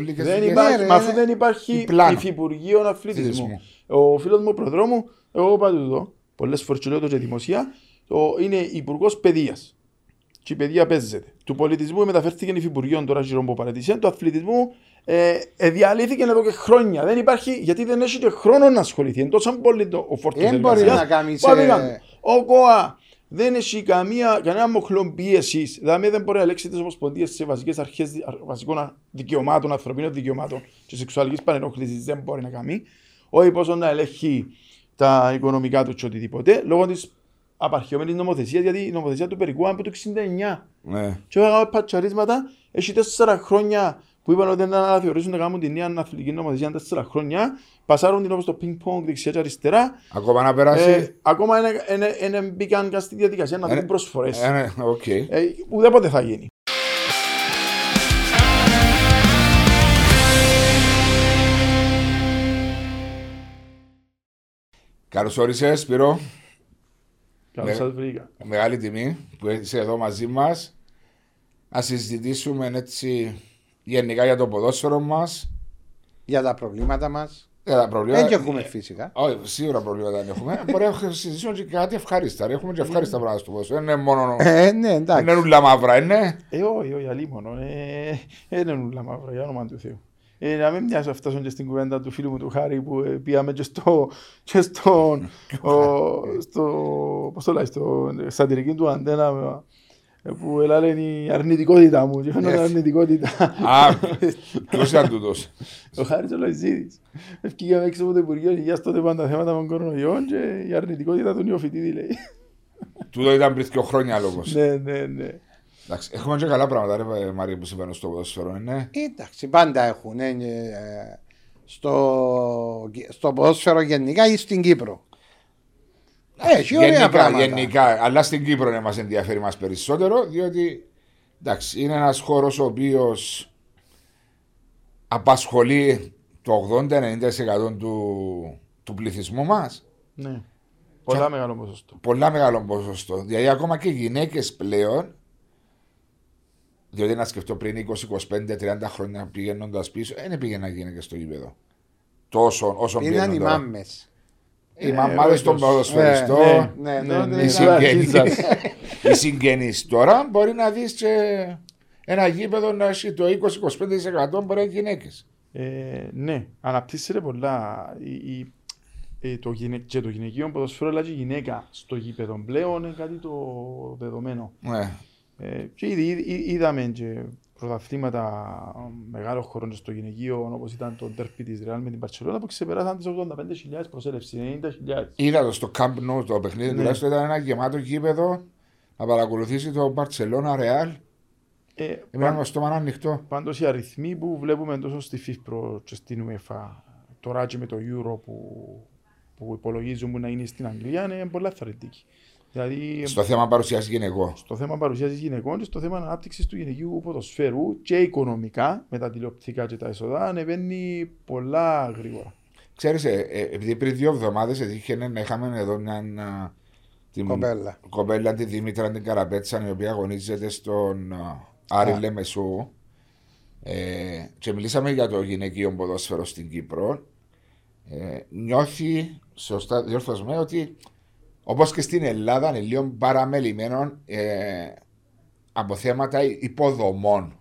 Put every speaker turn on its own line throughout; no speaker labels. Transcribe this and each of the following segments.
Δεν υπάρχει, μα αφού δεν υπάρχει
πλάνο.
υφυπουργείο αθλητισμού.
Αθλητισμού.
Ο φίλος μου, ο προδρόμου, εγώ είπα του εδώ, πολλές φορές και λέω το και δημοσία, το είναι υπουργός παιδείας. Και η παιδεία παίζεται. Του πολιτισμού μεταφέρθηκε υφυπουργείο τώρα γύρω που παρατησία. Του αθλητισμού ε, ε, διαλύθηκε εδώ και χρόνια. Δεν υπάρχει, γιατί δεν έχει και χρόνο να ασχοληθεί. Είναι τόσο πολύ το, ο φόρτος
Δεν μπορεί να κάνεις.
Ο ΚΟΑ δεν έχει καμία, κανένα μοχλό πίεσης. Δηλαδή δεν μπορεί να ελέγξει τις ομοσπονδίες σε βασικές αρχές βασικών δικαιωμάτων, ανθρωπίνων δικαιωμάτων και σεξουαλικής πανενόχληση. Δεν μπορεί να κάνει. Όχι πόσο να ελέγχει τα οικονομικά του και οτιδήποτε λόγω της απαρχαιωμένης νομοθεσίας. Γιατί η νομοθεσία του περικού από το 69.
Ναι.
Και έκανα πατσαρίσματα, έχει τέσσερα χρόνια που είπαν ότι δεν αναθεωρήσουν να κάνουν την νέα αθλητική νομοθεσία τέσσερα χρόνια. Πασάρουν την όπως το πινκ-πονγκ δεξιά και αριστερά.
Ακόμα να περάσει.
Ε, ακόμα δεν μπήκαν καν στη διαδικασία να
Ε,
δουν προσφορές.
Ε, ναι, οκ.
Ε, ουδέποτε θα γίνει.
Καλώς όρισες, Σπύρο.
Καλώς
Ναι.
σας βρήκα.
Μεγάλη τιμή που είσαι εδώ μαζί μας. Να συζητήσουμε έτσι γενικά για το ποδόσφαιρο μας.
Για τα προβλήματα μας.
Για τα προβλήματα.
Δεν και έχουμε φυσικά.
Όχι, σίγουρα προβλήματα δεν έχουμε. Μπορεί να συζητήσουμε και κάτι ευχάριστα. ρε. Έχουμε και ευχάριστα πράγματα στο ποδόσφαιρο. Δεν είναι μόνο.
Ε, ναι,
Δεν
εντάξει.
είναι ούλα μαύρα, είναι.
Ε, όχι, όχι, αλίμονο. Ε, δεν είναι ούλα μαύρα, για όνομα του Θεού. Ε, να μην μοιάσω φτάσουν και στην κουβέντα του φίλου μου του Χάρη που ε, πήγαμε και στο, και στον, ο, στο, πώς το λέει, στο σατυρική του αντένα ε, που έλαλε η αρνητικότητα μου και φαίνεται
Yes.
αρνητικότητα.
Α, ποιος ήταν τούτος.
Ο Χάρης ο Λοϊζίδης. Ευκήγαμε έξω από το Υπουργείο Υγείας τότε πάντα θέματα με τον κορονοϊό και η αρνητικότητα του νεοφοιτήτη λέει.
Τούτο ήταν πριν δύο χρόνια λόγος.
ναι, ναι, ναι.
Εντάξει, έχουμε και καλά πράγματα, ρε Μαρία, που συμβαίνουν στο ποδόσφαιρο, ναι.
Εντάξει, πάντα έχουν. ε, ε, στο, στο ποδόσφαιρο γενικά ή στην Κύπρο. Έχει ωραία
Γενικά,
πράγματα.
γενικά, αλλά στην Κύπρο να μας ενδιαφέρει μας περισσότερο, διότι εντάξει, είναι ένας χώρος ο οποίος απασχολεί το 80-90% του, του πληθυσμού μας.
ναι. Πολλά μεγάλο ποσοστό.
Πολλά μεγάλο ποσοστό. Δηλαδή, ακόμα και οι γυναίκες πλέον, διότι να σκεφτώ πριν 20, 25, 30 χρόνια πηγαίνοντας πίσω, δεν πήγαιναν γυναίκες στο γήπεδο. Τόσο όσο
Ήταν
πηγαίνουν
οι
τώρα.
μάμε.
Οι
Ε,
μαμάδε των
όντως.
ποδοσφαιριστών,
Ναι,
Ναι,
ναι,
ναι,
ναι.
οι
ναι.
συγγενείς.
αρχίζας.
οι συγγενείς τώρα μπορεί να δεις και ένα γήπεδο να έχει το 20-25% μπορεί να είναι γυναίκες.
Ε, ναι, αναπτύσσεται πολλά. Η, η, ε, το γυναί, και το γυναικείο ποδοσφαίρο, αλλά και η γυναίκα στο γήπεδο πλέον είναι κάτι το δεδομένο.
Ναι.
Ε, και ήδη, ήδη- είδαμε και πρωταθλήματα μεγάλων χωρών και στο γυναικείο, όπως ήταν το ντέρπι της Ρεάλ με την Παρσελόνα, που ξεπεράσαν τις 85.000 προσέλευσης, 90.000.
Είδα το στο Camp Nou το παιχνίδι,
Ναι.
τουλάχιστον ήταν ένα γεμάτο γήπεδο να παρακολουθήσει το Barcelona Real.
Ε,
Έμειναν με στόμα ανοιχτό.
Πάντως οι αριθμοί που βλέπουμε τόσο στη FIFA και στην UEFA τώρα και με το Euro που, που υπολογίζουν να είναι στην Αγγλία είναι πολλά θαρρυντικοί. Δηλαδή
Στο θέμα παρουσιάζει γυναικό.
στο θέμα παρουσίαση γυναικών και στο θέμα ανάπτυξης του γυναικείου ποδοσφαίρου και οικονομικά με τα τηλεοπτικά και τα έσοδα ανεβαίνει πολλά γρήγορα.
Ξέρεις, ε, ε, επειδή πριν δύο εβδομάδες έτυχε να είχαμε εδώ μια α, την
Κοπέλα.
κοπέλα τη Δήμητρα την Καραπέτσα η οποία αγωνίζεται στον α, Άρη
Α.
Λεμεσού ε, και μιλήσαμε για το γυναικείο ποδόσφαιρο στην Κύπρο ε, νιώθει σωστά διόρθως με ότι όπως και στην Ελλάδα είναι λίγο παραμελημένο ε, από θέματα υποδομών.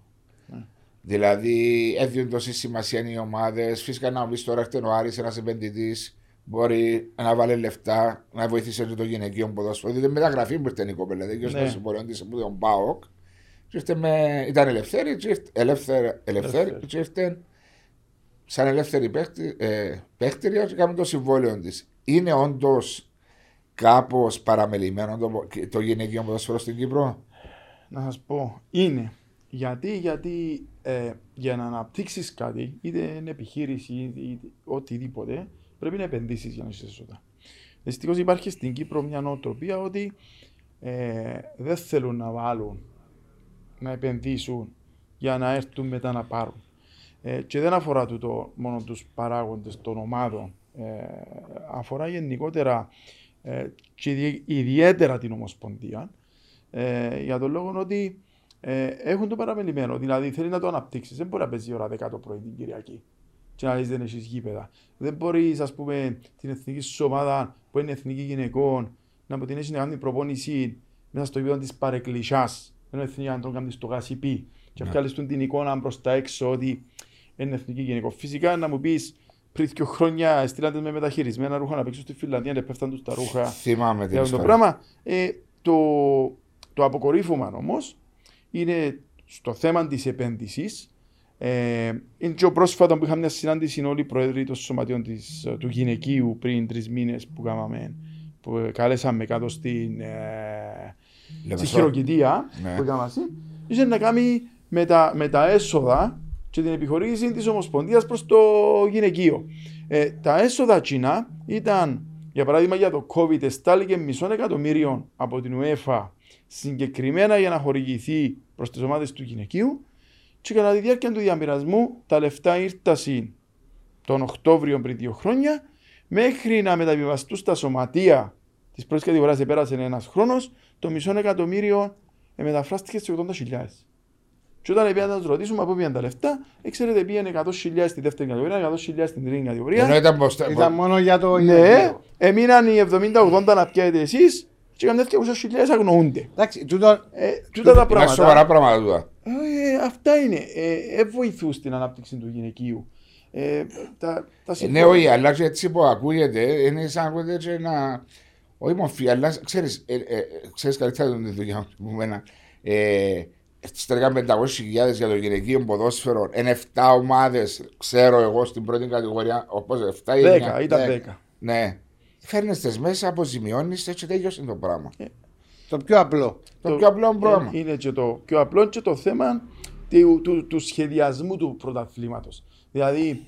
Δηλαδή, έδιον τόση σημασία είναι οι ομάδες. Φυσικά να μου πει τώρα έρχεται ο Άρης, ένας επενδυτής, μπορεί να βάλει λεφτά, να βοηθήσει και το γυναικείο ποδόσφαιρο. Διότι μεταγραφή που ήρθε η κοπέλα, δεν ξέρω
Ναι.
στο συμπορείο τη από τον Πάοκ. Και ήρθε με, ήταν ελευθέρη, και ήρθε, ελεύθερη, ελευθέρη,
Ελεύθερη.
και ήρθε σαν ελεύθερη παίχτη, ε, παίχτρια και κάνουμε το συμβόλαιο της. Είναι όντως κάπως παραμελημένο το, το γυναικείο ποδόσφαιρο στην Κύπρο;
Να σας πω, είναι. Γιατί, γιατί ε, για να αναπτύξεις κάτι, είτε είναι επιχείρηση είτε οτιδήποτε, πρέπει να επενδύσεις για να είσαι έσοδα. Δυστυχώς υπάρχει στην Κύπρο μια νοοτροπία ότι ε, δεν θέλουν να βάλουν, να επενδύσουν για να έρθουν μετά να πάρουν. Ε, και δεν αφορά τούτο μόνο τους παράγοντες των ομάδων, ε, αφορά γενικότερα ε, και ιδι- ιδιαίτερα την Ομοσπονδία, ε, για τον λόγο ότι ε, έχουν το παραμελημένο. Δηλαδή θέλει να το αναπτύξεις. Δεν μπορεί να παίζει ώρα 10 το πρωί την Κυριακή. Και να λες δεν έχεις γήπεδα. Δεν μπορείς, ας πούμε, την εθνική σου ομάδα που είναι εθνική γυναικών να μου την έχεις να κάνει προπόνηση μέσα στο επίπεδο της παρεκκλησιάς. Ενώ εθνική να τον κάνει στο γασιπί. Και
Ναι.
βγάλει την εικόνα προς τα έξω ότι είναι εθνική γυναικό. Φυσικά να μου πεις πριν δύο χρόνια στείλατε με μεταχειρισμένα ρούχα να παίξω στη Φιλανδία και πέφταν τους τα ρούχα.
Θυμάμαι την
Για αυτό το
ιστορία.
πράγμα. Ε, το, το αποκορύφωμα όμως είναι στο θέμα της επένδυσης. Ε, είναι και ο πρόσφατος που είχαμε μια συνάντηση όλοι οι πρόεδροι των σωματείων της, του γυναικείου πριν τρεις μήνες που κάναμε. Που ε, κάλεσαμε κάτω στην, ε, στη
Λεμεσό.
χειροκητία
Ναι.
που έκαναμε. Είχε να κάνει με τα, με τα έσοδα και την επιχορήγηση της Ομοσπονδίας προς το γυναικείο. Ε, τα έσοδα Τσίνα ήταν, για παράδειγμα, για το COVID, εστάληκε μισό εκατομμύριο από την UEFA συγκεκριμένα για να χορηγηθεί προς τις ομάδες του γυναικείου. Και κατά τη διάρκεια του διαμοιρασμού, τα λεφτά ήρθαν τον Οκτώβριο πριν δύο χρόνια, μέχρι να μεταβιβαστούν στα σωματεία της πρώτης κατηγορίας, επέρασε ένας χρόνος, το μισό εκατομμύριο ε, μεταφράστηκε σε 80.000. Και όταν πήγαν να του ρωτήσουμε από πήγαν τα λεφτά, ξέρετε πήγαν 100.000 στη δεύτερη κατηγορία, 100.000 στην τρίτη κατηγορία.
Ενώ ήταν πως-
Ήταν μόνο για το
Ναι,
γυναικείο.
έμειναν οι 70-80 να πιάτε εσεί και καμιά 200.000 αγνοούνται.
Εντάξει, τούτο
Ε, τούτα τα
Είναι σοβαρά
πράγματα.
πράγματα τούτα.
Ε, αυτά είναι. Ε, ε, βοηθούν στην ανάπτυξη του γυναικείου. Ε, τα, τα
Ε, Ναι, όχι, αλλά και έτσι που ακούγεται, είναι σαν να ακούγεται και να... Όχι μορφή, αλλά ξέρεις, ε, ε, ξέρεις καλύτερα την δουλειά μου από μένα. Ε, Στρέγαν 500.000 για το γυναικείο ποδόσφαιρο, είναι 7 ομάδες, ξέρω εγώ στην πρώτη κατηγορία, όπως 7 ή
10,
9.
ήταν
δέκα.
10.
Ναι. Φέρνεις τις μέσα, αποζημιώνεις και τέλειωσε το πράγμα.
το πιο απλό.
Το πιο απλό πράγμα.
ε, είναι και το πιο απλό και το θέμα του, του, του σχεδιασμού του πρωταθλήματος. Δηλαδή,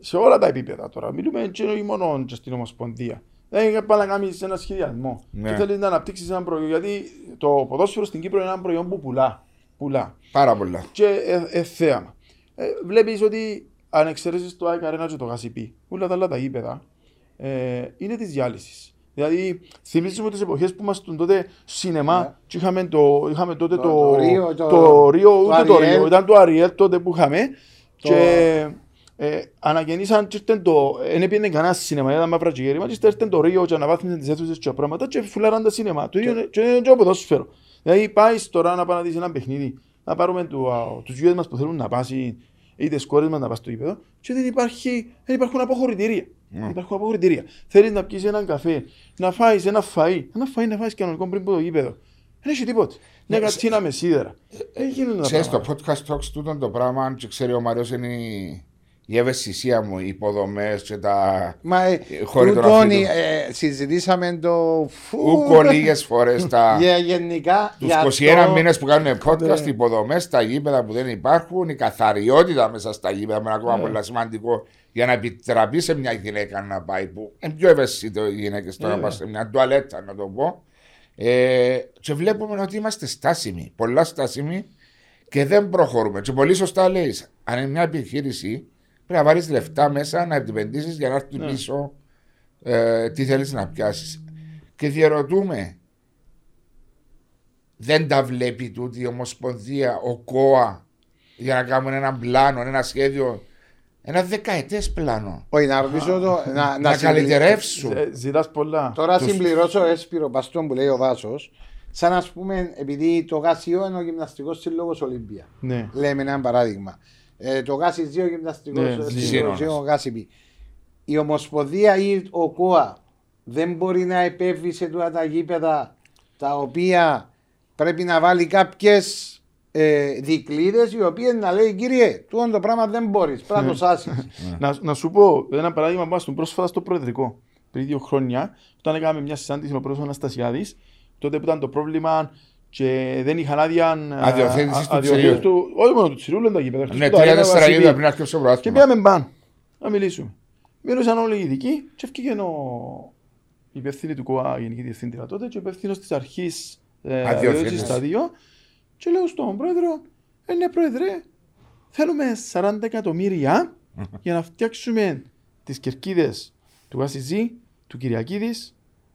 σε όλα τα επίπεδα τώρα, μιλούμε και όχι μόνο και στην Ομοσπονδία. Δεν πάει να κάνεις ένα σχεδιασμό.
Ναι.
Και θέλεις να αναπτύξεις ένα προϊόν. Γιατί το ποδόσφαιρο στην Κύπρο είναι ένα προϊόν που πουλά. Πουλά.
Πάρα πολλά.
Και ε, ε, θέαμα. Ε, Βλέπεις ότι αν εξαιρέσεις το ΑΕΚ Arena και το Γασιπί, όλα τα άλλα τα γήπεδα ε, είναι της διάλυσης. Δηλαδή, θυμίζουμε τι εποχές που ήμασταν τότε σινεμά
Ναι.
και είχαμε, το, είχαμε τότε
Το-
το,
το Ρίο, το-
το Ρίο,
το
ούτε το
Αριέλ.
Ρίο, ήταν το Αριέλ τότε που είχαμε.
Το-
Και ε, αναγεννήσαν και ήρθαν το. Δεν πήγαινε κανένα σινεμά, ήταν μαύρα και γέρημα. Και ήρθε ήρθε το Ρίο και αναβάθμισαν τις αίθουσες και πράγματα και φουλάραν τα σινεμά. Το ίδιο είναι- και είναι και το ποδόσφαιρο. Δηλαδή πάεις τώρα να πάει να δεις ένα παιχνίδι, να πάρουμε του, α, τους γιους μας που θέλουν να πάσει ή τις κόρες μας να πάσει στο γήπεδο και δεν, υπάρχει, δεν υπάρχουν αποχωρητήρια.
Ναι.
Υπάρχουν αποχωρητήρια. Θέλεις να πιεις έναν καφέ, να φάεις ένα φαΐ, ένα φαΐ να φάεις κανονικό πριν από το γήπεδο. Δεν έχει τίποτε. Μια
Ναι,
κατσίνα με σίδερα. Δεν γίνονται τα
Ξέρεις το
πράγματα.
podcast talks τούτον το πράγμα και ξέρει ο Μαριος είναι η, η ευαισθησία μου, οι υποδομές και τα...
Μα ε,
χώροι των
τούτον,
αθλητών.
ε, συζητήσαμε το φου,
Ούκο λίγες φορές τα...
για γενικά
Τους
για
21
το-
μήνες που κάνουν podcast,
Ναι.
οι υποδομές, τα γήπεδα που δεν υπάρχουν, η καθαριότητα μέσα στα γήπεδα, με ακόμα
Ναι.
πολύ σημαντικό για να επιτραπεί σε μια γυναίκα να πάει που είναι πιο ευαίσθητο οι γυναίκες τώρα να
Ναι.
πας σε μια τουαλέτα να το πω. Ε, και βλέπουμε ότι είμαστε στάσιμοι, πολλά στάσιμοι και δεν προχωρούμε. Και πολύ σωστά λέει, αν είναι μια επιχείρηση, πρέπει να βάλεις λεφτά μέσα να επενδύσει για να έρθει
Ναι.
πίσω ε, τι θέλεις να πιάσεις. Και διαρωτούμε, δεν τα βλέπει τούτη η Ομοσπονδία, ο ΚΟΑ, για να κάνουν ένα πλάνο, ένα σχέδιο, ένα δεκαετές πλάνο.
Όχι, να ρωτήσω το. Να,
Να,
να συμπλη-
καλυτερεύσουν.
Ε, Ζητάς πολλά.
Τώρα
Τους-
συμπληρώσω έσπυρο παστόν που λέει ο Βάσος. Σαν να πούμε, επειδή το ΓΑΣΙΟ είναι ο γυμναστικός σύλλογος Ολύμπια.
Ναι.
Λέμε ένα παράδειγμα. Ε, το ΓΑΣΙ 2 γυμναστικός
Ναι,
σύλλογο
Ζήνωνας.
ο ΓΑΣΙΠ. Η Ομοσπονδία ή ο ΚΟΑ δεν μπορεί να επέβει σε τούτα τα γήπεδα τα οποία πρέπει να βάλει κάποιες ε, δικλείδες οι οποίες να λέει κύριε, τούτο το πράγμα δεν μπορείς. Πρέπει να το σάσεις.
να, να σου πω ένα παράδειγμα που ήμασταν πρόσφατα στο Προεδρικό. Πριν δύο χρόνια, όταν έκαναμε μια συνάντηση με ο πρόεδρο Αναστασιάδης, τότε που ήταν το πρόβλημα και δεν είχαν άδεια. ε,
Αδειοθέτηση
α-
του
αδειοθέτηση
Τσιρίου.
του- Όχι μόνο του Τσιρίου, λένε τα γήπεδα.
Ναι,
εκτός του Αρένα
τρία-τέσσερα
Βασιλεί.
γήπεδα πριν αρχίσει το
Και
πρωτάθλημα.
πήγαμε μπαν να μιλήσουμε. Μίλησαν όλοι οι ειδικοί και έφυγε ο η υπεύθυνη του ΚΟΑ, η Γενική Διευθύντρια τότε, και ο υπεύθυνος της αρχής ε,
Αδειοθέτησης.
αδειοδότησης στα δύο. Και λέω στον πρόεδρο, ε, ναι, πρόεδρε, θέλουμε 40 εκατομμύρια για να φτιάξουμε τις κερκίδες του Ασιζή, του Κυριακίδης,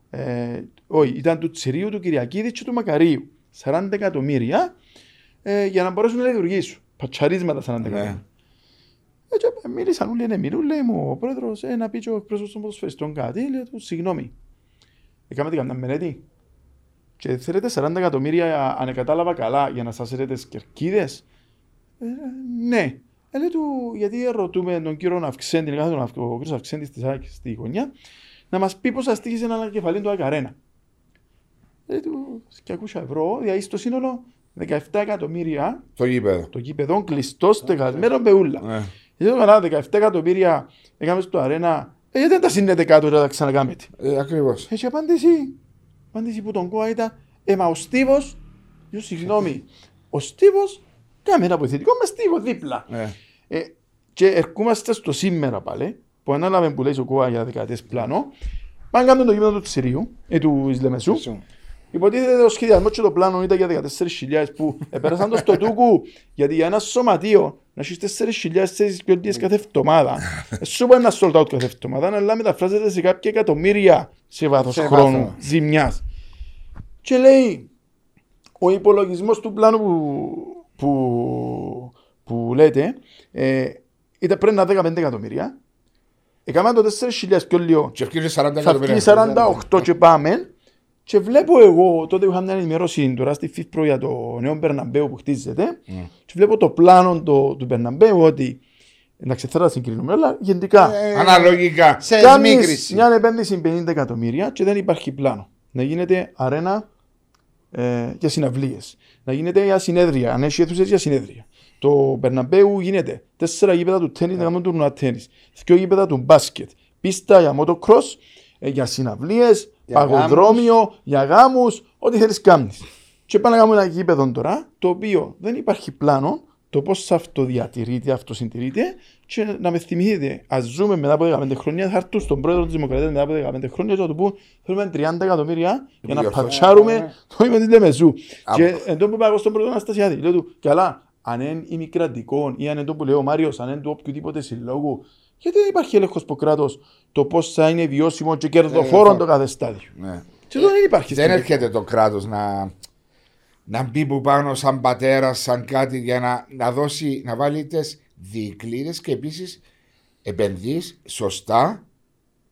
ε, όχι, ήταν του Τσιρίου, του Κυριακίδης και του Μακαρίου. 40 εκατομμύρια ε, για να μπορέσουν να λειτουργήσουν. Πατσαρίσματα σαν να τα
Ναι.
κάνουν. Έτσι, ε, μίλησαν όλοι, ναι, μιλούν, λέει μου ο πρόεδρος, ε, να πει και ο εκπρόσωπος των ποδοσφαιριστών κάτι, λέει του, συγγνώμη. Έκαμε την καμιά μελέτη. Και θέλετε 40 εκατομμύρια, αν κατάλαβα καλά, για να σας έρετε τις κερκίδες. Ε, ναι. Ε, λέει του, γιατί ρωτούμε τον κύριο Αυξέντη, κάθε τον Αυ- ο κύριος Αυξέντης της ΑΕΚ στη γωνιά, να μας πει πόσα στήχησε ένα κεφαλήν του Ακαρένα. Λέει του, και ακούσα ευρώ, δηλαδή στο σύνολο 17 εκατομμύρια,
Το γήπεδο.
το γήπεδο κλειστός, στεγασμένο με ούλα.
Ναι.
Γιατί το καλά, 17 εκατομμύρια έκαμε στο αρένα, ε, γιατί δεν τα συνέτε κάτω και τα ξανακάμετε.
Ε, Ακριβώς.
Έχει απάντηση. Απάντηση που τον κόα ήταν, ε, μα ο Στίβος, λέω συγγνώμη, ο Στίβος κάμε ένα βοηθητικό με Στίβο δίπλα.
Ναι.
Ε, και ερχόμαστε στο σήμερα πάλι, που ανάλαβε που λέει ο κόα για δεκαετές πλάνο, πάνε κάνουν το γήπεδο του Τσιρίου, ε, του Ισλεμεσού, Υποτίθεται ο σχεδιασμός και το πλάνο ήταν για 14.000 που επέρασαν το στο τούκου γιατί για ένα σωματείο να έχεις 4.000 θέσεις και οντίες κάθε εβδομάδα. Ε, Σου πάει ένα sold out κάθε εβδομάδα αλλά μεταφράζεται σε κάποια εκατομμύρια σε βάθος
Σε
χρόνου
βάθος.
ζημιάς. Και λέει ο υπολογισμός του πλάνου που, που, που λέτε ε, ήταν πριν να 15 εκατομμύρια. Έκαναν το 4.000 πιο λίγο
Και ευκαιρίες 40
θα βγει
εκατομμύρια.
48 και πάμε. Και βλέπω εγώ, τότε είχα μια ενημέρωση τώρα στη ΦΙΦΠΡΟ για το νέο Μπερναμπέου που χτίζεται. Και βλέπω το πλάνο το, του Μπερναμπέου ότι. Εντάξει, θέλω να συγκρίνουμε, αλλά γενικά.
Ε,
Αναλογικά.
Σε
Κάνεις
σμίκριση.
μια επένδυση 50 εκατομμύρια και δεν υπάρχει πλάνο. Να γίνεται αρένα ε, για συναυλίες. Να γίνεται για συνέδρια, αν έχει αίθουσες για συνέδρια. Το Μπερναμπέου γίνεται τέσσερα γήπεδα του τέννις να κάνουν τουρνουά τέννις. Δύο γήπεδα του μπάσκετ. Πίστα για motocross, ε, για συναυλίες,
Για
παγοδρόμιο, για γάμους, ό,τι θέλεις κάνεις. Και πάμε να κάνουμε ένα γήπεδο τώρα, το οποίο δεν υπάρχει πλάνο, το πώς αυτοδιατηρείται, αυτοσυντηρείται και να με θυμηθείτε, ας ζούμε μετά από 15 χρόνια, θα έρθουν στον πρόεδρο της Δημοκρατίας μετά από 15 χρόνια και θα του πούν θέλουμε 30 εκατομμύρια για να
διορθώσει.
πατσάρουμε το ύμιο της Λεμεσού.
Α,
Και εν τω που είπα εγώ στον πρόεδρο Αναστασιάδη, λέω του, καλά, αν είναι ημικρατικό ή αν είναι το που λέει ο Μάριος, αν είναι του οποιοδήποτε συλλόγου, γιατί δεν υπάρχει έλεγχος από κράτος το πώς θα είναι βιώσιμο και κερδοφόρο
Ε,
το κάθε στάδιο.
Ναι.
Και εδώ δεν υπάρχει.
Δεν
στην
έρχεται το κράτος να, να μπει που πάνω σαν πατέρας, σαν κάτι για να, να δώσει, να βάλει τις δικλείδες και επίσης επενδύεις σωστά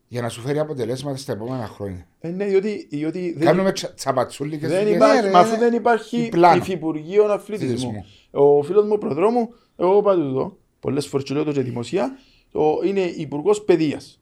για να σου φέρει αποτελέσματα στα επόμενα χρόνια.
Ε, ναι, διότι, διότι δεν,
Κάνουμε τσα- τσαπατσούλικες
δεν
δουλειές.
υπάρχει,
Ναι, ρε,
μα αφού
ναι.
δεν υπάρχει
πλάνο.
υφυπουργείο αθλητισμού.
Αθλητισμού.
Ο φίλος μου, ο προδρόμου, εγώ είπα του εδώ, πολλές φορές και λέω το και δημοσία, το είναι υπουργός παιδείας.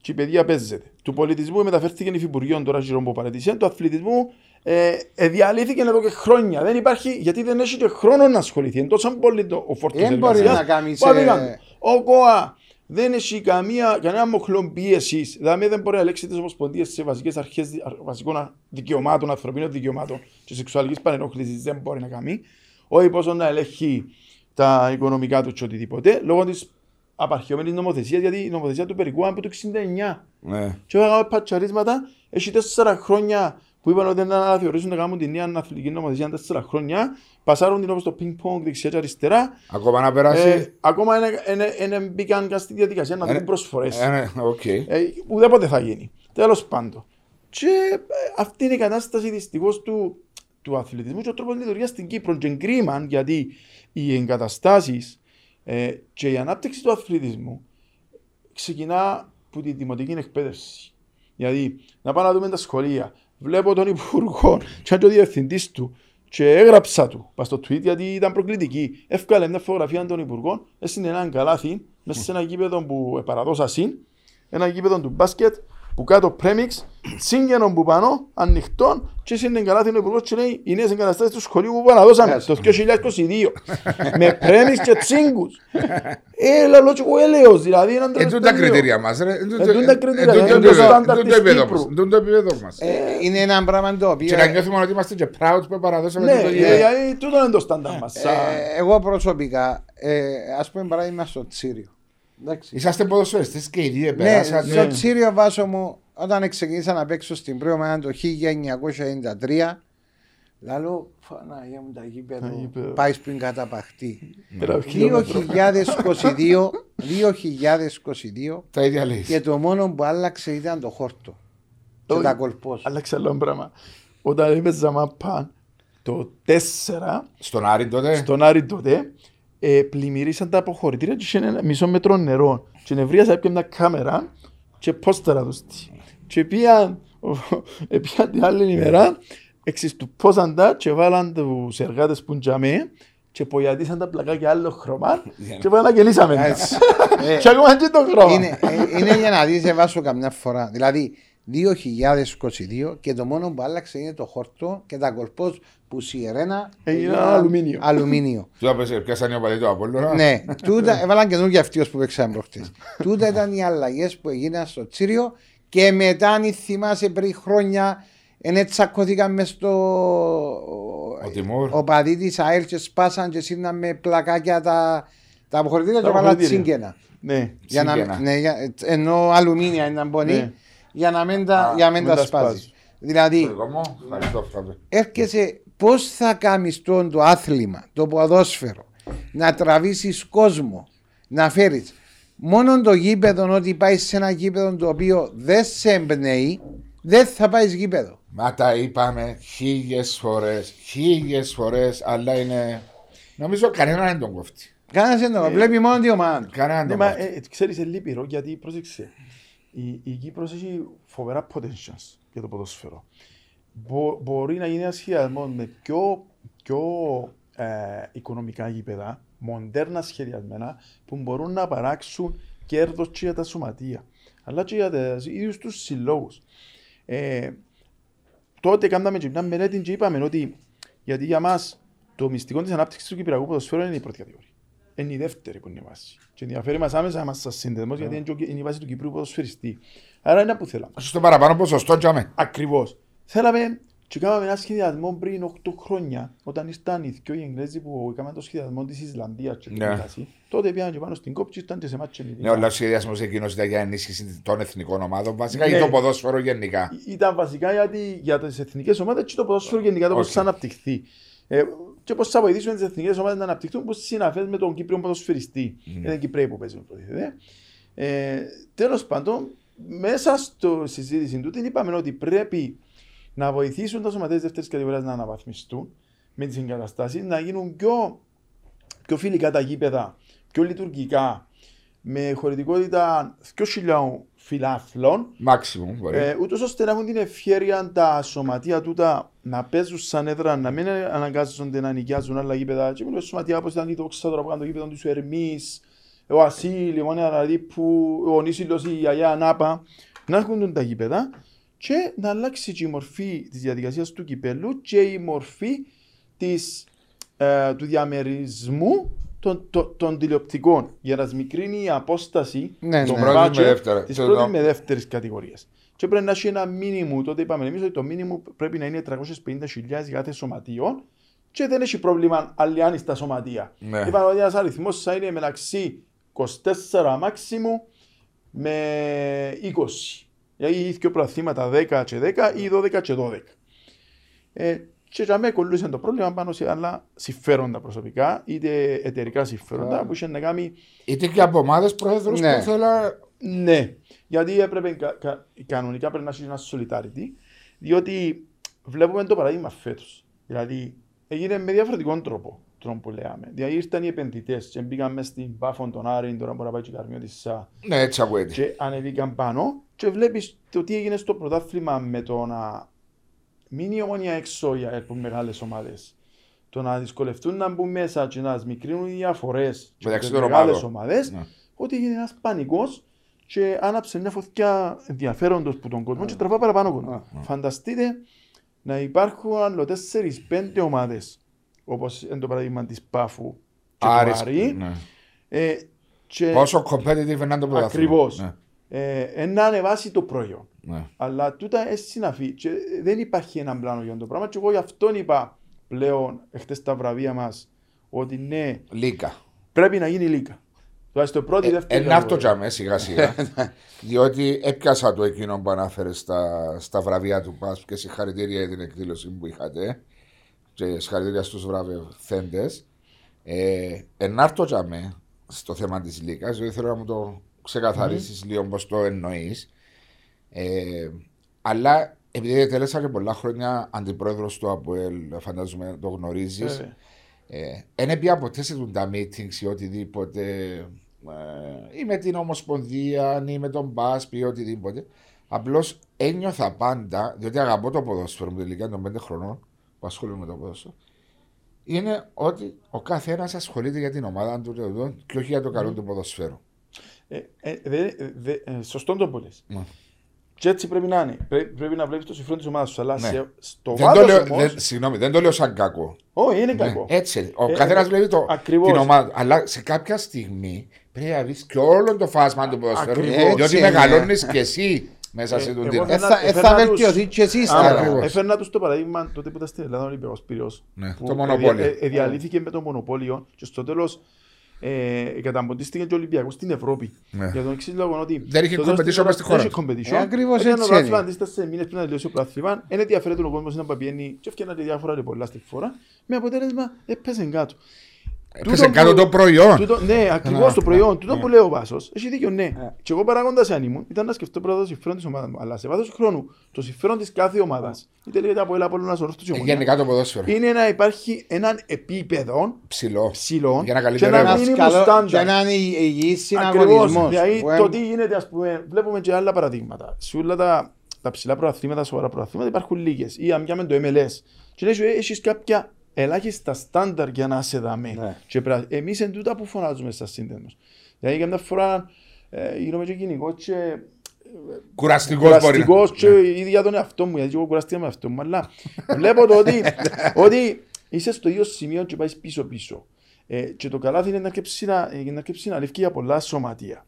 Και η παιδεία παίζεται. Του πολιτισμού μεταφέρθηκε υφυπουργείο τώρα γύρω από παρατησία, του αθλητισμού ε, ε, διαλύθηκε εδώ και χρόνια. Δεν υπάρχει, γιατί δεν έχει και χρόνο να ασχοληθεί. Είναι τόσο πολύ το, ο φόρτος
Δεν μπορεί
εργασίας.
να κάνει
Πάμε
σε-
κάτω. Ο ΚΟΑ δεν έχει καμία, κανένα μοχλό πίεση. Δηλαδή δεν μπορεί να ελέγξει τις ομοσπονδίες σε βασικές αρχές βασικών δικαιωμάτων, ανθρωπίνων δικαιωμάτων και σεξουαλικής παρενόχληση. Δεν μπορεί να κάνει. Όχι πόσο να ελέγχει τα οικονομικά του και οτιδήποτε λόγω της απαρχαιωμένη νομοθεσίας. Γιατί η νομοθεσία του περικού είναι από το 69.
Ναι.
Και έκαμε πατσαρίσματα, έχει τέσσερα χρόνια που είπαν ότι δεν αναθεωρήσουν να κάνουν την νέα αθλητική νομοθεσία τέσσερα χρόνια. Πασάρουν την όπως το πινγκ-πονγκ δεξιά και αριστερά.
Ακόμα να περάσει.
Ε, ακόμα δεν μπήκαν καν στη διαδικασία να
Ε,
δουν προσφορές.
ε, ναι, οκ.
Ε, ουδέποτε θα γίνει. Τέλος πάντων. Και ε, αυτή είναι η κατάσταση δυστυχώς του, του αθλητισμού και ο τρόπος λειτουργίας στην Κύπρο. Και κρίμα γιατί οι εγκαταστάσεις ε, και η ανάπτυξη του αθλητισμού ξεκινά από τη δημοτική εκπαίδευση. Δηλαδή, να πάμε να δούμε τα σχολεία. Βλέπω τον υπουργό και αν και ο διευθυντής του και έγραψα του πας στο tweet γιατί ήταν προκλητική. Εύκαλε μια φωτογραφία των υπουργών, έσυνε έναν καλάθι μέσα σε ένα γήπεδο που παραδόσα συν, ένα γήπεδο του μπάσκετ που κάτω πρέμιξ, σύγγενο που πάνω, ανοιχτό και έσυνε καλάθι ο υπουργός και λέει οι νέες εγκαταστάσεις του σχολείου που παραδώσαμε το 2022 με πρέμιξ και τσίγκους. Ε, λαλό και εγώ έλεος, δηλαδή έναν
Ε, τούν τα κριτήρια μας. Ε,
τούν τα κριτήρια,
τούν
είναι
το
το
επίπεδο-
στάνταρ
τούν το
της
επίπεδο
Κύπρου.
μας, τούν το επίπεδο μας.
Ε, είναι ένα πράγμα το οποίο.
Και να νιώθουμε ότι είμαστε και proud που παραδώσαμε
Ναι,
το
ε,
γήπεδο.
δηλαδή τούτο είναι το στάνταρ μας. σαν-
Ε, εγώ προσωπικά, ε, ας πούμε παράδειγμα στο Τσίριο. Εντάξει.
Είσαστε ποδοσφαιριστές και οι δύο
Ναι,
επεράσατε.
στο Τσίριο βάσο μου, όταν ξεκίνησα να παίξω στην πρώτη ομάδα το 1993, Λάλο, Παναγία μου τα
Τα
γήπεδο,
γήπεδα.
πάει πριν καταπαχτεί.
Ένα χιλιόμετρο.
2022, 2022
Τα ίδια λέει.
και το μόνο που άλλαξε ήταν το χόρτο. Και
Όχι.
τα κολπός.
Άλλαξε άλλο πράγμα. Όταν έπαιζα μαπά, το 4
Στον Άρη τότε.
στον Άρη τότε ε, πλημμυρίσαν τα αποχωρητήρια και είχε ένα μισό μέτρο νερό και νευρίασα έπια μια κάμερα και πόστερα τους τι. Και πήγαν ε, πήγαν την άλλη ημέρα εξιστουπώσαν τα και βάλαν τους εργάτες που τζαμέ και ποιατήσαν τα πλακάκια άλλο χρώμα και πάνε να γελίσαμε.
Έτσι. Ε,
Και ακόμα και το χρώμα.
είναι, ε, είναι για να δεις εβάσω καμιά φορά. Δηλαδή 2022 και το μόνο που άλλαξε είναι το χορτό και τα κορπός που σιρένα
Έγιναν αλουμίνιο.
αλουμίνιο.
Του έπαιζε, πιάσαν οι οπαδοί του Απόλλωνα.
ναι, τούτα, έβαλαν καινούργια αυτοί που παίξαμε προχτές. τούτα ήταν οι αλλαγές που έγιναν στο Τσίριο και μετά αν θυμάσαι πριν χρόνια είναι τσακώθηκαν μες στο
Ο Τιμούρ.
ο παδί της ΑΕΛ και σπάσαν και σύρναν με πλακάκια τα, τα αποχωρητήρια
Τα
και βάλαν
αποχωρητήρια.
τσίγκαινα.
Ναι.
Για να,
Τσίγκαινα.
ναι, για, ενώ αλουμίνια είναι να μπονεί
Ναι.
Για να μην τα,
Α,
για να μην
μην
τα
τα
σπάζεις.
σπάζεις.
Δηλαδή,
Το δικό μου, ευχαριστώ, Φράπε.
έρχεσαι πώς θα κάνεις το, το άθλημα, το ποδόσφαιρο, να τραβήσεις κόσμο, να φέρεις μόνο το γήπεδο ότι πάεις σε ένα γήπεδο το οποίο δεν σε εμπνέει, δεν θα πάεις γήπεδο.
Μα τα είπαμε χίλιες φορές, χίλιες φορές, αλλά είναι. Νομίζω κανένα δεν τον κόφτει.
Κανένας δεν το βλέπει μόνο τη ομάδα. του.
Κανένα
Ναι,
δεν
μα
τον κόφτει.
ε, ξέρεις, είναι λύπηρο γιατί πρόσεξε. Η, η Κύπρος έχει φοβερά potentials για το ποδόσφαιρο. Μπο- μπορεί να γίνει ένα σχεδιασμό με πιο, πιο ε, οικονομικά γήπεδα, μοντέρνα σχεδιασμένα, που μπορούν να παράξουν κέρδος και για τα σωματεία, αλλά και για τους ίδιους τους συλλόγους. Ε, τότε κάναμε και μια μελέτη και είπαμε ότι γιατί για μας το μυστικό της ανάπτυξης του Κυπριακού ποδοσφαίρου είναι η πρώτη κατηγορία. Είναι η δεύτερη που είναι η βάση. Και ενδιαφέρει μας άμεσα μας σαν σύνδεσμος γιατί είναι και ο- είναι η βάση του Κυπρίου ποδοσφαιριστή. Άρα είναι που θέλαμε.
Στο παραπάνω ποσοστό, τζάμε.
Ακριβώς. Θέλαμε και κάναμε ένα σχεδιασμό πριν 8 χρόνια όταν ήρθαν οι δυο οι Εγγλέζοι που έκαναν το σχεδιασμό της Ισλανδίας και την
Ναι.
Ιταλία. Τότε πήγαν και πάνω στην κόπη και ήταν και σε μάτια με την
Ναι, ο σχεδιασμός εκείνος ήταν για ενίσχυση των εθνικών ομάδων, βασικά
Ναι.
για το ποδόσφαιρο γενικά.
ήταν βασικά γιατί για τις εθνικές ομάδες και το ποδόσφαιρο γενικά το πώς
Οκ.
θα αναπτυχθεί. Ε, και πώς θα βοηθήσουμε τις εθνικές ομάδες να αναπτυχθούν, πώ συναφές με τον Κύπριο ποδοσφαιριστή. Είναι Κυπραίοι που παίζουν προτίθεται. Ε, Τέλος πάντων, μέσα στο συζήτηση του την είπαμε ότι πρέπει να βοηθήσουν τα σωματεία δεύτερης κατηγορίας να αναβαθμιστούν με τις εγκαταστάσεις, να γίνουν πιο, πιο φιλικά τα γήπεδα, πιο λειτουργικά, με χωρητικότητα 2.000 φιλάθλων
Μάξιμουμ, μπορεί.
ε, ούτως ώστε να έχουν την ευχαίρεια τα σωματεία τούτα να παίζουν σαν έδρα, να μην αναγκάζονται να νοικιάζουν άλλα γήπεδα. Και μιλώ σωματεία όπως ήταν η Δόξα τώρα που κάνουν το γήπεδο του Ερμής, ο Ασίλ, η Μόνια Ραδίπου, ο Νίσιλος, η Αγιά Ανάπα, να έχουν τα γήπεδα και να αλλάξει και η μορφή της διαδικασίας του κυπέλου και η μορφή της, ε, του διαμερισμού των, των, των τηλεοπτικών για να σμικρύνει η απόσταση
Ναι,
των
ναι.
Πρώτης με
budget
δεύτερα.
της
Το-
πρώτης
το-
με δεύτερης κατηγορίας. Και πρέπει να έχει ένα μήνυμο. Τότε είπαμε εμείς ότι το μήνυμο πρέπει να είναι 350.000 κάθε σωματείο και δεν έχει πρόβλημα αλλιάνει στα σωματεία.
Ναι.
Είπαμε ότι ένας αριθμός θα είναι μεταξύ 24 μάξιμου με 20. Δηλαδή ή δύο προαθήματα 10 και 10 ή 12 και 12. Ε, και για μένα κολλούσε το πρόβλημα πάνω σε άλλα συμφέροντα προσωπικά, είτε εταιρικά συμφέροντα που είχε να κάνει
Είτε και από ομάδες προέδρου
Ναι.
που θέλουν.
ναι, γιατί έπρεπε κα, κα, κανονικά πρέπει να έχεις ένα solidarity, διότι βλέπουμε το παράδειγμα φέτος. Δηλαδή, έγινε με διαφορετικό τρόπο, τρόπο που λέμε. Δηλαδή, ήρθαν οι επενδυτές και μπήκαν μέσα στην Πάφον των Άρην, τώρα μπορεί να πάει και καρμιό τη ΣΑ,
Ναι, έτσι ακούγεται.
και ανεβήκαν πάνω και βλέπεις το τι έγινε στο πρωτάθλημα με το να μείνει η ομόνια έξω για από μεγάλες ομάδες. Το να δυσκολευτούν να μπουν μέσα και να σμικρύνουν οι διαφορές
Μεταξύ
με
των
μεγάλε
ομάδων.
ομάδες,
Ναι.
ότι έγινε ένας πανικός και άναψε μια φωτιά ενδιαφέροντος που τον κόσμο και τραβά παραπάνω κόσμο. Φανταστείτε να υπάρχουν άλλο 4-5 ομάδες, όπως είναι το παράδειγμα της Πάφου και
Άρης,
του Άρη.
ναι.
Ε, και
Πόσο competitive είναι το πρωτάθλημα.
Ακριβώς.
Ναι,
Ε, ε, να ανεβάσει το προϊόν.
ναι.
Αλλά τούτα είναι συναφή. Και δεν υπάρχει ένα πλάνο για το πράγμα. Και εγώ γι' αυτόν είπα πλέον εχθές τα βραβεία μας ότι ναι,
Λίγα.
πρέπει να γίνει λίγα. Τουλάχιστον πρώτη, δεύτερη.
Ένα αυτό
κατηγορία.
τζαμέ σιγά σιγά. διότι έπιασα το εκείνο που ανάφερε στα, στα βραβεία του ΠΑΣ και συγχαρητήρια για την εκδήλωση που είχατε. Και συγχαρητήρια στους βραβευθέντες. Ε, ενάρτω τζαμέ στο θέμα της Λίγα, διότι θέλω να μου το ξεκαθαρισει λίγο πώς το εννοείς. Ε, αλλά επειδή τέλεσα και πολλά χρόνια αντιπρόεδρος του ΑΠΟΕΛ, φαντάζομαι το γνωρίζεις.
Βέβαια.
Ε, δεν πια ποτέ σε τούν τα meetings ή οτιδήποτε. Ε, ή με την Ομοσπονδία ή με τον Μπάσπ ή οτιδήποτε. Απλώς ένιωθα πάντα, διότι αγαπώ το ποδόσφαιρο μου τελικά των 5 χρονών που ασχολούμαι με το ποδόσφαιρο. Είναι ότι ο καθένας ασχολείται για την ομάδα του του και όχι για το καλό του ποδοσφαίρου.
Ε, ε, δε- δε- ε, σωστό το που λες.
Ναι.
Και έτσι πρέπει να είναι. Πρέ- πρέπει να βλέπεις το συμφέρον της ομάδας σου. Αλλά
Ναι.
σε, στο
Δεν το,
βάθος
λέω,
όμω.
δεν, συγγνώμη, δεν το λέω σαν κακό.
Όχι, είναι
Ναι,
κακό.
έτσι. Ο
Ε,
καθένας
ε,
βλέπει το,
ακριβώς.
την ομάδα. Αλλά σε κάποια στιγμή πρέπει να δεις και όλο το φάσμα του ποδοσφαίρου.
Ακριβώς.
Διότι
Έτσι είναι.
μεγαλώνεις και εσύ μέσα
Ε,
σε τον
εγώ
τύπο.
δεν-
Ε, θα, ε, θα
Έφερνα τους-
βελτιωθεί και εσύ
Άρα,
ύστερα.
Ακριβώς.
Έφερνα τους το παράδειγμα τότε που ήταν στην Ελλάδα ο Ολυμπιακός Πυραιός,
Ναι,
που
το μονοπόλιο.
εδια- ε, διαλύθηκε με το μονοπόλιο και στο τέλος ε, καταμποντίστηκε και ο Ολυμπιακό στην Ευρώπη.
Ναι.
Για τον εξή λόγο ότι.
Δεν είχε
στο τέλος
competition
της
μες στη χώρα.
Δεν είχε competition.
Ε, ακριβώς
Έκανε
έτσι
το πρωτάθλημα,
είναι.
αντίστοιχα σε μήνες πριν να τελειώσει ο πρωτάθλημα. Δεν ενδιαφέρεται ο κόσμος να πηγαίνει και έφτιανα διάφορα ρε πολλά στη φορά. Με αποτέλεσμα έπεσε κάτω.
Έπεσε
Τούτο
κάτω
που-
το προϊόν.
Τούτο, ναι, ακριβώς
Ναι,
το προϊόν. Τούτο
ναι.
που λέει ο Βάσος. Έχει δίκιο, ναι.
Ναι.
Και εγώ παράγοντας αν ήμουν, ήταν να σκεφτώ πρώτα το συμφέρον της ομάδας μου. Αλλά σε βάθος χρόνου, το συμφέρον της κάθε ομάδας, είτε λέγεται από ελά, από ένα σωρό
Ε, Γενικά το ποδόσφαιρο.
είναι να υπάρχει έναν επίπεδο
Ψηλό.
ψηλό
Για να
και
καλύτερο
ένα
ένας
Ένας
μήνυμο
καλό- και
στάνταρ.
έναν υγι- υγιής
Ακριβώς.
συναγωνισμός.
Δηλαδή
που, ε,
το τι γίνεται, ας πούμε, βλέπουμε και άλλα παραδείγματα. Σε όλα τα, τα ψηλά προαθλήματα, σοβαρά προαθλήματα υπάρχουν λίγες. Ή αν πιάμε το MLS. Και λες, έχεις κάποια ελάχιστα στάνταρ για να σε δαμέ.
Ναι.
Και πρα... εμείς εν τούτα που φωνάζουμε στα σύνδεμο. Δηλαδή, καμιά φορά ε, γίνομαι και κοινικό και
Κουραστικός μπορεί να
κουραστικός και ήδη για τον εαυτό μου, γιατί εγώ κουραστήκα με αυτό μου, αλλά βλέπω το ότι, ότι είσαι στο ίδιο σημείο και πάει πίσω πίσω. Ε, και το καλάθι είναι να αρκεψεί να, ε, να, αρκεψεί να λευκεί για πολλά σωματεία.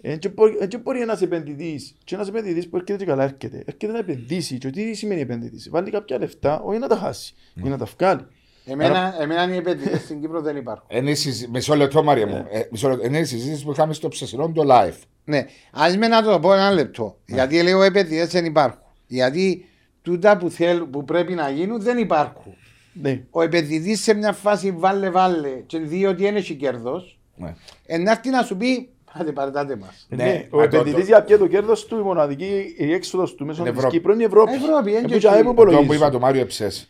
Ε, και μπορεί, ε, και μπορεί ένας επενδυτής, και ένας επενδυτής που έρχεται και καλά έρχεται, έρχεται να επενδύσει και τι σημαίνει επενδυτής. Βάλει κάποια λεφτά, όχι να τα χάσει, ή να τα βγάλει.
Εμένα, εμένα οι επενδυτές στην Κύπρο δεν υπάρχουν.
Είναι η συζη- Μισό λεπτό, Μαρία μου. Ε, μισό λεπτό. Είναι η συζήτηση που είχαμε στο ψεσινό το live.
Ναι, ας με να το πω ένα λεπτό. Γιατί λέω επενδυτές δεν υπάρχουν. Γιατί τούτα που, θέλ, που πρέπει να γίνουν δεν υπάρχουν.
Ναι.
Ο επενδυτής σε μια φάση βάλε βάλε και δει ότι δεν έχει κέρδος,
Ναι.
να έρθει να σου πει Πάτε παρετάτε μας.
Ε,
Ναι,
ναι, ο
μα το-
επενδυτής
το-
για ποιο το κέρδος του, η μοναδική η έξοδος του μέσω
Είναι
της
Ευρώπη.
Κύπρου είναι η Ευρώπη.
Ευρώπη, είναι
Ε,
και
που και
εκεί.
ΑΕΠ
Το που
υπολογίζουν.
είπα το Μάριο Εψές.
Ε,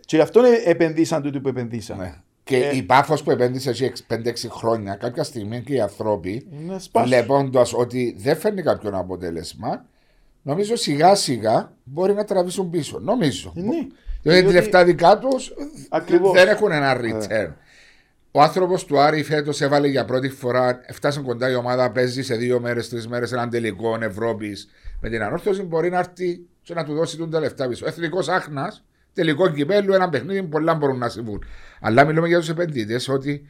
Και γι' αυτό ε, επενδύσαν τούτοι που επενδύσαν.
Ναι. Και
Ε,
η πάφος που επένδυσε εκεί 5-6 χρόνια, κάποια στιγμή και οι άνθρωποι,
Είναι σπάσιο.
βλέποντας ότι δεν φέρνει κάποιον αποτέλεσμα, νομίζω σιγά σιγά μπορεί να τραβήσουν πίσω. Νομίζω.
Ε, ναι.
Δηλαδή
Διότι-
λεφτά δικά τους
Ακριβώς.
δεν έχουν ένα return. Ο άνθρωπος του Άρη φέτος έβαλε για πρώτη φορά, φτάσαν κοντά η ομάδα, παίζει σε δύο μέρες, τρεις μέρες έναν τελικό Ευρώπης με την ανόρθωση. Μπορεί να έρθει και να του δώσει τον τα λεφτά πίσω. Εθνικός Άχνας, τελικό κυπέλου, ένα παιχνίδι, πολλά μπορούν να συμβούν. Αλλά μιλούμε για τους επενδυτές ότι.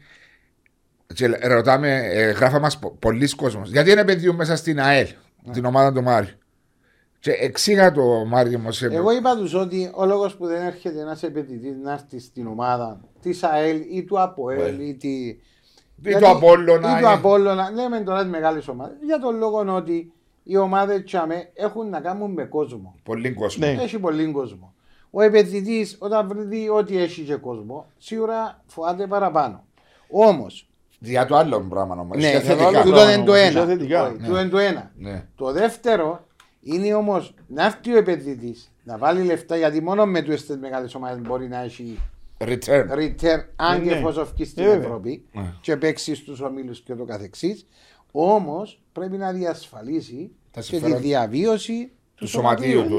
Και ρωτάμε, ε, γράφα μας πολλοί κόσμος, γιατί δεν επενδύουν μέσα στην ΑΕΛ, την ομάδα του Μάριου; Και εξήγα το Μάριο μου σε
Εγώ είπα τους ότι ο λόγος που δεν έρχεται ένας επενδυτής να έρθει στην ομάδα της ΑΕΛ ή του ΑΠΟΕΛ
Ναι.
ή, τη...
Ή
γιατί-
του Απόλλωνα,
Ή του
ή-
Απόλλωνα. Λέμε τώρα τι μεγάλες ομάδες. Για τον λόγο ότι οι ομάδες τσάμε έχουν να κάνουν με κόσμο.
πολύ κόσμο.
Ναι.
Έχει πολύ κόσμο. Ο επενδυτής όταν δει ότι έχει και κόσμο, σίγουρα φοβάται παραπάνω. Όμως,
Για το άλλο πράγμα όμως.
ναι,
για το άλλο
τούτο
πράγμα
είναι το
όμως,
ένα.
είναι θετικά.
Όχι, Τούτο είναι το ένα.
Ναι.
Το δεύτερο είναι όμως να έρθει ο επενδυτής να βάλει λεφτά γιατί μόνο με τι μεγάλες ομάδες μπορεί να έχει
Return.
return αν και
Ναι.
εφόσον βγει στην
Ε, βέβαια.
Ευρώπη
Ναι.
και παίξει στους ομίλους και το καθεξής. Όμως πρέπει να διασφαλίσει
Τα
και τη
συμφέροντα
διαβίωση
Του σωματείου του.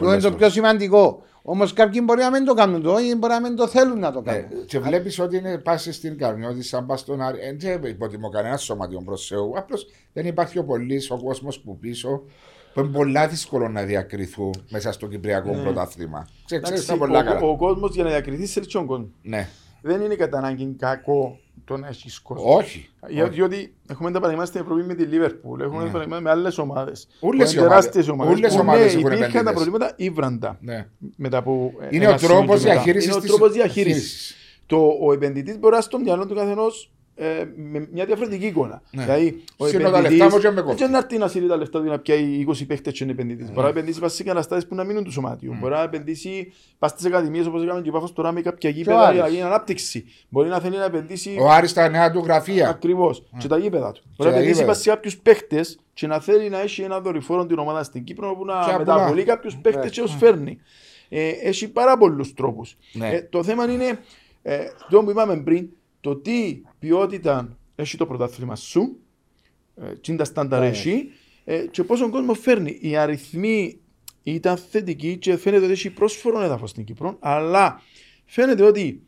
Ναι,
το-
ε, βέβαια.
του είναι το
Πολλές
πιο σημαντικό. Όμως κάποιοι μπορεί να μην το κάνουν το ή μπορεί να μην το θέλουν να το
Ναι.
κάνουν.
Και βλέπεις ότι είναι πάση στην καρμιό ότι σαν πας στον Άρη. ε, Δεν υποτιμώ κανένα σωματιό προς Θεού. Απλώς δεν υπάρχει ο πολύς ο κόσμος που πίσω που είναι πολλά δύσκολο να διακριθούν μέσα στο Κυπριακό πρωτάθλημα. Ξέρεις
Ναι. Εντάξει,
τα πολλά
ο,
καλά.
ο κόσμος για να διακριθεί σε τον κόσμο.
Ναι.
Δεν είναι κατά ανάγκη κακό το να έχεις κόσμο.
Όχι.
Για- Διότι έχουμε τα παραδείγματα στην Ευρώπη με τη Λίβερπουλ, έχουμε τα παραδείγματα με άλλες ομάδες.
Ναι. Όλες οι ομάδες- όλες οι ομάδες έχουν
Υπήρχαν τα
επενδυτές.
προβλήματα ύβραντα.
Ναι.
Μετά από
Είναι
ένα
ο
σημείο
τρόπο
και μετά.
διαχείρισης.
Είναι ο τρόπος διαχείρισης. Το, ο επενδυτής μπορεί να στο μυαλό του καθενός ε, με μια διαφορετική εικόνα.
Ναι.
Δηλαδή, ο
Σύνο τα
επενδυτής
λεφτά μου και με κόφτει.
δεν να έρθει να σύρει τα λεφτά του να πιάει 20 παίχτες και είναι επενδυτής. Μπορεί να επενδύσει πας σε καταστάσεις που να μείνουν του σωμάτιου. Μπορεί να επενδύσει πας στις ακαδημίες όπως έκαμε και ο Πάφος τώρα με κάποια γήπεδα
Άρης.
για να γίνει ανάπτυξη. Μπορεί να θέλει να επενδύσει
Ο Άρης τα νέα του γραφεία.
Ακριβώς. Και τα γήπεδα του. Μπορεί να
τα
επενδύσει
γήπεδα.
πας σε κάποιους παίχτες και να θέλει να έχει ένα δορυφόρο την ομάδα στην Κύπρο που
Και
να
απ'
μεταβολεί
πολλά.
κάποιους παίχτες και τους φέρνει. Ε, έχει πάρα πολλούς τρόπους.
Ναι.
Ε, το θέμα είναι, ε, το που είπαμε πριν, το τι ποιότητα έχει το πρωτάθλημα σου, ε, τι είναι τα στάνταρ
Ναι.
έχει, ε, και πόσο κόσμο φέρνει. Οι αριθμοί ήταν θετικοί και φαίνεται ότι έχει πρόσφορο έδαφος στην Κύπρο, αλλά φαίνεται ότι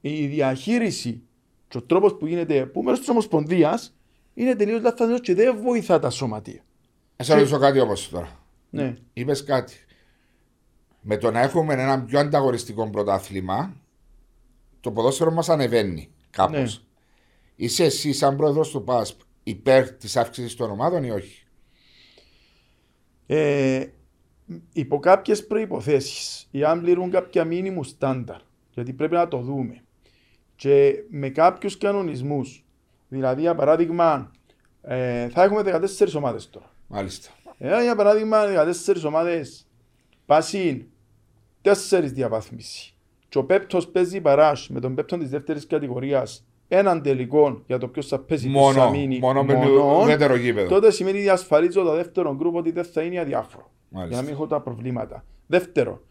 η διαχείριση και ο τρόπος που γίνεται που μέρος της Ομοσπονδίας είναι τελείως λαθασμένος και δεν βοηθά τα σωματεία.
Να σε ρωτήσω κάτι όμως τώρα.
Ναι.
Είπες κάτι. Με το να έχουμε ένα πιο ανταγωνιστικό πρωτάθλημα, το ποδόσφαιρο μας ανεβαίνει κάπως.
Ναι.
Είσαι εσύ, σαν πρόεδρος του ΠΑΣΠ, υπέρ της αύξησης των ομάδων ή όχι;
Ε, υπό κάποιες προποθέσει, ή αν πληρούν κάποια μήνυμου στάνταρ, γιατί πρέπει να το δούμε, και με κάποιους κανονισμούς, δηλαδή για παράδειγμα, ε, θα έχουμε 14 ομάδες τώρα.
Μάλιστα.
Ε, για παράδειγμα, 14 ομάδες πάσουν 4 διαβάθμιση. Και ο πέπτος παίζει παράς με τον πέπτο της δεύτερης κατηγορίας έναν τελικό για το ποιος θα παίζει ποιος θα
Μόνο,
μείνει
μόνο με
μονόν,
ουδέτερο γήπεδο.
τότε σημαίνει διασφαλίζω το δεύτερο γκρουπ ότι δεν θα είναι αδιάφορο.
Μάλιστα.
Για να μην έχω τα προβλήματα. Δεύτερο,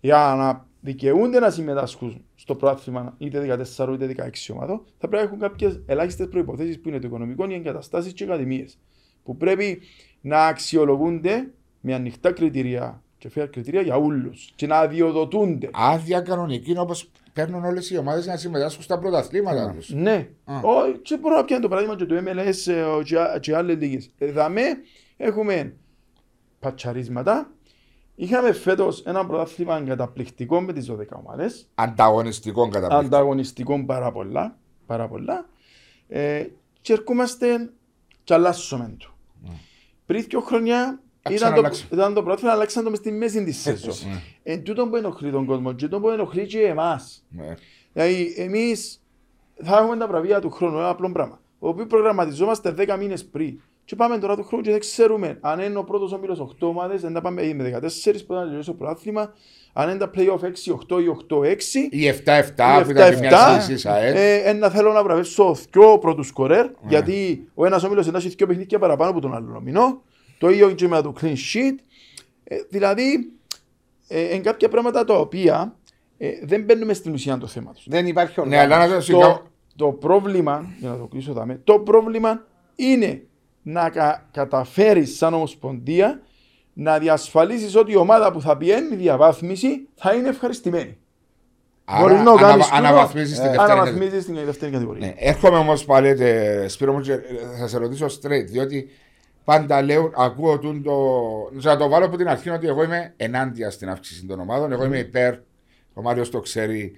για να δικαιούνται να συμμετάσχουν στο πρόθυμα είτε 14 είτε 16 ομάδων, θα πρέπει να έχουν κάποιες ελάχιστες προποθέσει που είναι το οικονομικό, οι εγκαταστάσεις και οι ακαδημίες. Που πρέπει να αξιολογούνται με ανοιχτά κριτήρια και fair κριτήρια για όλους και να αδειοδοτούνται.
Άδεια κανονική όπως παίρνουν όλες οι ομάδες να συμμετάσχουν στα πρωταθλήματα τους.
Ναι.
Α.
Ο, και μπορώ να πιάνω το παράδειγμα και του MLS ε, ο, και, α- και άλλες λίγες. Εδαμέ έχουμε πατσαρίσματα. Είχαμε φέτος ένα πρωτάθλημα καταπληκτικό με τις 12 ομάδες.
Ανταγωνιστικό καταπληκτικό.
Ανταγωνιστικό πάρα πολλά. Πάρα πολλά. Ε, και ερχόμαστε και αλλάσσουμε του. Πριν δύο χρόνια
Α,
ήταν το,
ξαναλλάξαμε.
ήταν το πρωτάθλημα, αλλάξαμε το μες στη μέση της σεζόν. Εν τούτο που ενοχλεί τον κόσμο και τούτο που ενοχλεί και εμάς.
Ναι.
Δηλαδή, εμείς θα έχουμε τα βραβεία του χρόνου, ένα απλό πράγμα. Το οποίος προγραμματιζόμαστε 10 μήνες πριν. Και πάμε τώρα του χρόνου και δεν ξέρουμε αν είναι ο πρώτος όμιλος 8 ομάδες, αν τα πάμε με 14 που θα τελειώσει το πρωτάθλημα, αν είναι τα playoff 6-8 ή 8-6.
Ή 7-7 που ήταν και μια σύγχυση ΑΕΛ.
Ε, ένα θέλω να βραβεύσω δυο πρώτους σκορέρ, γιατί ο ένας όμιλος έχει δυο παιχνίδια παραπάνω από τον άλλο νομινό. Το ίδιο και με το clean sheet. Ε, δηλαδή, ε, εν κάποια πράγματα τα οποία ε, δεν μπαίνουμε στην ουσία τους θέματο.
Δεν υπάρχει
Ναι, αλλά
οργάνωση.
να το
Το,
συγχαρώ.
το πρόβλημα, για να το κλείσω δάμε, το πρόβλημα είναι να κα, καταφέρεις σαν ομοσπονδία να διασφαλίσεις ότι η ομάδα που θα πιένει διαβάθμιση θα είναι ευχαριστημένη. Μπορείς
Άρα
να το κάνεις
αναβα-
τούτο,
αναβαθμίζεις την
ε,
δεύτερη κατηγορία.
Αναβαθμίζεις την δεύτερη κατηγορία.
Ναι. Έρχομαι όμως πάλι, ε, Σπύρο μου, και θα σε ρωτήσω straight, διότι πάντα λέω, ακούω τούν το. Να το βάλω από την αρχή ότι εγώ είμαι ενάντια στην αύξηση των ομάδων. Εγώ είμαι υπέρ, ο Μάριος το ξέρει,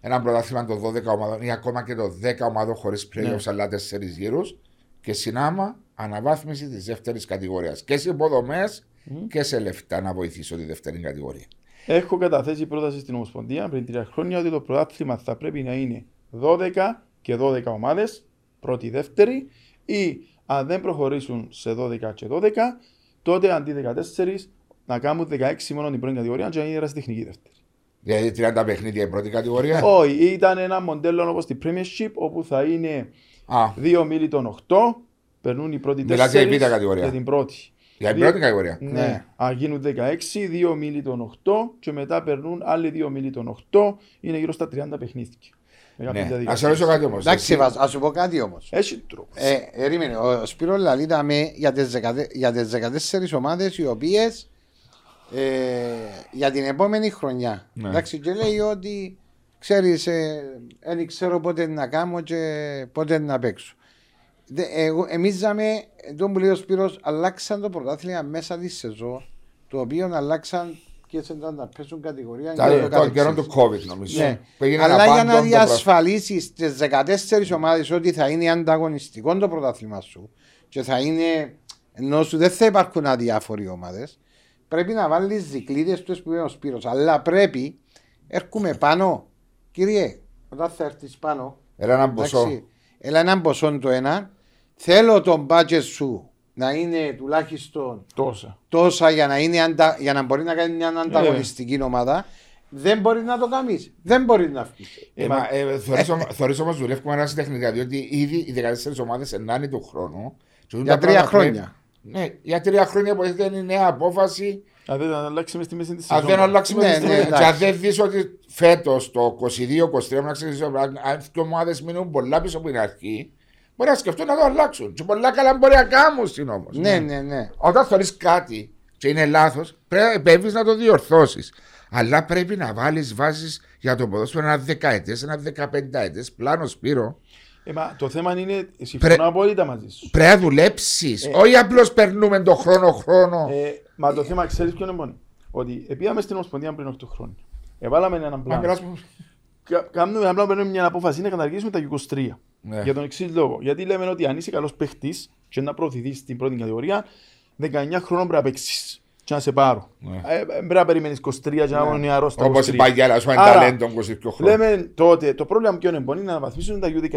ένα πρωτάθλημα των 12 ομάδων ή ακόμα και των 10 ομάδων χωρίς playoffs αλλά 4 γύρους και συνάμα αναβάθμιση της δεύτερης κατηγορίας. Και σε υποδομές και σε λεφτά να βοηθήσω τη δεύτερη κατηγορία.
Έχω καταθέσει πρόταση στην Ομοσπονδία πριν τρία χρόνια ότι το πρωτάθλημα θα πρέπει να είναι 12 και 12 ομάδες, πρώτη, δεύτερη, ή αν δεν προχωρήσουν σε 12 και 12, τότε αντί 14 να κάνουν 16 μόνο την πρώτη κατηγορία και να είναι τεχνική δεύτερη.
Δηλαδή 30 παιχνίδια η πρώτη κατηγορία;
Όχι, ήταν ένα μοντέλο όπως τη Premiership όπου θα είναι
Α,
δύο μίλη των 8, περνούν οι πρώτοι
Μιλάτε για
4
η β' κατηγορία.
για την πρώτη.
για την
Δύο-
πρώτη κατηγορία.
Ναι.
Ναι.
Αν γίνουν 16, 2 μίλι των 8 και μετά περνούν άλλοι 2 μίλι των 8, είναι γύρω στα 30 παιχνίδια. Με κάποιες
Ναι. Α
διαδικασίες.
σε ρωτήσω κάτι όμως.
Εντάξει, βάζ- ας σου πω κάτι όμως.
Έχει τρόπος.
Ε, ερήμενε, ο Σπύρος Λαλίτα με για τις, δεκα- για τις 14 ομάδες οι οποίες ε, για την επόμενη χρονιά.
Ναι.
Εντάξει, και λέει ότι ξέρεις, δεν ξέρω πότε να κάνω και πότε να παίξω. Δε, εγώ, εμείς ζάμε, τον που λέει ο Σπύρος, αλλάξαν το πρωτάθλημα μέσα της σεζόν, το οποίο αλλάξαν και ήταν να πέσουν κατηγορία. και
Τα-
το
Τον
καθεξής.
καιρό του COVID νομίζω.
Ναι.
Που έγινε
Αλλά
ένα
για
πάντον
να
το προ-
διασφαλίσεις τις 14 ομάδες ότι θα είναι ανταγωνιστικό το πρωτάθλημα σου και θα είναι ενώ σου δεν θα υπάρχουν αδιάφοροι ομάδες, πρέπει να βάλεις δικλείδες τους που είναι ο Σπύρος. Αλλά πρέπει, έρχομαι πάνω, κύριε, όταν θα έρθεις πάνω,
Era ένα ποσό.
εντάξει, Έλα έναν ποσό το ένα. Θέλω το budget σου να είναι τουλάχιστον
Τόσα.
τόσα για να, είναι αντα... για να μπορεί να κάνει μια ανταγωνιστική ομάδα. Δεν μπορεί να το κάνεις. Δεν μπορεί να βγεις.
Ε, μα, ε, θεωρείς όμ- θεωρείς όμως δουλεύουμε ένα τεχνικά, διότι ήδη οι 14 ομάδες ενάνει του χρόνου. και
Για
τα
τρία
πράγματα
χρόνια.
πρέπει- Ναι, για τρία χρόνια υποθέτει είναι η νέα απόφαση.
Αν δεν αλλάξεις μες στη μέση της
Αν
σεζόν.
δεν αλλάξει
Ναι,
με
ναι,
της στιγμή.
εντάξει.
Και αν δεν δεις ότι φέτος το 22-23 να ξέρεις αν αν οι ομάδες μείνουν πολλά πίσω από την αρχή, μπορεί να σκεφτούν να το αλλάξουν. Και πολλά καλά μπορεί να κάνουν όμως.
Ναι, ναι, ναι.
Όταν θεωρείς κάτι και είναι λάθος, πρέπει να επέμβεις να το διορθώσεις. Αλλά πρέπει να βάλεις βάσεις για το ποδόσφαιρο ένα δεκαετές, ένα δεκαπενταετές πλάνο Σπύρο.
Ε, μα, το θέμα είναι, συμφωνώ
Πρέ-
απόλυτα μαζί σου.
Πρέπει να δουλέψεις. Όχι απλώς περνούμε το χρόνο χρόνο.
Ε, μα το θέμα ξέρεις ποιο είναι μόνο; Ότι επήγαμε στην Ομοσπονδία πριν 8 χρόνια. Εβάλαμε έναν
Μα
πλάνο.
περάσουμε-
Κα- Κάνουμε ένα πλάνο, παίρνουμε μια απόφαση να καταργήσουμε τα 23.
Ναι.
Για τον εξής λόγο. Γιατί λέμε ότι αν είσαι καλός παίχτης και να προωθηθείς στην πρώτη κατηγορία, 19 χρόνων πρέπει να παίξεις. Και να σε πάρω.
Ναι.
Ε, πρέπει να περιμένεις 23 και να είναι νεαρό στα
Όπω
23.
η παγιάλα σου, είναι
Άρα,
ταλέντο 22 χρόνια.
Λέμε τότε το πρόβλημα ποιο είναι μπορεί να αναβαθμίσουν τα U19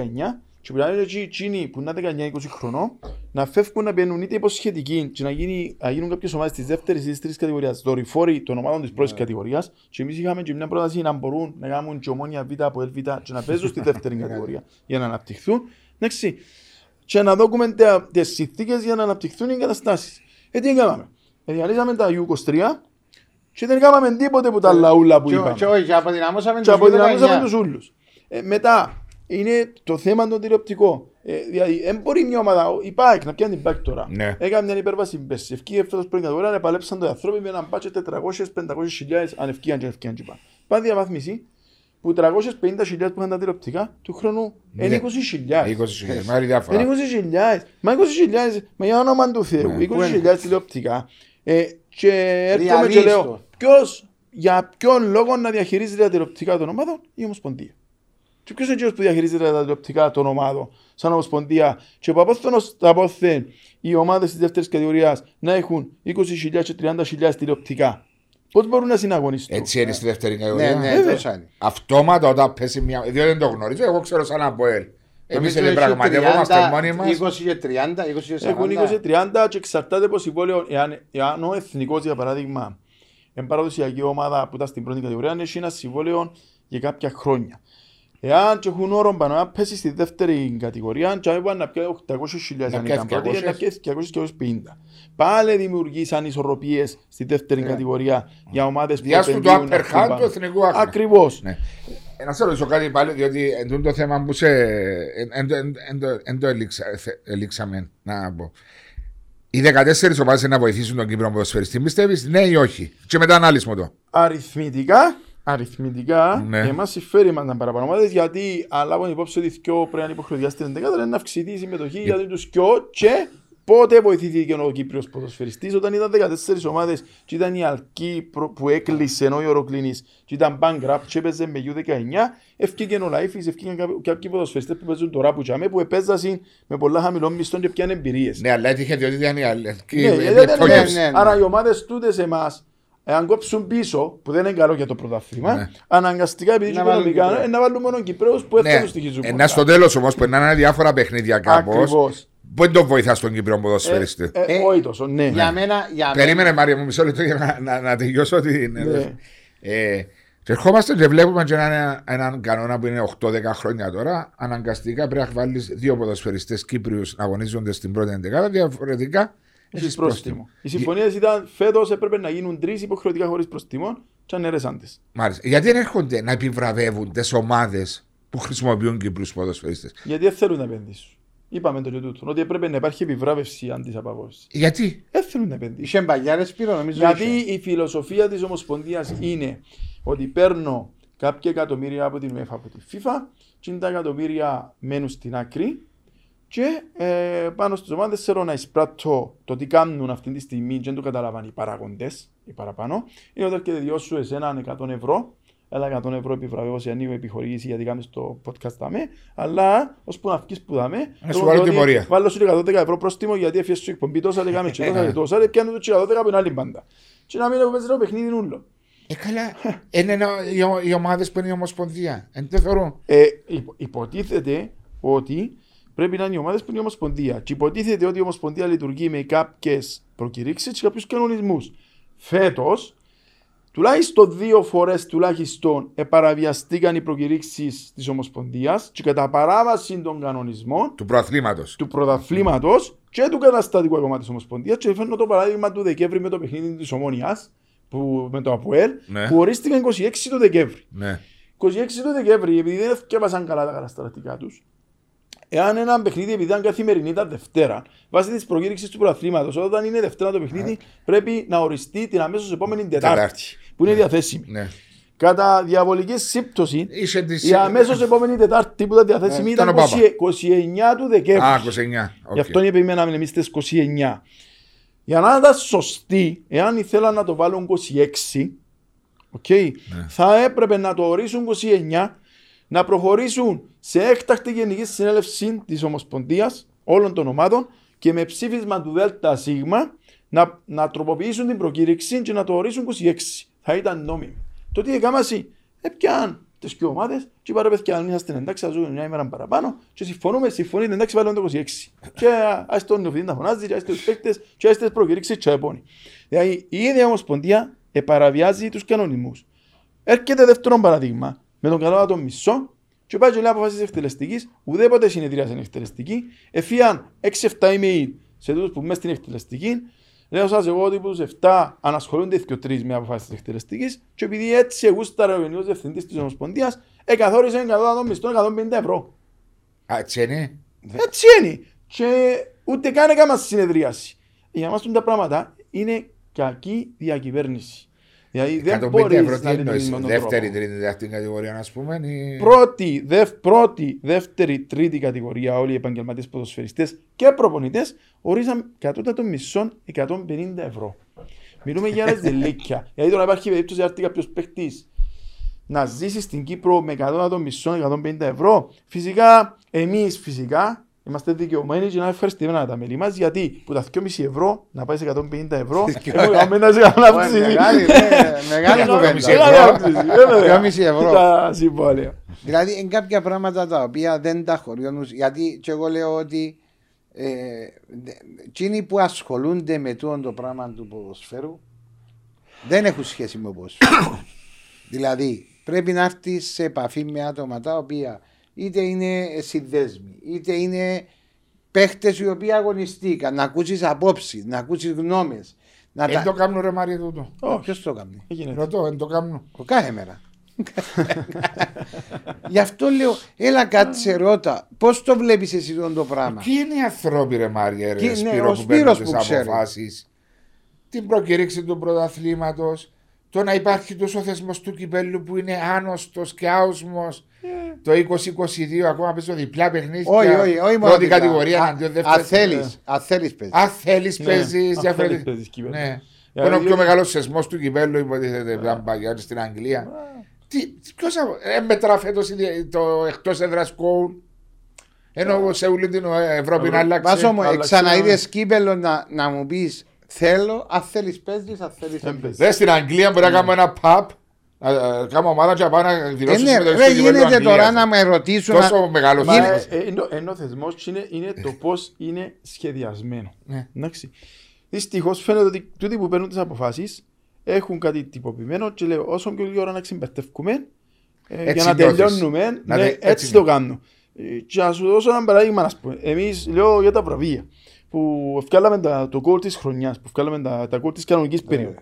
και πρέπει να είναι εκεί εκείνοι που είναι 19-20 χρονών να φεύγουν να μπαίνουν είτε υποσχετικοί και να, γίνει, να γίνουν κάποιες ομάδες της δεύτερης ή της τρίτης κατηγορίας δορυφόροι των ομάδων της πρώτης κατηγορίας και εμείς είχαμε και μια πρόταση να μπορούν να κάνουν και ομόνια Β από ΕΛΒ και να παίζουν στη δεύτερη κατηγορία για να αναπτυχθούν εντάξει, και να δούμε τα- τις συνθήκες για να αναπτυχθούν οι εγκαταστάσεις. Ε, τι έκαναμε. Ε, διαλύσαμε τα U23 και δεν έκαναμε τίποτε που τα λαούλα που
Και-
είπαμε
Και όχι, και αποδυναμώσαμε
και
τους
αποδυναμώσαμε
19.
τους ούλους. Ε, μετά, είναι το θέμα των τηλεοπτικών. Ε, δηλαδή, δεν μπορεί μια ομάδα, η ΠΑΕΚ να πιάνει την ΠΑΕΚ τώρα.
Ναι.
Έκανε μια υπέρβαση πέρσι. Ευκήγε φέτος πριν κατηγορία, επαλέψαν το ανθρώποι με έναν πάτσο 400-500 χιλιάδες, αν ευκήγαν και αν ευκήγαν και πάνε. Πάει διαβάθμιση, που 350 χιλιάδες που είχαν τα τηλεοπτικά, του χρόνου είναι
Ναι.
20 χιλιάδες.
20 χιλιάδες, μεγάλη διάφορα.
Είναι 20 χιλιάδες. Μα 20 χιλιάδες, μα για όνομα του Θεού,
Ναι.
20 χιλιάδες τηλεοπτικά. Ε, και έρχομαι και
Διαλύστο.
λέω, ποιος, για ποιον λόγο να διαχειρίζεται τα τηλεοπτικά των ομάδων η Ομοσπονδία. Και ποιος είναι εκείνος που διαχειρίζεται τα τηλεοπτικά των ομάδων σαν Ομοσπονδία; Και που απόθενος θα απόθεν οι ομάδες της δεύτερης κατηγορίας να έχουν 20.000 και 30.000 τηλεοπτικά. Πώς μπορούν να συναγωνιστούν;
Έτσι είναι στη δεύτερη
Ναι,
κατηγορία.
ναι,
Βέβαια.
τόσα είναι.
Αυτόματα όταν πέσει μια. Διότι δεν το γνωρίζω, εγώ ξέρω σαν από ελ. Εμείς
Νομίζω
δεν
έχει
πραγματευόμαστε
30,
μόνοι μας.
20 και 30, 20 και 40.
Έχουν 20-30 και εξαρτάται από συμβόλαιο. Εάν, εάν ο εθνικός, για παράδειγμα, εν παραδοσιακή ομάδα που ήταν στην πρώτη κατηγορία, έχει ένα συμβόλαιο για κάποια χρόνια. Εάν και έχουν όρο πάνω να πέσει στη δεύτερη κατηγορία, και αν είπαν να πιάει 800.000
Να
αν
πιάσει
ήταν πρώτη,
200.
να πιάσει 200-250. Πάλι δημιουργήσαν ισορροπίες στη δεύτερη κατηγορία για ομάδες που
Διάστου το
επενδύουν
upper
να
hand
χτυπάνε.
του εθνικού άκρα.
Ακριβώς.
Ναι. Ε, Να σε ρωτήσω κάτι πάλι, διότι εν τούτο το θέμα που σε. εν- εν- εν το- εν το ελίξα- θε- ελίξαμε να πω. Οι 14 ομάδες να βοηθήσουν τον Κύπρο ποδοσφαιριστή, πιστεύεις, ναι ή όχι; Και μετά ανάλυση μου το.
Αριθμητικά, αριθμητικά
Ναι.
ναι. εμάς συμφέρει μας να παραπάνω ομάδες γιατί αν λάβουν υπόψη ότι δυο πρέπει να είναι υποχρεωτικά στην 11 είναι να αυξηθεί η συμμετοχή γιατί τους δυο και πότε βοηθήθηκε ο Κύπριος ποδοσφαιριστής όταν ήταν 14 ομάδες και ήταν η Αλκή προ- που έκλεισε ενώ η Οροκλίνης και ήταν bankrupt και έπαιζε με U19 ευκήκε ο Λαΐφης, ευκήκαν κάποιοι- κάποιοι ποδοσφαιριστές που παίζουν τώρα που τσάμε που επέζασαν με πολλά χαμηλών μισθών και πιάνε εμπειρίες.
Ναι, αλλά έτυχε διότι ήταν η άλλη.
Ναι, γιατί δεν
ναι,
είναι-
ναι, ναι.
Άρα οι ομάδε τούτε σε εμά, εάν κόψουν πίσω, που δεν είναι καλό για το πρωτάθλημα,
Ναι.
αναγκαστικά επειδή
Να
είναι
βάλουν
οικονομικά,
Κυπρέους.
ε, να βάλουν μόνο Κυπρέους που έτσι θα τους στοιχίζουν.
Ναι, Ένα στο τέλος όμως που είναι διάφορα παιχνίδια κάπως.
Ακριβώς.
Πού το βοηθά τον Κύπρο ποδοσφαιριστή;
Ε,
Ε,
όχι τόσο, ναι.
Για μένα, για μένα.
Περίμενε Μάρια μου μισό λεπτό για να, να, να τελειώσω την.
Ναι.
Ε, και ερχόμαστε και βλέπουμε και έναν, έναν κανόνα που είναι 8-10 χρόνια τώρα. Αναγκαστικά πρέπει να βάλεις δύο ποδοσφαιριστές Κύπριους να αγωνίζονται στην πρώτη εντεκάδα. Διαφορετικά
Έχεις πρόστιμο. Οι συμφωνίες ήταν φέτος έπρεπε να γίνουν τρεις υποχρεωτικά χωρίς πρόστιμο και ανέρεσάντες.
Μάλιστα. Γιατί δεν έρχονται να επιβραβεύουν τις ομάδες που χρησιμοποιούν Κύπριου ποδοσφαιριστές;
Γιατί δεν θέλουν να επενδύσουν. Είπαμε το και τούτο, ότι έπρεπε να υπάρχει επιβράβευση αντί της απαγόρευσης.
Γιατί;
Δεν θέλουν να επενδύσουν.
Είχε μπαγιάρες πύρο, νομίζω.
Γιατί
είχε.
η φιλοσοφία της Ομοσπονδίας είναι ότι παίρνω κάποια εκατομμύρια από την UEFA, από τη FIFA και τα εκατομμύρια μένουν στην άκρη και ε, πάνω στις ομάδες θέλω να εισπράττω το τι κάνουν αυτή τη στιγμή και δεν το καταλαβαίνουν οι παραγοντές, οι παραπάνω. Είναι ότι έρχεται δυο σου εσέναν 100 ευρώ, έλα 100 ευρώ επιβραβεύωση ανοίγω επιχορήγηση γιατί κάνεις το podcast δάμε, αλλά ώσπου να βγεις που δάμε,
Να σου βάλω
ότι
τιμωρία.
Βάλω σου 110 ευρώ πρόστιμο γιατί έφυγες σου εκπομπή τόσα, λέγαμε και τόσα και τόσα, και πιάνω το 110 από την άλλη μπάντα. Και να μην έχω παίζει το παιχνίδι νουλό.
Ε, καλά. είναι ένα- οι, οι ομάδες που είναι η Ομοσπονδία. Εν το θεωρώ.
Ε, υπο- υποτίθεται ότι πρέπει να είναι οι ομάδες που είναι η Ομοσπονδία. Και υποτίθεται ότι η Ομοσπονδία λειτουργεί με κάποιες προκηρύξεις και κάποιους κανονισμούς. Φέτος, τουλάχιστον δύο φορές τουλάχιστον επαραβιαστήκαν οι προκηρύξεις της Ομοσπονδίας και κατά παράβαση των κανονισμών
Του προαθλήματος.
του πρωταθλήματο και του καταστατικού κομμάτι της Ομοσπονδίας. Και φέρνω το παράδειγμα του Δεκέμβρη με το παιχνίδι της Ομόνιας με το ΑΠΟΕΛ
Ναι.
που ορίστηκαν 26 του Δεκέμβρη.
Ναι.
26 του Δεκέμβρη, επειδή δεν έφτιαβασαν καλά τα καταστατικά τους, εάν ένα παιχνίδι, επειδή ήταν καθημερινή, ήταν Δευτέρα, βάσει της προκήρυξης του πρωταθλήματο, όταν είναι Δευτέρα το παιχνίδι, πρέπει να οριστεί την αμέσως επόμενη Τετάρτη,
Τετάρτη.
που είναι διαθέσιμη.
ναι.
Κατά διαβολική σύμπτωση,
Είσαι τη.
η αμέσως επόμενη Τετάρτη που ήταν διαθέσιμη
Ε,
ήταν
ήταν ο Πάπα.
29 του Δεκέμβρη.
Α, 29.
Γι' αυτό επιμέναμε εμείς στι 29. Για να ήταν σωστή, εάν ήθελαν να το βάλουν 26, οκ,
Ναι.
θα έπρεπε να το ορίσουν 29, να προχωρήσουν σε έκτακτη γενική συνέλευση της Ομοσπονδίας όλων των ομάδων και με ψήφισμα του ΔΣ να, να τροποποιήσουν την προκήρυξη και να το ορίσουν 26. Θα ήταν νόμιμο. Το τι έκαμασαι, έπιαν τις δύο ομάδες και είπα ρε παιδιά, αν είσαστε εντάξει, θα ζούμε μια ημέρα παραπάνω και συμφωνούμε, συμφωνείτε εντάξει, βάλουμε το 26. Και ας τον νοφητή να φωνάζει, και ας τους παίκτες, και ας τις προκηρύξεις και επώνει. Δηλαδή η ίδια Ομοσπονδία επαραβιάζει τους κανονισμούς. Έρχεται δεύτερο παραδείγμα, με τον καλό τον μισό και πάει και λέει αποφάσεις εκτελεστικής, ουδέποτε συνεδρίασε εκτελεστική, εφίαν 6-7 email σε τούτους που μέσα στην εκτελεστική, Λέω σας εγώ ότι που τους 7 ανασχολούνται και τρεις με αποφάσεις της εκτελεστικής και επειδή έτσι εγούσταρε ο Γενικός Διευθυντής της Ομοσπονδίας εκαθόρισε εκατό μισθό 150 ευρώ.
Α, έτσι είναι.
Έτσι είναι. Και ούτε καν έκανα συνεδρίαση. Για μας τα πράγματα είναι κακή διακυβέρνηση. Δηλαδή δεν
150
μπορείς
ευρώ τι
να
εννοείς,
λειτουργείς με τον
Δεύτερη,
τρόπο.
τρίτη, τέταρτη κατηγορία, να πούμε. ή-
Πρώτη, δευ, πρώτη, δεύτερη, τρίτη κατηγορία όλοι οι επαγγελματίες ποδοσφαιριστές και προπονητές ορίζαν κατώτατο μισό 150 ευρώ. Μιλούμε για άλλες δελίκια. Δηλαδή τώρα υπάρχει περίπτωση να έρθει κάποιος παίκτης να ζήσει στην Κύπρο με κατώτατο μισό 150 ευρώ. Φυσικά, εμείς φυσικά είμαστε δικαιωμένοι και να ευχαριστούμε τα μέλη μας γιατί που τα 2,5 ευρώ να πάει σε 150 ευρώ έχουμε καμένα σε κανένα
Ω,
αύξηση.
Μεγάλη, ναι, μεγάλη
Για
κουβέντα.
μισή
Μεγάλη
ευρώ.
αύξηση, ε, βέβαια.
2,5 ευρώ.
Τα συμβόλαια.
Δηλαδή, είναι κάποια πράγματα τα οποία δεν τα χωριώνουν. Γιατί και εγώ λέω ότι ε, δε- εκείνοι που ασχολούνται με τούτο το πράγμα του ποδοσφαίρου δεν έχουν σχέση με το ποδοσφαίρο. δηλαδή, πρέπει να έρθεις σε επαφή με άτομα τα οποία είτε είναι συνδέσμοι, είτε είναι παίχτες οι οποίοι αγωνιστήκαν, να ακούσεις απόψεις, να ακούσεις γνώμες. Να
Δεν το κάνουν ρε Μάρια τούτο.
Όχι,
Ποιος το κάνει.
έγινε.
Ρωτώ, δεν το κάνουν.
Ο κάθε μέρα. Γι' αυτό λέω, έλα κάτσε ρώτα, πώς το βλέπεις εσύ τον το πράγμα;
Ποιοι είναι οι ανθρώποι, ρε Μάρια, ρε
Ποιοι- ναι,
Σπύρο,
ο
που
Σπύρος
παίρνουν
που
τις
ξέρει.
αποφάσεις, την προκήρυξη του πρωταθλήματος, το να υπάρχει τόσο θεσμός του κυπέλου που είναι άνοστος και άοσμος. Το 2022 ακόμα παίζω διπλά παιχνίδια.
Όχι, όχι, όχι μόνο.
Πρώτη
διπλά.
κατηγορία,
Α-
αντίον δεύτερη.
Αν θέλεις, αν θέλεις παίζεις.
Αν θέλεις,
Ναι,
παίζεις
αν
διαφορετικά.
θέλεις, παίζεις κύπελλο.
Ναι.
Για
Που είναι ο
να
πιο
δει-
μεγάλος θεσμό του κυπέλου, υποτίθεται, ήταν παλιά στην Αγγλία. Τι, ποιος έμετρα φέτος το εκτός έδρας κόουν. Ενώ σε όλη την Ευρώπη να αλλάξει.
Βάζω μου,
άλλαξε
ξαναείδες
ένα-
κύπελο να, να μου πεις θέλω, αν θέλεις παίζεις, αν θέλεις
Δεν παίζει.
Δες στην Αγγλία μπορεί να κάνουμε ένα pub, να να κάνουμε ομάδα και να πάμε να δηλώσουμε
Ναι,
συμμετοχή
ρε,
στο κυπέλλο
γίνεται
Αγγλίας.
τώρα να με ρωτήσουν.
Τόσο
να-
μεγάλο
Μα,
θεσμός.
ε, ε, ενώ- ενώ ο θεσμός είναι, είναι το πώς είναι σχεδιασμένο.
Ναι.
Εντάξει. Δυστυχώς φαίνεται ότι τούτοι που παίρνουν τις αποφάσεις έχουν κάτι τυποποιημένο και λέω όσο πιο λίγο ώρα να ξεμπερτεύκουμε ε, για
Έτσι
να
νιώθεις.
τελειώνουμε,
Να
ναι,
δε-
έτσι,
έτσι
το κάνω. Ε, Και να σου δώσω ένα παράδειγμα, ας πούμε. Εμείς λέω για τα βραβεία που βγάλαμε τα, το κόλ της χρονιάς, που βγάλαμε τα, τα κόλ της κανονικής περίοδου.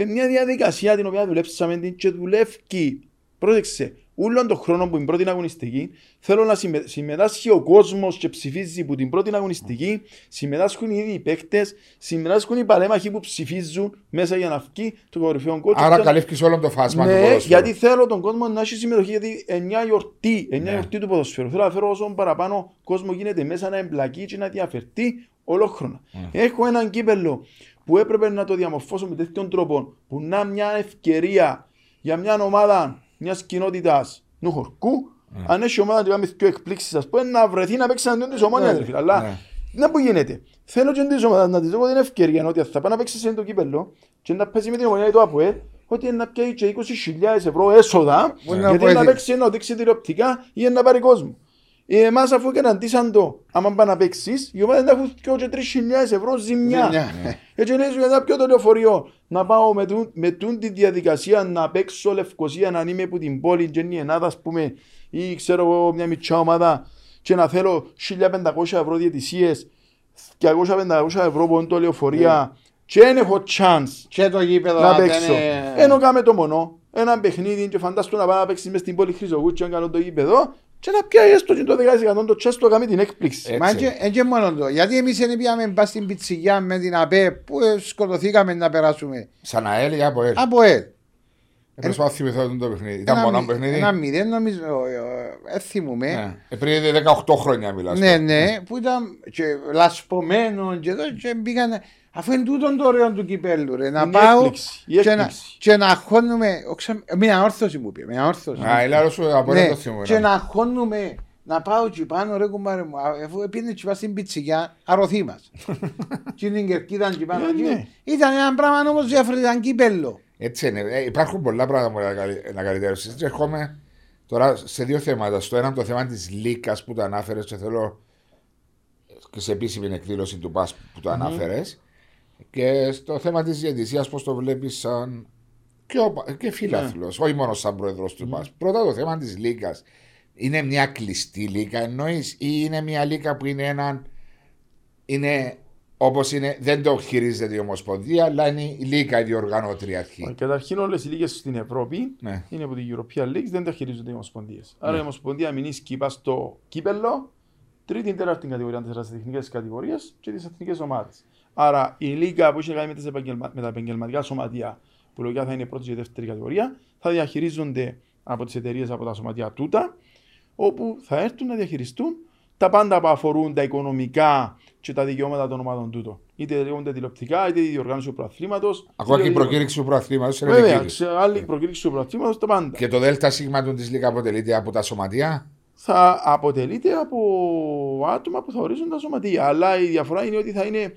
Ε, μια διαδικασία την οποία δουλέψαμε την και δουλεύει. Πρόσεξε, όλον τον χρόνο που είναι πρώτη αγωνιστική, θέλω να συμμε- συμμετάσχει ο κόσμος και ψηφίζει που την πρώτη αγωνιστική, συμμετάσχουν οι ίδιοι οι παίκτες, συμμετάσχουν οι παλέμαχοι που ψηφίζουν μέσα για να βγει το κορυφαίο κότσο.
Άρα καλύφει όλο το φάσμα του
Ναι,
ποδοσφαίρου.
γιατί θέλω τον κόσμο να έχει συμμετοχή. Γιατί εννιά γιορτή, εννιά
Ναι.
γιορτή του ποδοσφαίρου. Θέλω να φέρω όσο παραπάνω κόσμο γίνεται μέσα να εμπλακεί και να διαφερθεί ολόχρονα.
Ναι.
Έχω έναν κύπελο που έπρεπε να το διαμορφώσω με τέτοιον τρόπο που να είναι μια ευκαιρία για μια ομάδα μιας κοινότητας νου χορκού.
Ναι.
Αν έχει ομάδα που πάμε δύο εκπλήξεις, ας πούμε, να βρεθεί να παίξει αντίον της ομόνιας,
Ναι,
ρε φίλε. Αλλά
ναι.
δεν που γίνεται. Θέλω και της ομάδας να της δω την ευκαιρία ότι θα πάει να παίξει σε το κύπελο και να παίζει με την ομονία του ΑΠΟΕΛ ότι να πιάει και 20.000 ευρώ έσοδα
Μπορεί να
γιατί να
βοηθήσει.
παίξει να δείξει τηλεοπτικά ή να πάρει κόσμο. Εμάς αφού καταντήσαν το, άμα πάνε να παίξεις, οι ομάδες να έχουν και και τρεις χιλιάδες ευρώ ζημιά.
Ζημιά, ναι.
Έτσι λέει σου γιατί πιο το λεωφορείο να πάω με, τούν, με τούν τη διαδικασία να παίξω Λευκοσία να είμαι από την πόλη και είναι η Ελλάδα ας πούμε ή ξέρω εγώ μια μικρά ομάδα και να θέλω 1500 ευρώ διαιτησίες 200-500 ευρώ που είναι το λεωφορεία και δεν έχω chance
Και το γήπεδο
να
δεν
παίξω.
είναι-
Ενώ κάμε το μονό, ένα παιχνίδι και φαντάσου να πάει να παίξεις μες στην πόλη Χρυσογούτσια αν κάνω το γήπεδο και να πιάει έστω και το 10% το τσάς το κάνει την έκπληξη.
Ε,
Μα
Έτσι.
και, ε, και μόνο το. Γιατί εμείς δεν πήγαμε πα στην πιτσιγιά με την ΑΠΕ που ε, σκοτωθήκαμε να περάσουμε.
Σαν ΑΕΛ ή από ΕΛ.
Από ελ.
Ε, Προσπαθώ να θυμηθώ το παιχνίδι. Ήταν
Ένα
μόνο
μη-
παιχνίδι;
Ένα μηδέν νομίζω. ε, ε, θυμούμαι.
Ναι. Ε, Πριν 18 χρόνια μιλάς.
Ναι, ναι, που ήταν και λασπωμένο και εδώ και πήγαν. Αφού είναι τούτον το ωραίο του κυπέλου, ρε, να
Είναι
πάω
έκπληξη, η
και να,
έκπληξη.
και να χώνουμε. όξα- Μια όρθωση μου πει, μια όρθωση.
Α, η Λάρο σου από
Ναι,
ΕΛ το θυμούμαι.
και να χώνουμε να πάω εκεί πάνω ρε κουμπάρε μου α, αφού πήγαινε εκεί πάνω στην πιτσικιά αρωθεί μας και την κερκίδα εκεί πάνω
Ε,
εκεί.
ναι.
ήταν ένα πράγμα όμως διαφορετικό ήταν κύπελλο
Έτσι είναι. Ε, υπάρχουν πολλά πράγματα που να καλυ- να καλυτερεύσεις. Και ερχόμαι τώρα σε δύο θέματα. Στο ένα το θέμα της Λίκα που το ανάφερες και θέλω και σε επίσημη εκδήλωση του ΠΑΣ που το ανάφερες. Και στο θέμα της διαιτησίας, πώς το βλέπεις σαν και, ο, και φίλαθλο, όχι μόνο σαν πρόεδρος του ΠΑΣ. Πρώτα το θέμα της Λίκα. Είναι μια κλειστή λίκα εννοείς, ή είναι μια λίκα που είναι έναν. Είναι όπως είναι, δεν το χειρίζεται η Ομοσπονδία, αλλά είναι η λίκα η διοργανώτρια αρχή.
Καταρχήν όλες οι λίγες στην Ευρώπη
Ναι.
είναι από την European League, δεν τα χειρίζονται οι ομοσπονδίες. Άρα η ομοσπονδία μείνει σκύπα στο κύπελο, τρίτη τέταρτη κατηγορία, τέσσερις εθνικές κατηγορίες και τις εθνικές ομάδες. Άρα η λίγα που έχει να κάνει με, τις επαγγελμα... με τα επαγγελματικά σωματεία, που λογικά θα είναι πρώτη και δεύτερη κατηγορία, θα διαχειρίζονται από τις εταιρείες από τα σωματεία τούτα, όπου θα έρθουν να διαχειριστούν τα πάντα που αφορούν τα οικονομικά και τα δικαιώματα των ομάδων τούτων. Είτε λέγονται τηλεοπτικά, είτε η διοργάνωση του προαθλήματος.
Ακόμα και η προκήρυξη του προαθλήματος είναι
Βέβαια,
δικαίωση.
σε άλλη προκήρυξη του προαθλήματος τα πάντα.
Και το ΔΣ του της Λίγα αποτελείται από τα σωματεία;
Θα αποτελείται από άτομα που θα ορίζουν τα σωματεία. Αλλά η διαφορά είναι ότι θα είναι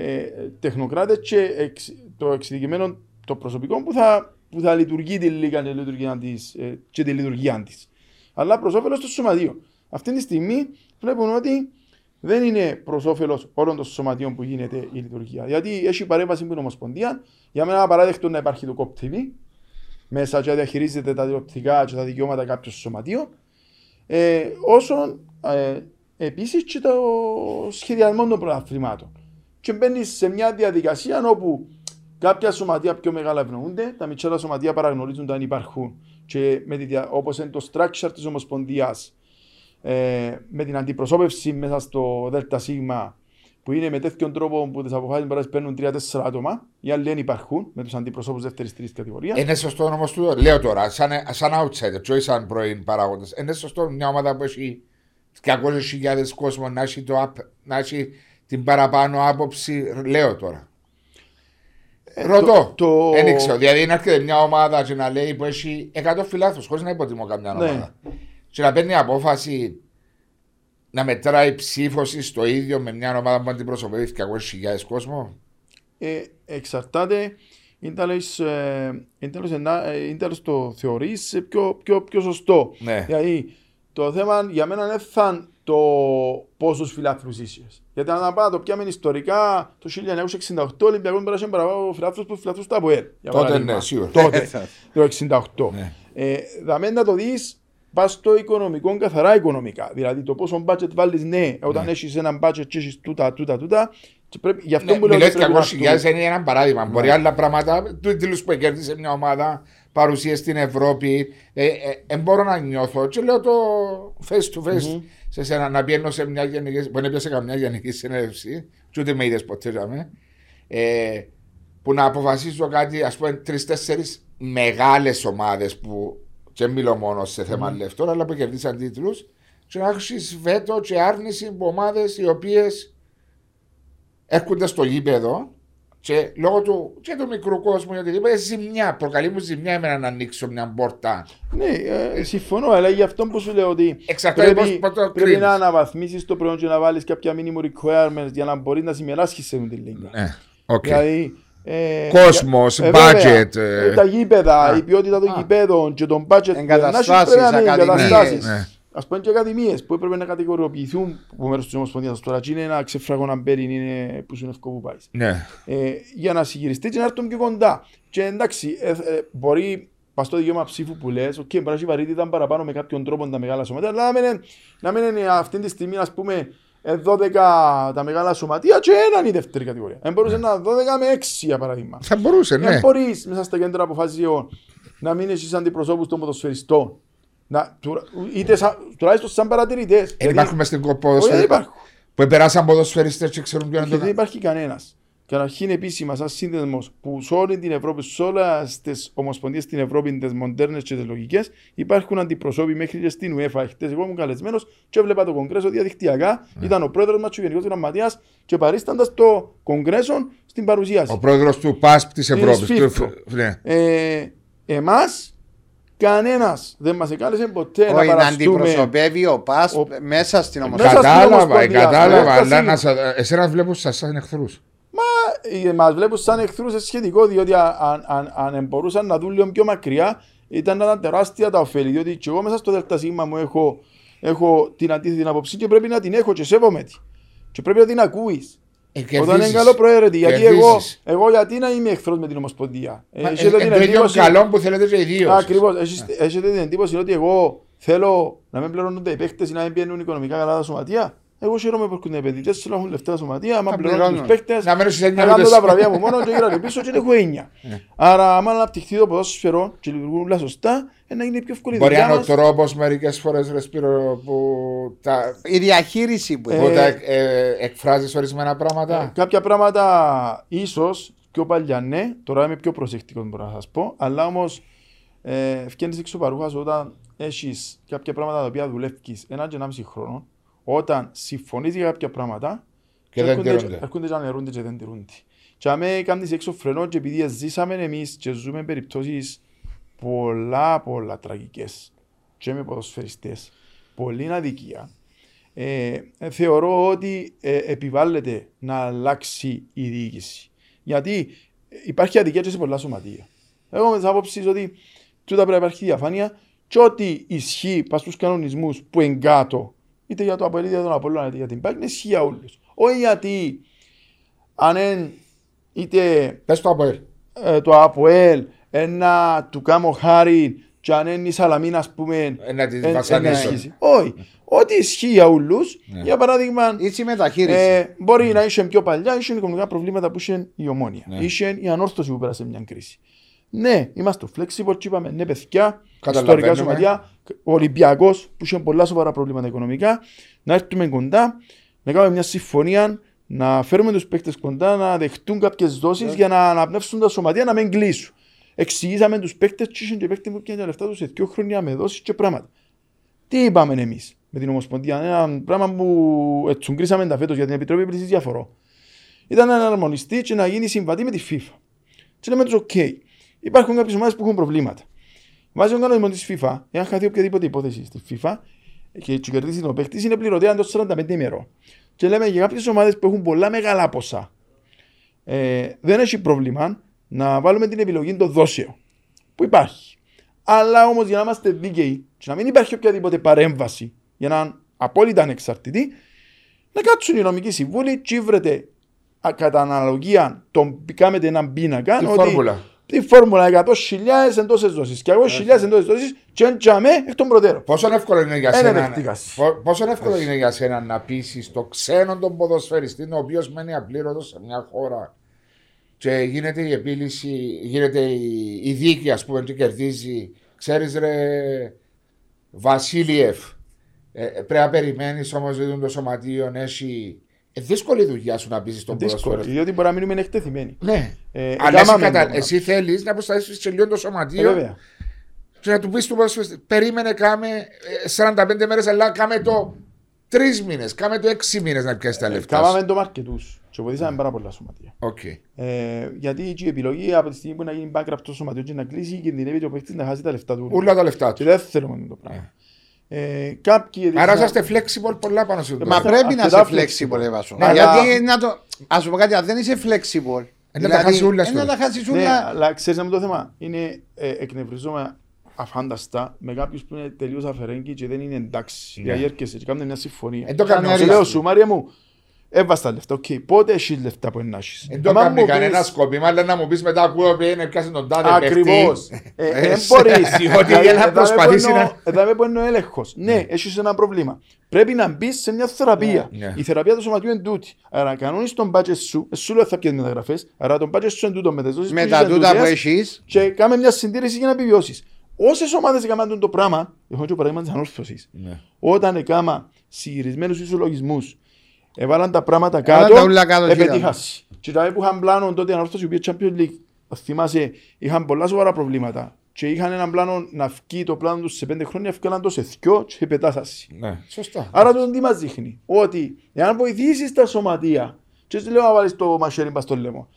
ε, τεχνοκράτες και εξ- το εξειδικευμένο το προσωπικό που θα, που θα λειτουργεί τη λίγα και, τη λειτουργία της, ε, και τη λειτουργία της. Αλλά προς όφελος του σωματείου. Αυτή τη στιγμή βλέπουμε ότι δεν είναι προς όφελος όλων των σωματείων που γίνεται η λειτουργία. Γιατί έχει παρέμβαση από την Ομοσπονδία. Για μένα είναι απαράδεκτο να υπάρχει το COP TV μέσα και να διαχειρίζεται τα τηλεοπτικά και τα δικαιώματα κάποιου σωματείου. Ε, όσο ε, επίσης και το σχεδιασμό των πρωταθλημάτων. Και μπαίνει σε μια διαδικασία όπου κάποια σωματεία πιο μεγάλα ευνοούνται, τα μικρά σωματεία παραγνωρίζονται αν υπάρχουν και με τη, δια- όπως είναι το structure της Ομοσπονδίας ε, με την αντιπροσώπευση μέσα στο ΔΣ που είναι με τέτοιον τρόπο που τις αποφάσεις μπορεί να παίρνουν 3-4 άτομα, οι άλλοι δεν υπάρχουν με τους αντιπροσώπους δεύτερης τρίτης κατηγορίας.
Είναι σωστό όμω του. Λέω τώρα, σαν, σαν outsider, και όχι σαν πρώην παράγοντα. Είναι σωστό μια ομάδα που έχει 200.000 κόσμο να έχει, το, απ- να έχει την παραπάνω άποψη. Λέω τώρα. Ρωτώ.
Ε, το- το-
Δεν ήξερα. Δηλαδή να έρχεται μια ομάδα και να λέει που έχει 100 φιλάθλους, χωρίς να υποτιμώ καμιά
Ναι.
ομάδα. Και να παίρνει απόφαση να μετράει ψήφωση στο ίδιο με μια ομάδα που αντιπροσωπεύει 200.000 κόσμο.
ε, εξαρτάται είναι τέλος, ε, είναι τέλος ένα- ε, είναι τέλος το θεωρείς πιο, πιο, πιο σωστό.
Ναι.
Δηλαδή το θέμα για μένα είναι θα το πόσους φιλάθλους είσαι. Γιατί αν πάω το πιάμε ιστορικά το 1968 ο Ολυμπιακός πέρασε παραπάνω φιλάθλους που φιλάθλους του ΑΠΟΕΛ. για
Τότε
παράδειγμα.
ναι, σίγουρα.
Τότε, το 68.
Ναι.
Ε, δαμέν να το δεις πας στο οικονομικό καθαρά οικονομικά. Δηλαδή το πόσο budget βάλεις ναι, όταν έχεις ένα budget και έχεις τούτα, τούτα, τούτα. Και πρέπει, γι' αυτό
Ναι,
που λέω
μιλάς
ότι πρέπει να
200.000 είναι ένα παράδειγμα. Μπορεί άλλα πράγματα, τους τίτλου που κέρδισε μια ομάδα, παρουσία στην Ευρώπη. Ε, ε, ε, μπορώ να νιώθω και λέω το face to face σε σένα να πιένω σε μια γενική. Μπορεί να πιέσαι καμιά γενική συνέλευση, και ούτε με είδες ποτέ. τζάμε, Ε, που να αποφασίσω κάτι, ας πούμε, τρει-τέσσερι μεγάλες ομάδες που και μιλώ μόνο σε θέμα λεφτών, αλλά που κερδίσαν τίτλους, και να έχεις βέτο και άρνηση από ομάδες οι οποίες έρχονται στο γήπεδο και λόγω του, και του μικρού κόσμου ή οτιδήποτε, ζημιά, προκαλεί μου ζημιά εμένα να ανοίξω μια πόρτα.
Ναι, ε, συμφωνώ, αλλά γι' αυτό που σου λέω ότι
Εξαρτάται
πρέπει,
πώς- πώς το
πρέπει
κρίνεις.
να αναβαθμίσεις το προϊόν και να βάλεις κάποια minimum requirements για να μπορείς να συμμεράσχεις σε αυτή τη λίγα.
Ναι, οκ.
Δηλαδή, ε,
Κόσμος,
ε,
budget,
βέβαια,
ε.
ε, τα γήπεδα,
Α.
η ποιότητα των
Α.
γηπέδων και των budget
Εγκαταστάσεις,
να έχεις πρέπει να είναι
ακαδημίες.
Εγκαταστάσεις.
Ναι, ναι.
ας πούμε και ακαδημίες που έπρεπε να κατηγοριοποιηθούν από μέρος της Ομοσπονδίας τώρα και είναι ένα ξεφραγό να μπέρι είναι που σου είναι ευκό που πάεις.
Ναι.
Ε, για να συγχειριστεί και να έρθουν πιο κοντά. Και εντάξει, ε, ε, μπορεί πας στο δικαίωμα ψήφου που λες, οκ, μπορεί να έχει βαρύτητα παραπάνω με κάποιον τρόπο τα μεγάλα σωματεία, αλλά να μην, είναι- να μην είναι αυτή τη στιγμή, ας πούμε, ε, 12 τα μεγάλα σωματεία και έναν η δεύτερη κατηγορία. Δεν μπορούσε να 12 με 6 για παράδειγμα.
Θα μπορούσε, ναι.
Δεν μπορείς μέσα στα κέντρα αποφάσεων να μην έχεις αντιπροσώπους των ποδοσφαιριστών. Να, τουρα- είτε σαν, τουλάχιστον σαν παρατηρητές.
Δεν υπάρχουν μες στην
Όχι, δεν
ποδοσφαίρα
υπάρχουν.
που περάσαν ποδοσφαιριστές και ξέρουν ποιο είναι
Και
το
δεν υπάρχει κανένας. Καταρχήν επίσημα, σαν σύνδεσμος που σε όλη την Ευρώπη, σε όλες τις ομοσπονδίες στην Ευρώπη, τις μοντέρνες και τις λογικές, υπάρχουν αντιπροσώποι μέχρι και στην UEFA. Χτε εγώ ήμουν καλεσμένος και έβλεπα το κογκρέσο διαδικτυακά. Ήταν ο πρόεδρος μας, ο γενικός γραμματέας, και παρίσταντα το κογκρέσο στην παρουσίαση.
Ο πρόεδρος του ΠΑΣΠ της Ευρώπης.
ΦΙΦΠρο.
του- Ναι.
Ε, Εμάς, κανένας δεν μας εκάλεσε ποτέ να
Όχι να
παραστούμε.
αντιπροσωπεύει ο ΠΑΣ
Ο-
μέσα στην
Μέσα
ομοσπονδία.
στην
Κατάλαβα,
Ομοσπονδία,
κατάλαβα,
στο
αλλά
Έκταση.
να σα- εσένα βλέπω σας σαν εχθρούς.
Μα βλέπουν σαν εχθρούς σε σχετικό, διότι αν, αν, αν μπορούσαν να δουν λίγο πιο μακριά, ήταν να ήταν τεράστια τα ωφέλη. Διότι και εγώ μέσα στο ΔΣ μου έχω, έχω την αντίθετη άποψη και πρέπει να την έχω και σέβομαι τη. Και πρέπει να την ακούεις.
Ε,
Όταν είναι
κερδίζεις.
καλό προαίρετη, γιατί εγώ,
Κερδίζεις.
εγώ γιατί να είμαι εχθρός με την Ομοσπονδία;
Μα,
Έχετε
ε,
την
ε, Το ίδιο
εντύπωση-
καλό που θέλετε και οι δύο.
Ακριβώς. Έχεις- Έχετε την εντύπωση ότι εγώ θέλω να μην πληρώνονται οι παίχτες ή να μην πιένουν οικονομικά καλά τα σωματεία; Εγώ χαίρομαι που έρχονται οι επενδυτές, θέλω να έχουν λεφτά τα σωματεία, άμα
Να
πληρώνουν τους
πληρώνουν.
παίχτες,
Να μένουν στις
να
εννιά
κάνω
λεπτές.
τα βραβεία μου μόνο και γύρω πίσω και έχω έννοια. Άρα άμα αναπτυχθεί το ποδόσφαιρο και λειτουργούν όλα σωστά, ε, να είναι πιο εύκολη η
Μπορεί να
δουλειά
είναι ο
μας.
τρόπος μερικές φορές ρε Σπύρο, που, τα,
Η διαχείριση που
Ε,
που τα εκ- ε, εκφράζεις ορισμένα πράγματα.
Κάποια πράγματα ίσως πιο παλιά ναι, τώρα είμαι πιο προσεκτικός μπορώ να σας πω, αλλά όμως ε, φκένεις έξω παρούχας όταν έχεις κάποια πράγματα τα οποία δουλεύεις ένα και ενάμιση χρόνο, όταν συμφωνείς για κάποια πράγματα
Και δεν
έρχονται-
τηρούνται.
έρχονται και αναιρούνται και δεν τηρούνται. Και αμέ κάνεις έξω φρενό και επειδή ζήσαμε εμείς και ζούμε περιπτώσεις πολλά πολλά τραγικές και με ποδοσφαιριστές, πολλή αδικία, ε, ε, θεωρώ ότι ε, επιβάλλεται να αλλάξει η διοίκηση. Γιατί ε, υπάρχει αδικία και σε πολλά σωματεία. Εγώ με τις άποψεις ότι τούτα πρέπει να υπάρχει διαφάνεια και ό,τι ισχύει πας στους κανονισμούς που είναι κάτω, είτε για το Απολύτη, είτε για τον Απόλλωνα, είτε για την ΠΑΚ, είναι ισχύει για όλους. Όχι γιατί αν εν, είτε
Πες το από ελ.
ε, το ΑΠΟΕΛ ένα του κάμω χάρη και αν είναι η Σαλαμίνα ας πούμε
Ε, να την
εν-
βασανίσω.
εν ισχύσει. Όχι. Ό,τι ισχύει για όλους,
Ναι.
για παράδειγμα
Ίση μεταχείριση.
ε, μπορεί να είσαι πιο παλιά, είσαι οικονομικά προβλήματα που είχε η ομόνια.
Ναι.
Είσαι η ανόρθωση που πέρασε μια κρίση. Ναι, είμαστε flexible και είπαμε ναι παιδιά,
Καταλαβαίνουμε.
ιστορικά σωματεία, ο Ολυμπιακός που είχε πολλά σοβαρά προβλήματα οικονομικά, να έρθουμε κοντά, να κάνουμε μια συμφωνία, να φέρουμε τους παίκτες κοντά, να δεχτούν κάποιες
Ναι.
δόσεις για να αναπνεύσουν τα σωματεία να μην κλείσουν. Εξηγήσαμε τους παίκτες και είχαν και παίκτες που πιάνε τα λεφτά τους σε δύο χρόνια με δόσεις και πράγματα. Τι είπαμε εμείς με την Ομοσπονδία, ένα πράγμα που ετσουγκρίσαμε τα φέτος για την Επιτροπή Πλήση Διαφορών. Ήταν να αναρμονιστεί και να γίνει συμβατή με τη FIFA. Και λέμε τους: OK, υπάρχουν κάποιες ομάδες που έχουν προβλήματα. Βάζει ο κανονισμό της FIFA, εάν χαθεί οποιαδήποτε υπόθεση στη FIFA και έτσι κερδίσει τον παίχτη, είναι πληρωτέα εντός 45 ημερών. Και λέμε για κάποιες ομάδες που έχουν πολλά μεγάλα ποσά, ε, δεν έχει πρόβλημα να βάλουμε την επιλογή των δόσεων που υπάρχει. Αλλά όμως για να είμαστε δίκαιοι και να μην υπάρχει οποιαδήποτε παρέμβαση για να είναι απόλυτα ανεξαρτητή, να κάτσουν οι νομικοί συμβούλοι και βρετε α, κατά αναλογία τον κάνετε έναν πίνακα
Τη
ότι
φόρμουλα.
Τη φόρμουλα 100.000 εντός δόσεις και 200.000 εντός δόσεις και εντζαμέ εκ των προτέρων.
Πόσο εύκολο είναι για
Ένα
σένα,
δεχτήκας.
πο- πόσο εύκολο είναι για σένα να πείσεις το ξένο τον ποδοσφαιριστή, ο οποίος μένει απλήρωτος σε μια χώρα και γίνεται η επίλυση, γίνεται η, η δίκη, ας πούμε, και κερδίζει. Ξέρεις, ρε Βασίλειεφ, ε, ε, πρέπει να περιμένεις όμως ότι το σωματείο έχει. Ε, δύσκολη δουλειά σου να πείσει τον
Δύσκολο,
ποδοσφαιριστή.
διότι μπορεί να μείνουμε εκτεθειμένοι.
Ναι.
Ε,
Αλλά εσύ,
έκαναμε
κατα...
το
εσύ θέλεις να προστατεύσει σε λίγο το
Ε,
σωματείο
βέβαια.
και να του πεις του ποδοσφαιριστή, περίμενε, κάμε ε, 45 μέρες, αλλά κάμε το 3 μήνες, κάμε το 6 μήνες να πιάσεις τα λεφτά. σου.
Κάμαμε το μαρκετούς και βοηθήσαμε πάρα πολλά σωματεία.
Οκ.
Ε, γιατί και η επιλογή από τη στιγμή που να γίνει bankrupt το σωματείο και να κλείσει κινδυνεύει ο παίκτης να χάσει τα λεφτά του.
Ούλα τα λεφτά
Και
του.
δεν θέλουμε το πράγμα. Ε, κάποιοι
Άρα
έδειξαν-
είσαστε flexible πολλά πάνω στο
Μα
πράγμα.
πρέπει να
αρκετά
είσαι
flexible.
flexible, Εύασο.
Ναι,
Γιατί
αλλά-
να το. Α σου πω κάτι, αν δεν είσαι flexible.
Ε, να τα χάσεις ούλα
ε, να
στο-
τα χάσεις
Ναι,
ούλα.
αλλά ξέρεις να το θέμα. Είναι ε, εκνευριζόμενα αφάνταστα με κάποιους που είναι τελείως αφαιρέγγοι και δεν είναι εντάξει.
Ναι.
Δηλαδή έρχεσαι και κάνουν μια συμφωνία.
Εν το
Κανένα
κάνει
Και
ρίσκο.
λέω σου, Μάρια μου, έβαστα τα λεφτά. Οκ, πότε έχεις λεφτά που είναι να έχεις;
Δεν το
Άμα
κάνει
μου
κανένα
πεις-
σκοπίμα, αλλά να μου πεις μετά ακούω ότι είναι πιάσει τον τάδε
Ακριβώς.
παίχτη.
Ε,
Ε,
Δεν
σε-
μπορείς.
διότι
Δηλαδή,
για να
εδάμε
προσπαθήσει
που εννοώ-
να-
εδάμε που είναι ο έλεγχος. Ναι, έχεις ένα πρόβλημα. Πρέπει να μπεις σε μια θεραπεία.
Ναι.
Η θεραπεία του σωματιού είναι τούτη. Άρα κανόνεις τον budget σου, ε, σου λέω θα πιέσεις μεταγραφές, άρα τον budget σου είναι τούτο με τις δόσεις
Με
που
τα
έχεις
τούτα που
εντούτες
έχεις.
και κάμε μια συντήρηση για να επιβιώσεις. Όσες ομάδες έκαναν το πράγμα, έχω και παράδειγμα της ανόρθωσης,
Ναι.
όταν έκανα συγκυρισμένους ισολογισμούς, έβαλαν τα πράγματα
Έβαλαν
κάτω,
τα ούλα κάτω,
επετύχασαι. Και τα που είχαν πλάνο τότε η ανόρθωση, η οποία Champions League, θυμάσαι, είχαν πολλά σοβαρά προβλήματα. Και είχαν έναν πλάνο να βγει το πλάνο τους σε πέντε χρόνια, έφυγαν το σε δυο και πετάσασαι.
Ναι, σωστά.
Άρα το τι μας δείχνει, ότι εάν βοηθήσεις τα σωματεία, και έτσι λέω να βάλεις το μαχαίρι πας στο λαιμό,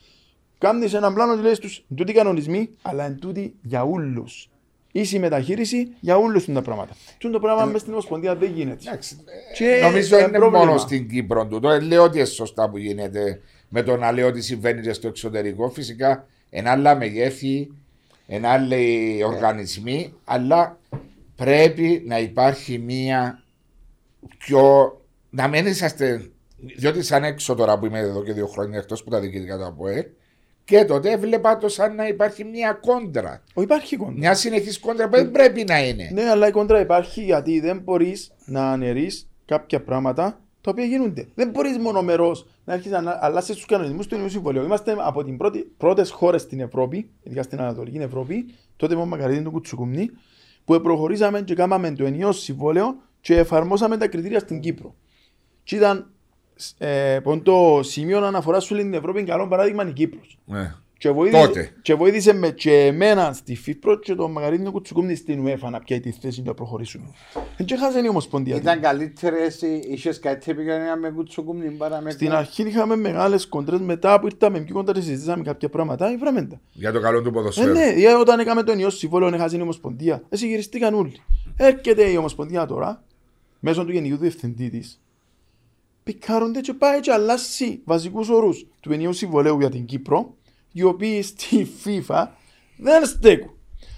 κάνεις έναν πλάνο και λες τους, τούτοι κανονισμοί, αλλά εν τούτοι για όλους. Ίση μεταχείριση για όλους τα πράγματα. Τι το πράγμα μες στην Ομοσπονδία δεν γίνεται.
Εντάξει,
Και
ε, Νομίζω
ε,
είναι
πρόβλημα.
μόνο στην Κύπρο τούτο. Ε, λέω ότι είναι σωστά που γίνεται με το να λέω ότι συμβαίνει και στο εξωτερικό. Φυσικά ένα άλλα μεγέθη, ένα άλλοι οργανισμοί, αλλά πρέπει να υπάρχει μία πιο. να μην είσαστε. Διότι σαν έξω τώρα που είμαι εδώ και δύο χρόνια εκτός που τα διοικητικά του ΑΠΟΕ, και τότε έβλεπα το σαν να υπάρχει μία κόντρα.
Ο, υπάρχει κόντρα.
Μια συνεχής κόντρα που δεν πρέπει να είναι.
Ναι, αλλά η κόντρα υπάρχει γιατί δεν μπορείς να αναιρείς κάποια πράγματα τα οποία γίνονται. Δεν μπορείς μονομερό να έρχεσαι να αλλάσει τους κανονισμούς του Ενιού Συμβολίου. Είμαστε από τι πρώτες χώρες στην Ευρώπη, ειδικά στην Ανατολική Ευρώπη, τότε με μακαρίδι του Κουτσουκουμνή, που προχωρήσαμε και κάναμε το ενιαίο συμβόλαιο και εφαρμόσαμε τα κριτήρια στην Κύπρο. Και ήταν ε, το σημείο αναφορά σου λέει την Ευρώπη, καλό παράδειγμα είναι η Κύπρος.
Ναι.
Και βοήθησε,
Τότε.
και βοήθησε με και εμένα στη ΦΥΠΡΟ και τον Μαγαρίνο Κουτσουκούμνη στην UEFA να πιάει τη θέση να προχωρήσουμε. Δεν και χάσανε η Ομοσπονδία.
Ήταν καλύτερες, είχες κάτι επικοινωνία με κουτσοκούμνη παρά με.
Στην αρχή είχαμε μεγάλες κοντρές, μετά που ήρθαμε πιο κοντά και συζητήσαμε κάποια πράγματα, βράμε τα.
Για το καλό του
Ε,
ποδοσφαίρου.
ναι, γιατί όταν έκαμε τον ιό συμβόλαιο, έχασε η Ομοσπονδία. Εσύ γυριστήκαν όλοι. Έρχεται η Ομοσπονδία τώρα, μέσω του Γενικού Διευθυντή της, πικάρονται και πάει και αλλάσει βασικούς όρους του ενιαίου συμβολέου για την Κύπρο, οι οποίοι στη FIFA δεν στέκουν.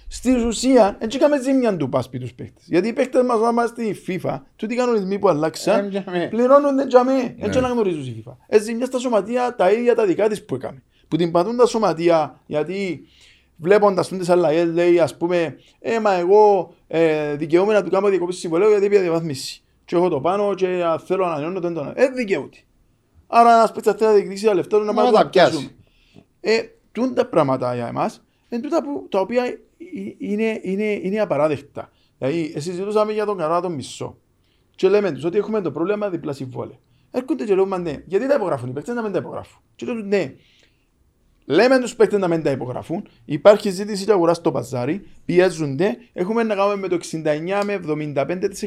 Στην ουσία, έτσι είχαμε ζήμια του πάσπι τους παίχτες. Γιατί οι παίχτες μας όταν είμαστε στη FIFA, τούτοι οι κανονισμοί που
Ε,
αλλάξαν,
τζαμέ.
πληρώνονται τζαμέ. Έτσι αναγνωρίζουν η FIFA. Έτσι ζημιά στα σωματεία τα ίδια τα δικά της που έκαμε. Που την πατούν τα σωματεία, γιατί βλέποντας τις αλλαγές λέει ας πούμε «Ε, μα εγώ ε, δικαιούμαι να του κάνω διακοπή συμβολέου γιατί πια διαβάθμιση. Και έχω το πάνω και αν θέλω να ανανεώνω δεν το ανανεώνω». Ε, δικαιούται. Άρα ένας παίκτης θέλει να διεκδικήσει τα λεφτά του να
Να
πάει
τα
να
πιάσει.
πιάσουμε. Ε, τούν τα πράγματα για εμάς είναι τούτα που, τα οποία ε- είναι, είναι, είναι απαράδεκτα. Δηλαδή, ε, συζητούσαμε για τον κανόνα τον μισό. Και λέμε τους ότι έχουμε το πρόβλημα διπλά συμβόλαια. Έρχονται και λέμε ναι, γιατί τα υπογράφουν οι παίκτες να μην τα υπογράφουν. Και λέω τους ναι, λέμε τους παίκτες να μην τα υπογράφουν, υπάρχει ζήτηση και αγορά στο παζάρι, πιέζονται, έχουμε να κάνουμε με το 69 με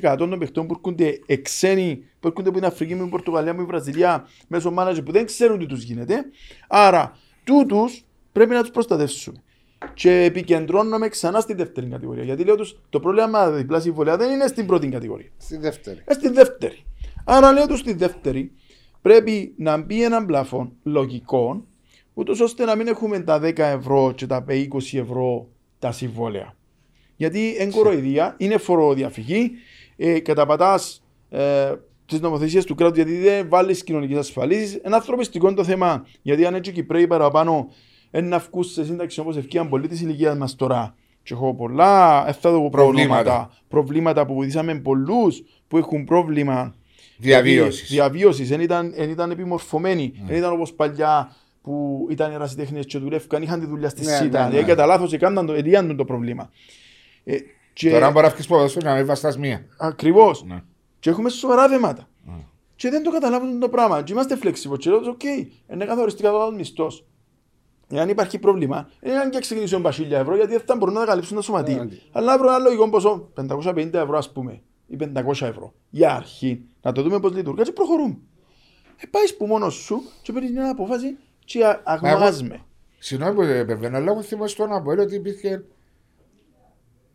75% των παιχτών που έρχονται εξένοι, που έρχονται από την Αφρική, με την Πορτογαλία, με την Βραζιλία, μέσω μάνατζερ που δεν ξέρουν τι τους γίνεται. Άρα, τούτους πρέπει να τους προστατεύσουμε. Και επικεντρώνομαι ξανά στη δεύτερη κατηγορία. Γιατί λέω τους, το πρόβλημα διπλά συμβολία δεν είναι στην πρώτη κατηγορία.
Στη δεύτερη.
Ε, στη δεύτερη. Άρα λέω τους στη δεύτερη πρέπει να μπει έναν πλαφόν λογικό ούτως ώστε να μην έχουμε τα 10 ευρώ και τα 20 ευρώ τα συμβόλαια. Γιατί εν κοροϊδία είναι φοροδιαφυγή, ε, καταπατάς ε, τις νομοθεσίες του κράτους γιατί δεν βάλεις κοινωνικές ασφαλίσεις. Ένα ανθρωπιστικό είναι το θέμα. Γιατί αν έτσι οι Κυπρέοι παραπάνω να βγουν σε σύνταξη όπως ευκαιρία πολύ τη ηλικίας μας τώρα. Και έχω πολλά ε, θα δω
Προβλήματα.
προβλήματα, προβλήματα που βοηθήσαμε πολλούς που έχουν πρόβλημα
Διαβίωσης.
διαβίωσης. Δεν ήταν, εν ήταν επιμορφωμένοι. Δεν ήταν όπως παλιά που ήταν ερασιτέχνες και δουλεύκαν, είχαν τη δουλειά στη
Ναι,
CYTA.
ναι,
Δηλαδή,
ναι.
κατά λάθος έκαναν το, ελύαν το πρόβλημα. Ε, και
Τώρα μπορεί να βγεις ποδοσφαίρο να μην βαστάς μία.
ακριβώς.
Ναι.
Και έχουμε σοβαρά θέματα. Και δεν το καταλάβουν το πράγμα. Και είμαστε flexible. Και λέω, οκ, είναι καθοριστικά το μισθός. Εάν υπάρχει πρόβλημα, δεν είναι και ξεκινήσουν τα 1000 ευρώ γιατί δεν θα μπορούν να τα καλύψουν τα σωματεία.
Ναι.
Αλλά να βρω ένα λογικό ποσό, 550 ευρώ ας πούμε, ή 500 ευρώ. Για αρχή, να το δούμε πώς λειτουργεί και προχωρούμε. Ε, πάεις που μόνος σου και παίρνεις μια απόφαση και α- αγνοάς με.
Συγγνώμη που επεμβαίνω, αλλά εγώ θυμάμαι στον Αποέλ ότι υπήρχε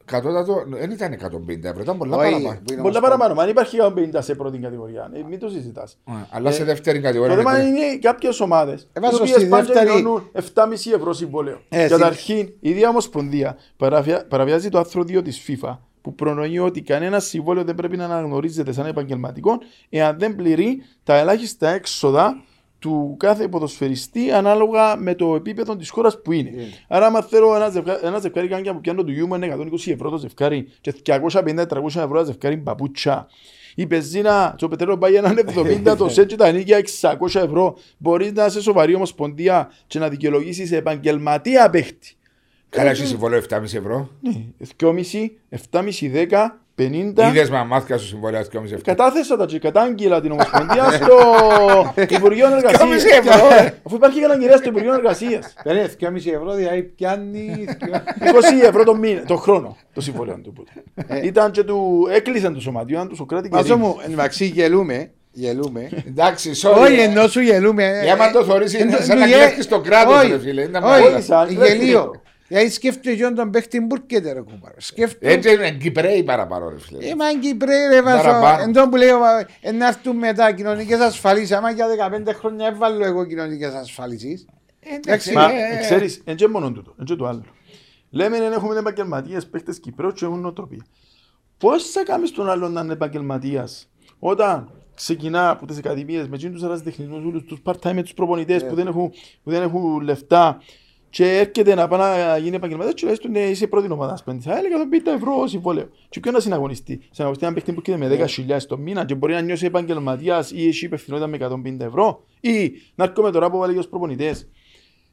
κατώτατο δεν ήταν 150 ευρώ, ήταν πολλά
Όχι,
παραπάνω.
που είναι
Πολλά
όμως-
παραπάνω. Μα αν υπάρχει 150 σε πρώτη κατηγορία, ε, μην το συζητάς.
Ε, Αλλά σε
Ε,
δεύτερη
Το
κατηγορία.
θέμα
είναι-
είναι κάποιες ομάδες. Οι
Έβαζω
οποίες
στη
πάντα
δεύτερη-
πληρώνουν 7,5 ευρώ συμβόλαιο.
Ε,
Καταρχήν, η ίδια Ομοσπονδία παραβια- παραβιάζει το άρθρο 2 της FIFA που προνοεί ότι κανένα συμβόλαιο δεν πρέπει να αναγνωρίζεται σαν επαγγελματικό εάν δεν πληρεί τα ελάχιστα έξοδα του κάθε ποδοσφαιριστή ανάλογα με το επίπεδο της χώρας που είναι.
Είναι.
Άρα, άμα θέλω ένα ζευγάρι, ένα ζευγάρι κάνει που πιάνω του γιου μου είναι 120 ευρώ το ζευγάρι και 250-300 ευρώ το ζευγάρι μπαπούτσα. Η πεζίνα, το πετρέλαιο πάει έναν 70, το σετ και τα νίκια 600 ευρώ. Μπορείς να είσαι σοβαρή ομοσπονδία και να δικαιολογήσεις σε επαγγελματία παίχτη.
Καλά, έχεις συμβόλαιο 7,5 ευρώ.
Ναι, 2,5, 7,5, 10, 50.
Είδες με αμάθηκα σου συμβόλαιο 2,5 ευρώ.
Κατάθεσα τα και κατάγγειλα την Ομοσπονδία στο Υπουργείο Εργασίας.
2,5 ευρώ, ε.
Αφού υπάρχει καταγγελία στο Υπουργείο Εργασίας.
Περίμενε, 2,5 ευρώ, δηλαδή πιάνει.
20 ευρώ το μήνα, το χρόνο το συμβόλαιο του. Πούτε.
Ε.
Ήταν και του έκλεισαν το σωματείο, ήταν του Σοκράτη και
Μάζω
Ρήμη.
μου, εντάξει, γελούμε. Γελούμε.
Εντάξει, sorry.
Όχι, ενώ σου γελούμε.
Για άμα το θωρείς, είναι
Ε,
σαν να
του γε-
κλέφτεις το κράτος,
Όχι,
ρε φίλε, είναι
Όχι,
μάλακα.
σαν
γελίο.
Κλέφτηκε.
Γιατί σκέφτεται γιον τον παίχτη μπουρκέτε ρε κουμπάρο. Σκέφτεται.
Έτσι είναι Κυπρέοι παραπάνω, ρε φίλε.
Ε, μα Κυπρέοι ρε βάζω.
Παραπάνω.
Εν τω που λέω ε, να έρθουν μετά κοινωνικές ασφαλίσεις. Άμα για 15 χρόνια έβαλω εγώ κοινωνικές ασφαλίσεις. Εντάξει,
Μα
ε, ε,
ξέρεις, δεν και μόνο τούτο, δεν και το άλλο. Λέμε δεν έχουμε επαγγελματίες παίχτες Κυπρέου και έχουν νοοτροπία. Πώς θα κάνεις τον άλλον να είναι επαγγελματίας όταν ξεκινά από τις ακαδημίες με εκείνους τους ερασιτεχνισμούς, όλους τους part-time με τους προπονητές που, δεν έχουν, που δεν έχουν λεφτά και έρχεται να πάει να γίνει επαγγελματίας και λέει του ναι είσαι πρώτη ομάδα σπέντης. Θα έλεγα τον 50 ευρώ συμβόλαιο. Και ποιο να συναγωνιστεί. Συναγωνιστεί έναν παίχτη που έρχεται με 10.000 το μήνα και μπορεί να νιώσει επαγγελματίας ή έχει υπευθυνότητα με 150 ευρώ ή να έρχομαι τώρα που βάλει ως προπονητές.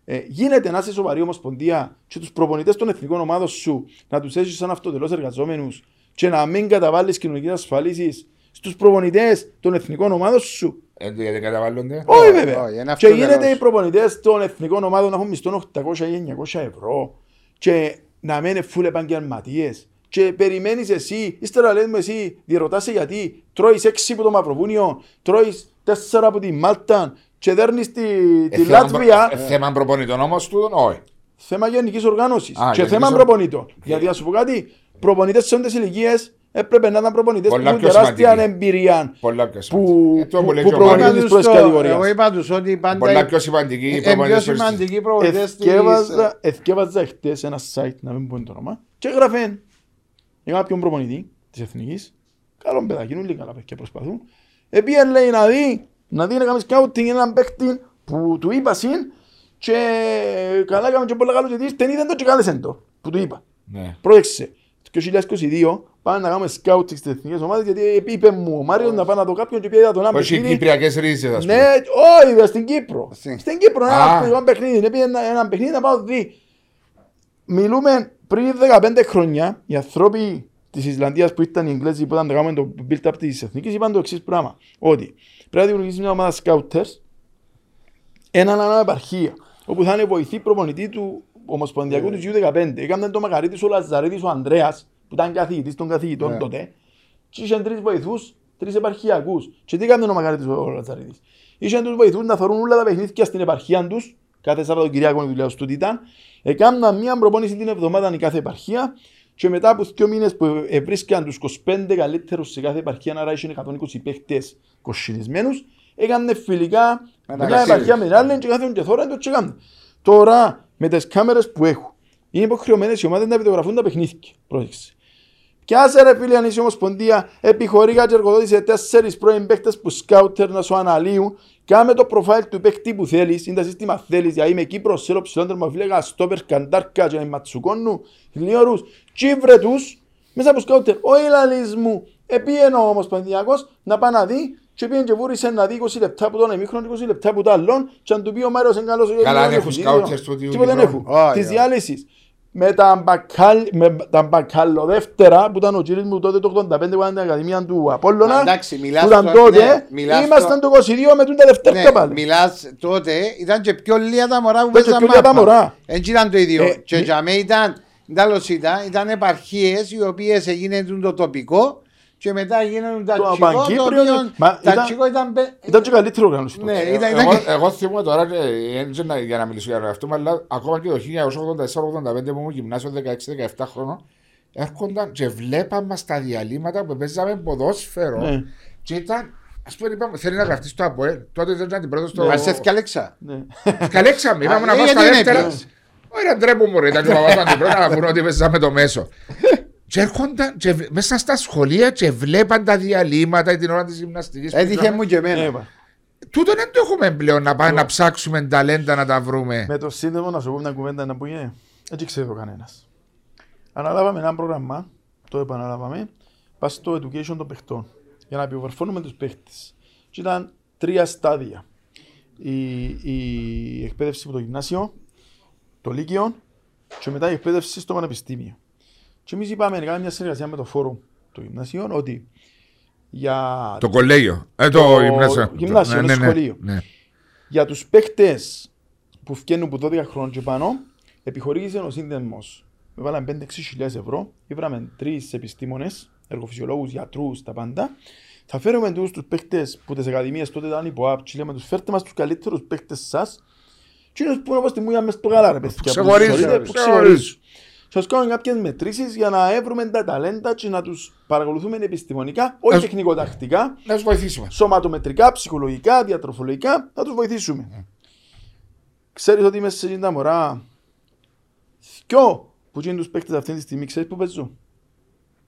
Ε, γίνεται να είσαι σοβαρή ομοσπονδία και τους προπονητές των εθνικών ομάδων σου να τους έχεις σαν αυτοτελώς εργαζόμενους και να μην καταβάλεις κοινωνικές ασφαλίσεις στους προπονητές των εθνικών ομάδων σου.
Ε, Γιατί καταβάλλονται.
Όχι βέβαια.
όχι, είναι
και
αυτοτελώς.
γίνεται οι προπονητές των εθνικών ομάδων να έχουν μισθό 800 ή 900 ευρώ και να μένουν φουλ επαγγελματίες. Και περιμένεις εσύ, ύστερα λες μου εσύ, διερωτάσαι γιατί τρώεις 6 από το Μαυροβούνιο, τρώεις 4 από τη Μάλτα και δέρνεις τη,
Ε,
τη
θέμα-
Λάτβια.
ε, Θέμα προπονητών όμως του, όχι.
Θέμα γενικής οργάνωσης.
Α,
Και
γενικής
θέμα
ορ-
προπονητών. Γιατί να σου πω κάτι, προπονητές σε όντες ηλικίες έπρεπε να ήταν προπονητέ που
Πολλά
έχουν
πιο
τεράστια
σημαντικοί.
εμπειρία.
Πολλά πιο
Που-
σημαντική. Ε, το
που-
λέει
που
και ο
προπονητής
Μάριος.
της πρώτης κατηγορίας.
Εγώ είπα τους ότι πάντα
Πολλά πιο σημαντική
ε,
οι
ε, πιο
προπονητές της-
σημαντικοί προπονητές της...
Εθκεύαζα, εθκεύαζα χτες ένα site, να μην πω το όνομα, και έγραφε για κάποιον προπονητή της Εθνικής, καλό παιδάκι, όλοι καλά παιδιά προσπαθούν, επίεν λέει να δει, να δει να κάνει σκάουτινγκ έναν παίκτη που του είπα συν και καλά έκαμε και πολλά καλό και τι, δεν είδαν το και κάλεσαν το, που του είπα.
Ναι.
Πρόσεξε, το 2022 πάμε να κάνουμε σκάουτινγκ στις εθνικές ομάδες γιατί είπε μου ο Μάριος να πάει να δω κάποιον και πήγε να τον ένα
Όχι οι
παιχνίδι.
κυπριακές ρίζες, ας πούμε.
Ναι, όχι, είδα στην Κύπρο.
Στην-
Στην Κύπρο,
Α.
ένα ένα παιχνίδι. Είναι ένα, ένα παιχνίδι να πάω δει. Μιλούμε πριν 15 χρόνια, οι άνθρωποι της Ισλανδίας που ήταν οι Εγγλέζοι που ήταν να κάνουμε το build-up της εθνικής, είπαν το εξής πράγμα. Ότι πρέπει να δημιουργήσεις μια ομάδα scouters, έναν αναπαρχία, όπου θα είναι βοηθή προπονητή του Ομοσπονδιακού του U15. Έκαναν το Μακαρίτης ο Λαζαρίδη ο Ανδρέας, που ήταν καθηγητή των καθηγητών
Ναι.
τότε, και είχε τρεις βοηθούς, τρεις επαρχιακούς. Και τι έκανε ο Μακαρίτης ο Λαζαρίδη. Είχε τους βοηθούς να θεωρούν όλα τα παιχνίδια στην επαρχία τους, κάθε Σαββατοκυριακό η δουλειά τους τούτη ήταν. Έκαναν μια προπόνηση την εβδομάδα η κάθε επαρχία και μετά από δύο μήνες που βρίσκαν τους 25 καλύτερους σε κάθε επαρχία, άρα είχαν 120 παίχτες κοσχυνισμένους, έκαναν φιλικά μια
Μεταξύ
επαρχία
τους.
με την άλλη και κάθε και τώρα το και έκαναν. Τώρα με τις κάμερες που έχουν, είναι υποχρεωμένες οι ομάδες να videογραφούν τα παιχνίδια. Πρόσεξε. Κι άσε ρε φίλε αν είσαι ομοσπονδία, επιχωρεί κάτι εργοδότησε τέσσερις πρώην παίκτες που σκάουτερ να σου αναλύουν Κάμε το προφάιλ του παίκτη που θέλεις, είναι τα σύστημα θέλεις, δηλαδή είμαι Κύπρος, θέλω ψηλότερο φύλακα, στόπερ, καντάρκα και ματσουκόνου, χιλιόρους, τσίβρε τους, μέσα από σκάουτερ, όχι λαλείς μου, επίενε ο Ομοσπονδιακός να πάει να δει και πήγαινε και βούρισε να δει 20 λεπτά από τον εμίχρον, 20 λεπτά από το άλλον και αν του πει ο Μάριος είναι καλός,
Καλά,
δεν
δεν έχουν σκάουτερς του
Τίποτα δεν
Κύπρου.
έχουν.
Όχι,
Της
όχι.
διάλυσης με τα, μπακάλ, με τα μπακαλοδεύτερα που ήταν ο κύριος μου τότε το 85 που ήταν την Ακαδημία του Απόλλωνα
Εντάξει, μιλάς
που ήταν
στο-
τότε
ναι, μιλάς
ήμασταν
στο-
το 22 με τα δευτέρκα
Ναι,
πάλι
μιλάς τότε, ήταν και πιο λίγα τα μωρά που
Ήταν και
παίζαν
πιο λίγα τα
μάπα.
μωρά.
Εν ήταν το ίδιο.
Ε,
και
μη-
για μέ ήταν, τέλος ήταν, ήταν επαρχίες οι οποίες έγινε το τοπικό και μετά γίνανε τα
Το
τσικό, το
Παγκύπριο,
οποίο
μα
τα
ήταν-
τσικό ήταν... πε-
Ήταν και καλύτερος οργάνωση
Ναι,
τότε.
ήταν-
Εγώ,
ήταν-
εγώ θυμούμαι τώρα, και, ε, δεν ξέρω για να μιλήσω για αυτό, αλλά ακόμα και το 1984-85 που ήμουν γυμνάσιο 16-17 χρόνων, έρχονταν και βλέπαν μα τα διαλύματα που παίζαμε ποδόσφαιρο.
Ναι.
Και ήταν, ας πούμε, είπαμε, θέλει να γραφτείς στο ΑΠΟΕΛ. Τότε δεν ήταν την πρώτη στο.
Μα σε θυκαλέξα.
Ναι.
Καλέξαμε, είπαμε
Α,
να
ε,
πάω στα
γιατί δεν
δεύτερα.
έπιες.
Ωραία, ντρέπω μου, ρε. Ήταν και ο παπάς μου την πρώτη να πούνε ότι παίζαμε το μέσο. Και έρχονταν και β- μέσα στα σχολεία και βλέπαν τα διαλύματα την ώρα της γυμναστικής.
Έτυχε μου και
Ναι,
εμένα.
είπα.
Τούτο δεν το έχουμε πλέον να πάμε να ψάξουμε ταλέντα να τα βρούμε.
Με το σύνδεμο να σου πω μια κουβέντα να που είναι. Έτσι ξέρει το κανένας. Αναλάβαμε ένα πρόγραμμα, το επαναλάβαμε, πας στο education των παιχτών, για να επιβαρφώνουμε τους παίχτες. Και ήταν τρία στάδια. Η, η εκπαίδευση από το γυμνάσιο, το λύκειο και μετά η εκπαίδευση στο πανεπιστήμιο. Και εμείς είπαμε να κάνουμε μια συνεργασία με το φόρουμ του γυμνασίου ότι για
Το κολέγιο. Ε, το,
Το
γυμνάσιο.
γυμνάσιο,
Ναι,
είναι
ναι, ναι.
σχολείο.
Ναι.
Για τους παίχτες που βγαίνουν από 12 χρόνια και πάνω, επιχορήγησε ο σύνδεμος. Με βάλαμε 5-6 χιλιάδες ευρώ, ήβραμε τρεις επιστήμονες, εργοφυσιολόγους, γιατρούς, τα πάντα. Θα φέρουμε τους τους παίχτες που τις ακαδημίες τότε ήταν υπό ΑΠ και λέμε τους φέρτε μας τους καλύτερους παίχτες σας και είναι που είναι όπως τη μούια μες στο καλά ρε παιδιά. που
ξεχωρίζουν,
συγχωρείτε, που
ξεχωρίζουν.
ξεχωρίζουν. Σας κάνουμε κάποιες μετρήσεις για να έβρουμε τα ταλέντα και να τους παρακολουθούμε επιστημονικά, όχι
Ας-
τεχνικοτακτικά,
Να σου βοηθήσουμε.
σωματομετρικά, ψυχολογικά, διατροφολογικά, θα τους βοηθήσουμε. Ξέρεις ότι μέσα σε εκείνη τα μωρά, δυο που είναι τους παίκτες αυτή τη στιγμή, ξέρεις που παίζουν.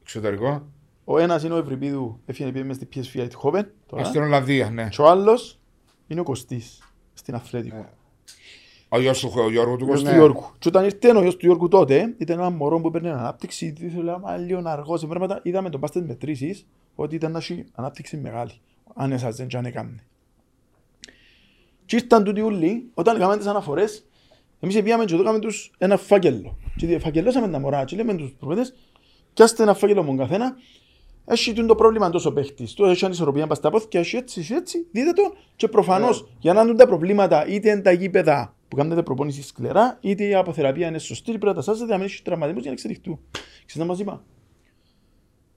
Εξωτερικό.
Ο ένας είναι ο Ευρυπίδου, έφυγε πήγε μες στη PSV Eindhoven, τώρα.
Στην Ολλανδία, ναι.
Και ο άλλος είναι ο Κωστής, στην Αθλέτικο.
Ο γιος του ο Γιώργου του
Ο γιος
Κωστή.
του Γιώργου. Και όταν ήρθε ο γιος του Γιώργου τότε, ήταν ένα μωρό που έπαιρνε ανάπτυξη, ήθελε να λίγο αργό σε πράγματα. Είδαμε τον πάστες μετρήσεις ότι ήταν να έχει ανάπτυξη μεγάλη. Αν έσαζε και αν έκανε. Και ήρθαν τούτοι ούλοι, όταν έκαναν τις αναφορές, εμείς πήγαμε και το έκαμε τους ένα φάκελο. Και διαφακελώσαμε τα μωρά και λέμε τους προπαιδές, πιάστε ένα φάκελο με τον καθένα, έχει τούτο το πρόβλημα τόσο παίχτης, του έχει ανισορροπία πας στα πόθηκια, έχει έτσι, έχει έτσι, δείτε τον και προφανώς για να δουν τα προβλήματα είτε είναι τα γήπεδα που κάνετε προπόνηση σκληρά, είτε η αποθεραπεία είναι σωστή, πρέπει να τα σάσετε, να μην έχει τραυματισμούς για να εξελιχτούν. Ξέρετε να μας είπα;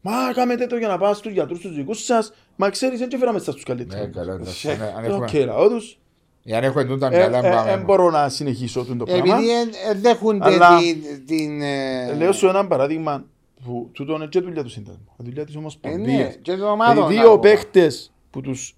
Μα κάνετε το για να πάω στους γιατρούς τους δικούς σας, μα ξέρεις δεν και φέραμε σας τους
Ναι,
καλύτερους.
καλά, εντάξει.
Ε,
Ναι, αν
ε,
έχουμε-
οκ, λαό τους.
Για να έχουμε τούτα
Ε,
μυαλά,
ε,
πάμε.
ε, μπορώ να συνεχίσω το πράγμα.
Επειδή ε, ε, δέχονται
Αλλά-
την. την ε,
Λέω σου ένα παράδειγμα που τούτο είναι και δουλειά του συνδέσμου. Η δουλειά της
ε, ναι,
Ομοσπονδίας.
και των ομάδων.
Οι δύο
ακόμα.
Παίχτες που τους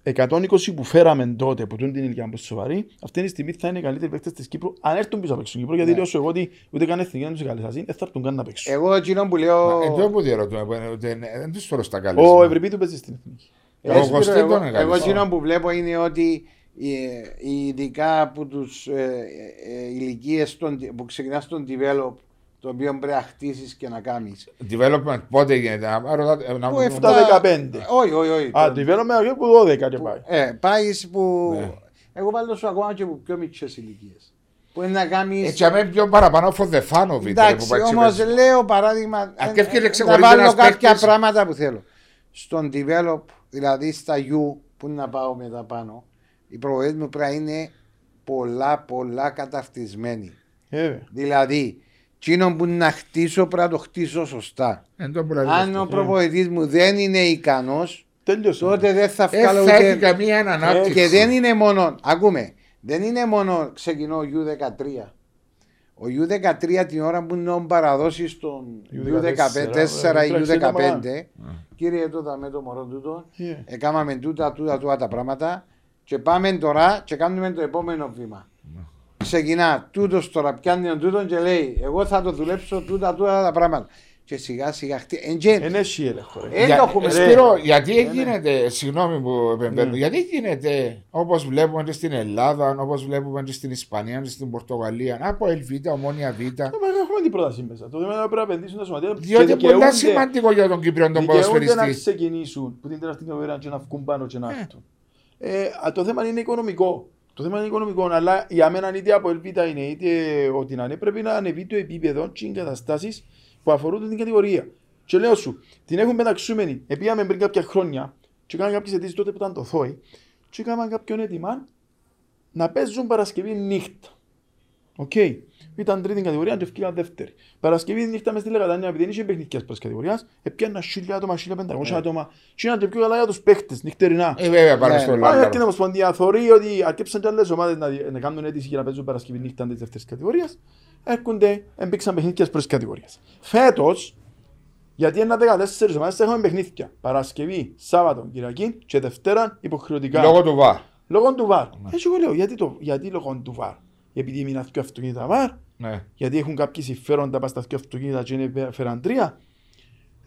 120 που φέραμε τότε, που τούν την ηλικία που σοβαρή, αυτή τη στιγμή θα είναι οι καλύτεροι παίχτες της Κύπρου, αν έρθουν πίσω από την Κύπρο, γιατί λέω σου εγώ ότι ούτε καν εθνική να τους εγκαλεσάσει, δεν θα έρθουν καν να παίξουν.
Εγώ εκείνο που λέω.
Εν τω που διαρωτούμε, που είναι- ούτε- δεν τους θέλω στα
Ο
καλέσματα.
Ευρυπίδου παίζει στην εθνική.
Εγώ,
Εγώ Κωστή
εγώ,
τον έκανα.
εγώ εκείνο που βλέπω είναι ότι ε, ειδικά από τους ε, ε, ηλικίες των- που ξεκινάς στον develop το οποίο πρέπει να χτίσεις και να κάνεις.
Development πότε γίνεται, να ρωτάτε, να
Που
μου-
εφτά-
7-15.
Όχι, όχι, όχι.
Α,
Το-
το βέλο με αγιό που 12 και πάει.
Ε, πάεις που...
Ναι.
Εγώ βάλω σου ακόμα και από πιο μικρές ηλικίες. Που είναι να κάνεις...
Έτσι αμέ πιο παραπάνω for the fun of it. ρε, που
Εντάξει,
πάει
όμως
ξεπέσει.
λέω παράδειγμα...
Αρκεύει και
ε, ε, να
ξεχωρίζει
βάλω
ένας
κάποια
παίκτης.
πράγματα που θέλω. Στον develop, δηλαδή στα U που να πάω μετά πάνω, οι προβολές μου πρέπει να είναι πολλά πολλά καταρτισμένοι.
Ε, βέβαια.
Δηλαδή, εκείνο που να χτίσω πρέπει να το χτίσω σωστά.
Εν τω που λέει
Αν
αυτό.
ο προπονητής μου δεν είναι ικανός,
Τέλειωσε.
τότε δεν θα
Ε,
βγάλω
θα έχει
ούτε...
καμία ανάπτυξη.
Και δεν είναι μόνο, ακούμε, δεν είναι μόνο ξεκινώ U13. Ο U13 την ώρα που είναι παραδώσει στον U14 ή U15, κύριε τότε με το μωρό τούτο,
Yeah.
έκαναμε τούτα, τούτα, τούτα τα πράγματα και πάμε τώρα και κάνουμε το επόμενο βήμα. Ξεκινά τούτος τώρα, πιάνει τον τούτο και λέει: Εγώ θα το δουλέψω τούτα, τούτα τα πράγματα. Και σιγά σιγά χτί. Εν και-
Εν έχει έλεγχο. ρε.
Ε,
Για-
το έχουμε,
ε,
ρε.
Σπύρο, γιατί γίνεται, συγγνώμη που επεμβαίνω, γιατί γίνεται όπως βλέπουμε και στην Ελλάδα, όπως βλέπουμε και στην Ισπανία, και στην Πορτογαλία, από Ελβίτα, Ομόνια Β.
Ε, μα έχουμε την πρόταση μέσα. Το θέμα είναι να πρέπει να επενδύσουν τα σωματεία.
Διότι
και
είναι πολλά
δικαιούνται-
σημαντικό για τον Κύπριο τον
δικαιούνται να
ποδοσφαιριστή.
ξεκινήσουν που την τελευταία ώρα και να βγουν πάνω και να έρθουν. Ε, α, το θέμα είναι οικονομικό. Το θέμα είναι οικονομικό, αλλά για μένα είτε από Ελβίτα είναι είτε ό,τι να είναι, πρέπει να ανεβεί το επίπεδο και οι εγκαταστάσεις που αφορούν την κατηγορία. Και λέω σου, την έχουν πεταξούμενη. Επίαμε πριν κάποια χρόνια και κάναμε κάποιες αιτήσεις τότε που ήταν το ΘΟΗ και έκαναν κάποιον έτοιμα να παίζουν Παρασκευή νύχτα. Οκ. Ήταν τρίτη κατηγορία και ευκήγαν δεύτερη. Παρασκευή νύχτα μες στη Λακατάμια, επειδή δεν είχε παιχνίδια πρώτης κατηγορίας, έπιανα χίλια άτομα, χίλια πεντακόσια άτομα. Και ήταν και πιο καλά για τους παίχτες, νυχτερινά.
Ε, βέβαια, πάμε
Ναι,
στο
ναι.
Πάει
Λάγκαρο.
και η Ομοσπονδία θεωρεί ότι αρκέψαν και άλλες ομάδες να, δι- να κάνουν αίτηση για να παίζουν Παρασκευή νύχτα της δεύτερης κατηγορίας. Έρχονται, έμπηξαν παιχνίδια της πρώτης κατηγορίας. Φέτος, Γιατί ένα 14 ομάδες θα έχουμε παιχνίδια. Παρασκευή, Σάββατο, Κυριακή και Δευτέρα υποχρεωτικά.
Λόγω του VAR.
Λόγω του βαρ. Έτσι εγώ λέω, γιατί, το, γιατί λόγω του βαρ. Επειδή μείναν δύο αυτοκίνητα βαρ,
Ναι.
γιατί έχουν κάποιοι συμφέροντα πας στα δύο αυτοκίνητα και είναι φέραν τρία.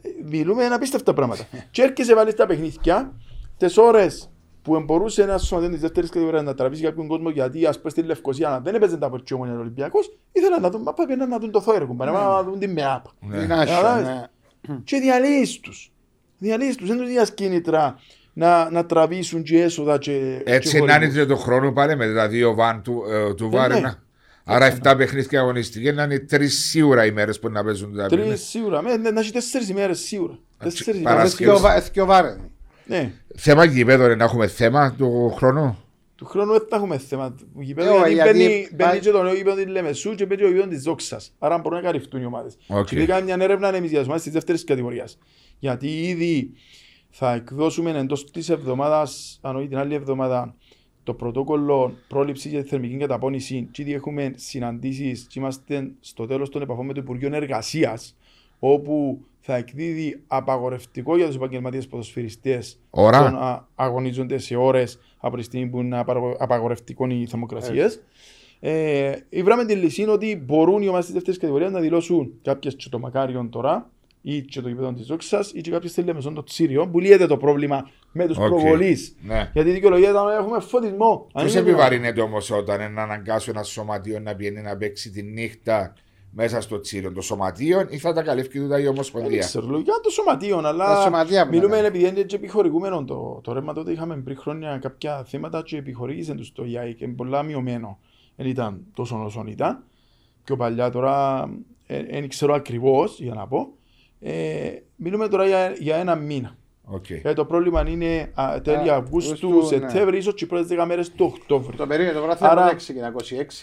Ε, Μιλούμε ένα απίστευτα πράγματα. και έρχεσαι βάλεις τα παιχνίδια, τις ώρες που μπορούσε ένας σωματείο της δεύτερης κατηγορίας να τραβήσει κάποιον κόσμο γιατί ας πούμε στη Λευκοσία να δεν έπαιζε τα πορτσιό ο Ολυμπιακός ήθελαν να δουν, μα πήγαιναν να δουν το θόηρο κουμπάνε, να δουν την ΜΕΑΠ.
Ναι.
Δυνάσιο,
Καταλάβες.
ναι.
Και διαλύεις τους. Διαλύεις τους, δεν τους δίνεις κίνητρα να, να τραβήσουν και έσοδα και
Έτσι
και
να είναι
χορηγούς.
και το χρόνο πάλι με τα δύο βαν του, ε, του
Ε,
VAR.
ναι.
να- Άρα 7 παιχνίδια αγωνιστικές να είναι τρεις σίγουρα ημέρες που να παίζουν τα παιχνίδια.
Τρεις σίγουρα, με, να έχει τέσσερις ημέρες σίγουρα. Τέσσερις
Παρασκευή.
ημέρες.
Θκυο βα- θκυο βάρε.
Ναι.
Θέμα γηπέδων είναι να έχουμε θέμα του χρόνου.
Του χρόνου δεν θα έχουμε θέμα. του γηπέδου,
Ε,
γιατί
γιατί
μπαίνει, μπαίνει
πάει-
και το νέο γήπεδο της Λεμεσού και μπαίνει το γήπεδο της Δόξας. Άρα μπορούν να καλυφθούν οι ομάδες.
Οκ.
Και κάνουμε μια έρευνα εμείς για τις ομάδες της δεύτερης κατηγορίας. Γιατί ήδη θα εκδώσουμε εντός της εβδομάδας, αν όχι την άλλη εβδομάδα, το πρωτόκολλο πρόληψη για τη θερμική καταπώνηση και ήδη έχουμε συναντήσεις και είμαστε στο τέλος των επαφών με το Υπουργείο Εργασίας όπου θα εκδίδει απαγορευτικό για τους επαγγελματίες ποδοσφαιριστές
Ώρα.
το να αγωνίζονται σε ώρες από τη στιγμή που είναι απαγο- απαγορευτικό οι θερμοκρασίες. Ε, βράμε τη λύση ότι μπορούν οι ομάδες της δεύτερης κατηγορίας να δηλώσουν κάποιες και το Μακάριον τώρα ή και το γήπεδο της Δόξας ή και κάποιες στη Λεμεσόν το Τσίριο που λύεται το πρόβλημα με τους
Οκ.
προβολείς.
Ναι.
Γιατί η δικαιολογία ήταν ότι έχουμε φωτισμό. Αν
Ποιος
είναι-
επιβαρύνεται όμως όταν να αναγκάσω ένα σωματείο να πηγαίνει να παίξει τη νύχτα μέσα στο Τσίρειο των σωματείων ή θα τα καλύφει τούτα η
Δεν
Ομοσπονδία;
ξέρω, λογικά το σωματείο,
Τα
αλλά
σωματεία που
μιλούμε
να
επειδή είναι και επιχορηγούμενο το, το ρεύμα τότε είχαμε πριν χρόνια κάποια θέματα και επιχορήγησαν τους το ΙΑΙ και είναι πολλά μειωμένο. Δεν ήταν τόσο όσο ήταν. Πιο παλιά τώρα δεν ξέρω ακριβώς για να πω. Ε, μιλούμε τώρα για, για ένα μήνα.
Οκ.
Γιατί το πρόβλημα είναι α, τέλη
Α,
Αυγούστου,
Αυγούστου, ναι.
Σεπτέμβρη, ίσως και οι πρώτες 10 μέρες του Οκτώβρη.
Το περίοδο το βράδυ
Άρα-
δεν ξεκινά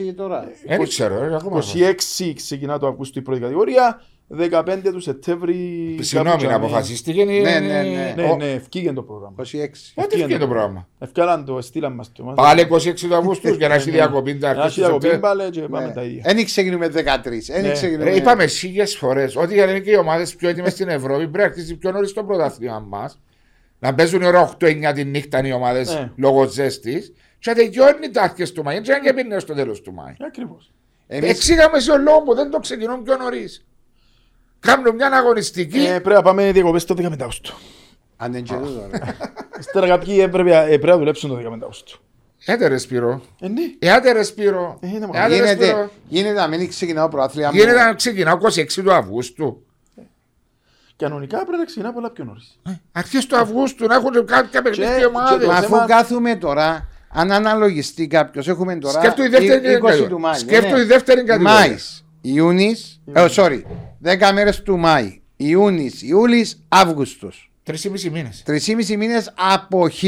26 τώρα.
Δεν ξέρω, ε, ακόμα.
26 ξεκινά το Αυγούστου η πρώτη κατηγορία, 15 του Σεπτέμβρη.
Συγγνώμη,
κάπου
να
τζαμί.
αποφασίστηκε.
Ναι, ναι, ναι.
Ναι, ναι, ευκήγεν το πρόγραμμα.
26.
Ε, τι είναι το πρόγραμμα;
Ευκάλαν το, στείλαν μας το.
Πάλι 26 του Αυγούστου για να έχει διακοπή τα
Ναι, Να
αρχή
έχει
του
διακοπή
Σεπτέμβρη.
πάλι και πάμε
Ναι.
τα ίδια.
Δεν ξεκινούμε 13. Δεν
Ναι.
ξεκινούμε.
Ρε, είπαμε χίλιες φορές ότι για να είναι και οι ομάδες πιο έτοιμες στην Ευρώπη πρέπει να αρχίσει πιο νωρίς το πρωτάθλημα μας. Να παίζουν ώρα 8-9 τη νύχτα οι ομάδες
Ναι.
λόγω ζέστης. Και να τελειώνει τα αρχές του Μάη. Δεν και πίνει έως το τέλος του Μάη.
Ακριβώς.
Εμείς
Εξήγαμε σε λόγο που δεν το ξεκινούν πιο νωρίς. Κάνουν μια αγωνιστική.
Ε, Πρέπει να πάμε διακοπές το 15 Αύγουστου.
αν δεν και τούτο, ρε.
Ύστερα κάποιοι έπρεπε ε, πρέπει να δουλέψουν το 15 Αύγουστου.
Έτε ρε Σπύρο.
Ε, ναι.
Έτε ρε Σπύρο.
Ε, είναι μόνο.
Έτε ρε
Γίνεται,
Σπύρο.
γίνεται να μην ξεκινάω προάθλια.
Γίνεται να ξεκινάω 26 του Αυγούστου.
Κανονικά πρέπει να ξεκινά πολλά πιο νωρίς.
Αρχές του Αυγούστου να έχουν κάποια παιχνίδια
και
οι ομάδες.
το
Αφού
θέμα-
κάθουμε τώρα, αν αναλογιστεί κάποιος, έχουμε τώρα
Σκέφτομαι η δεύτερη
ε- 20
κατηγορία.
του Μάη.
Σκέφτομαι η δεύτερη κατηγορία.
Μάης, Ιούνις, ε, sorry, 10 μέρε του Μάη. Ιούνις, Ιούλης, Αύγουστος.
Τρεις ή μισή μήνες.
3,5 μήνες από χ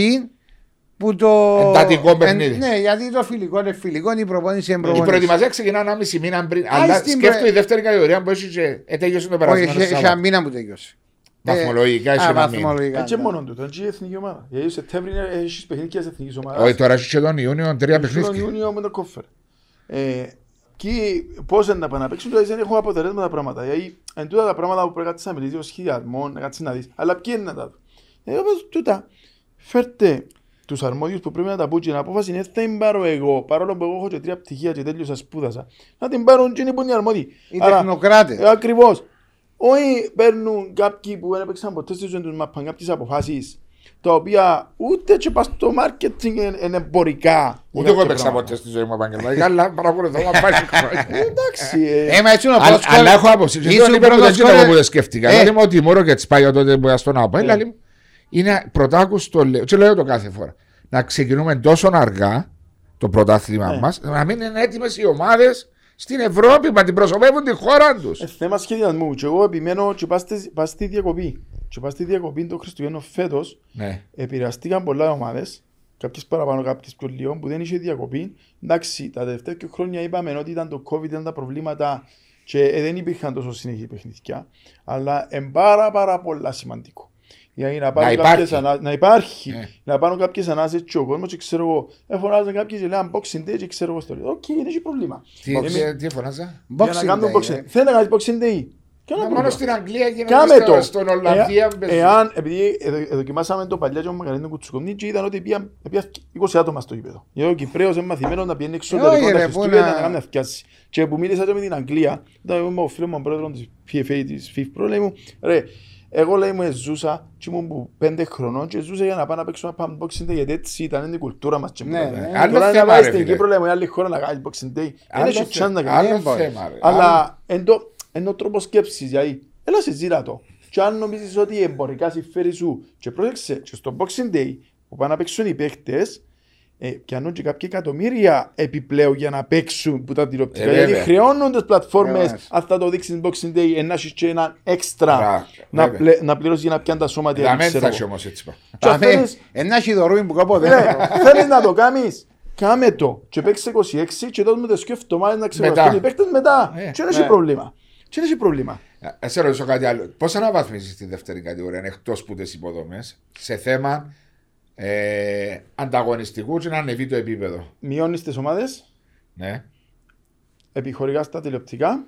που το.
Εντατικό
εν-
παιχνίδι.
ναι, γιατί το φιλικό είναι φιλικό, η προπόνηση είναι
Η
προπόνηση.
προετοιμασία ξεκινά ένα μισή μήνα πριν. Αλλά
στην
σκέφτομαι
προ-
η δεύτερη κατηγορία που έχει και ε, τέλειωσε το
Όχι,
περασμένο
είχε- είχε ένα
Σάββατο.
μήνα που τελειώσει.
Βαθμολογικά
Ε,
έχει
α,
ένα μήνα.
βαθμολογικά,
Έτσι
ναι.
μόνο τούτο. Έτσι η εθνική ομάδα. Γιατί ο Σεπτέμβρη είναι- έχεις παιχνίδια της εθνικής ομάδας.
Όχι, τώρα έχει και τον Ιούνιο τρία
Τον
παιχνίδια.
Ιούνιο με το κόφερ. Ε, και πώς είναι να πάνε να παίξουν, δηλαδή δεν έχουν αποτελέσματα τα πράγματα. Γιατί εν τούτα τα πράγματα που πρέπει να κάτσεις να μιλήσεις ο σχεδιασμός, να κάτσεις να δεις. Αλλά ποιοι είναι να τα δω. Ε, όπως τούτα, φέρτε τους αρμόδιους που πρέπει να τα πούν και να απόφαση είναι θα την πάρω εγώ, παρόλο που εγώ έχω και τρία πτυχία και τέλειωσα σπούδασα. Να την πάρουν και είναι που είναι οι αρμόδιοι.
Οι
Άρα,
τεχνοκράτες.
ε, Ακριβώς. Όχι παίρνουν κάποιοι που δεν έπαιξαν ποτέ στη ζωή τους μαπαν κάποιες αποφάσεις τα οποία ούτε και πας στο μάρκετινγκ είναι εμπορικά.
Ούτε εγώ έπαιξα ποτέ στη ζωή μου επαγγελματικά, αλλά παρακολουθώ να πάει χρόνια.
Εντάξει. ε,
Ε, μα έτσι είναι ο
Αλλά-
πρώτος
Αλλά
κόρε-
έχω άποψη. Και
Ήσουν
τον είπα που δεν
πρώτος
ήταν
κόρε-
εγώ που δεν σκέφτηκα.
Ε.
Δηλαδή μου ότι μωρό και τις πάει τότε που στον να πάει.
Ε.
Δηλαδή είναι πρωτάκουστο, λέω, και λέω το κάθε φορά. Να ξεκινούμε τόσο αργά το πρωτάθλημα
Ε.
μας, να μην είναι έτοιμες οι ομάδες στην Ευρώπη που αντιπροσωπεύουν τη χώρα τους.
ε, θέμα σχεδιασμού. Και εγώ επιμένω και πας στη- πας στη διακοπή. Και πας στη διακοπή το Χριστουγέννο φέτος
Ναι.
επηρεαστήκαν πολλά ομάδες. Κάποιες παραπάνω, κάποιες πιο λίγο, που δεν είχε διακοπή. Εντάξει, τα τελευταία δύο χρόνια είπαμε ότι ήταν το COVID, ήταν τα προβλήματα και ε, δεν υπήρχαν τόσο συνεχή παιχνιδιά. Αλλά είναι πάρα πάρα πολλά σημαντικό. Γιατί να, πάρουν
υπάρχει.
κάποιες ανα... να υπάρχει.
Ναι.
Να πάρουν κάποιες ανάσες και ο κόσμος και ξέρω εγώ. Εφωνάζαν κάποιοι και λέγαν boxing day και ξέρω εγώ στο λέω. Οκ, δεν έχει πρόβλημα.
Τι,
Εμείς-
τι, τι φωνάζα;
Για να
Boxing
κάνουν
Day,
boxing.
ε.
Θέλει να κάνεις boxing day; Κανένα
Μόνο
πρόβλημα.
στην Αγγλία γίνεται
Κάμε
στο-
το.
στον Ολλανδία.
Ε,
παίζει.
Εάν, επειδή εδο- δοκιμάσαμε το παλιά και ο Μακαρίνο Κουτσουκομνή και είδαν ότι πήγαν πήγαν 20 άτομα στο γήπεδο. Γιατί ο Κυπρέος είναι μαθημένος να πιένει εξωτερικό
όχι,
τα
ρε,
Χριστούγεννα
πού να-
να κάνει να φτιάσει. Και που μίλησα και με την Αγγλία, ήταν ο φίλος μου ο πρόεδρος της PFA της FIFPro, λέει μου, ρε, εγώ λέει μου ζούσα και ήμουν που πέντε χρονών και ζούσα για να πάω να παίξω ένα unboxing day γιατί έτσι ήταν η κουλτούρα μας. και
Ναι,
μου
ναι.
λέει.
Άλλο
Τώρα να
θέμα,
πάει
ρε,
στην
φίλε.
Κύπρο λέει μου η άλλη χώρα να κάνει boxing day. Δεν
Άλλο
έχει
θε-
chance να κάνει.
άλλο
μπορεί.
θέμα, ρε. Άλλο-
Αλλά εν το- εν το τρόπος σκέψης, δηλαδή, έλα συζήτα το. Και αν νομίζεις ότι εμπορικά συμφέρει σου και πρόσεξε και στο Boxing Day που πάνε να παίξουν οι παίχτες ε, πιάνουν και κάποια εκατομμύρια επιπλέον για να παίξουν που τα τηλεοπτικά.
Ε,
γιατί
βέβαια.
χρεώνουν τις πλατφόρμες
Βέβαια.
αν θα το δείξεις Boxing Day ε, να έχεις και ένα έξτρα
Μπράβο,
να,
βέβαια.
πλε, να πληρώσεις για να πιάνει τα σώματα.
Να μην θα έχει όμως έτσι πά.
Και αν θέλεις-
Ένα έχει δωρούιν που κάποτε.
ναι, θέλεις να το κάνεις Κάμε το και παίξε 26 και τότε με τις σκέφτομαι να ξεκουραστούν
Μετά.
οι παίχτες μετά.
Ε,
Και δεν έχει
ναι.
πρόβλημα. Και δεν έχει πρόβλημα;
Ε, σε ρωτήσω κάτι άλλο. Πώς αναβαθμίζεις τη δεύτερη κατηγορία εκτός που τις υποδομές; Σε θέμα ε, ανταγωνιστικού και να ανεβεί το επίπεδο.
Μειώνεις τις ομάδες
Ναι.
επιχορηγάς στα τηλεοπτικά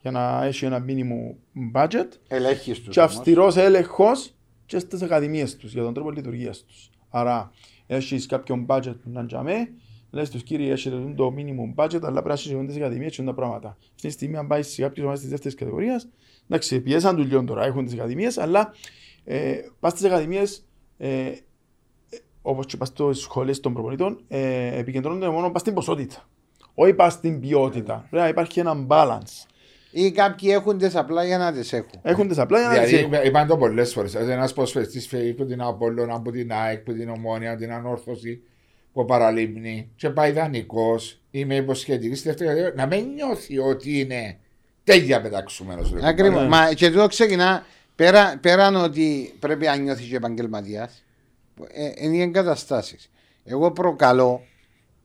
για να έχει ένα minimum budget
Ελέγχεις τους
και
όμως.
αυστηρός έλεγχος και στις ακαδημίες τους για τον τρόπο λειτουργίας τους. Άρα, έχεις κάποιον budget που να τζαμέ, λες τους κύριοι, έχετε το minimum budget, αλλά πρέπει να έχει τις ακαδημίες και τα πράγματα. Αυτή τη στιγμή, αν πάει σε κάποιε ομάδε τη δεύτερη κατηγορία, εντάξει, πιέσαν τους λίγο τώρα, έχουν τις ακαδημίες, αλλά ε, πας στις ακαδημίες, ε, όπως και πας στις σχολές των προπονητών, ε, επικεντρώνονται μόνο πας στην ποσότητα. Όχι πας στην ποιότητα. Πρέπει να υπάρχει ένα balance.
Ή κάποιοι έχουν τις απλά για να τις έχουν.
Έχουν τις απλά για να τις
Δηλαδή,
έχουν.
είπα- είπαν το πολλές φορές. Ένας ποσφαιστή φεύγει από την Απόλλωνα, από την ΑΕΚ, από την Ομόνια, από την Ανόρθωση, που παραλείπνει και πάει δανεικό ή με υποσχετική στη δεύτερη κατηγορία, να μην νιώθει ότι είναι τέλεια πεταξούμενος.
Ακριβώς.
Ναι.
Μα και εδώ ξεκινά πέρα, πέραν ότι πρέπει να νιώθει και επαγγελματίας, ε, είναι οι εγκαταστάσεις. Εγώ προκαλώ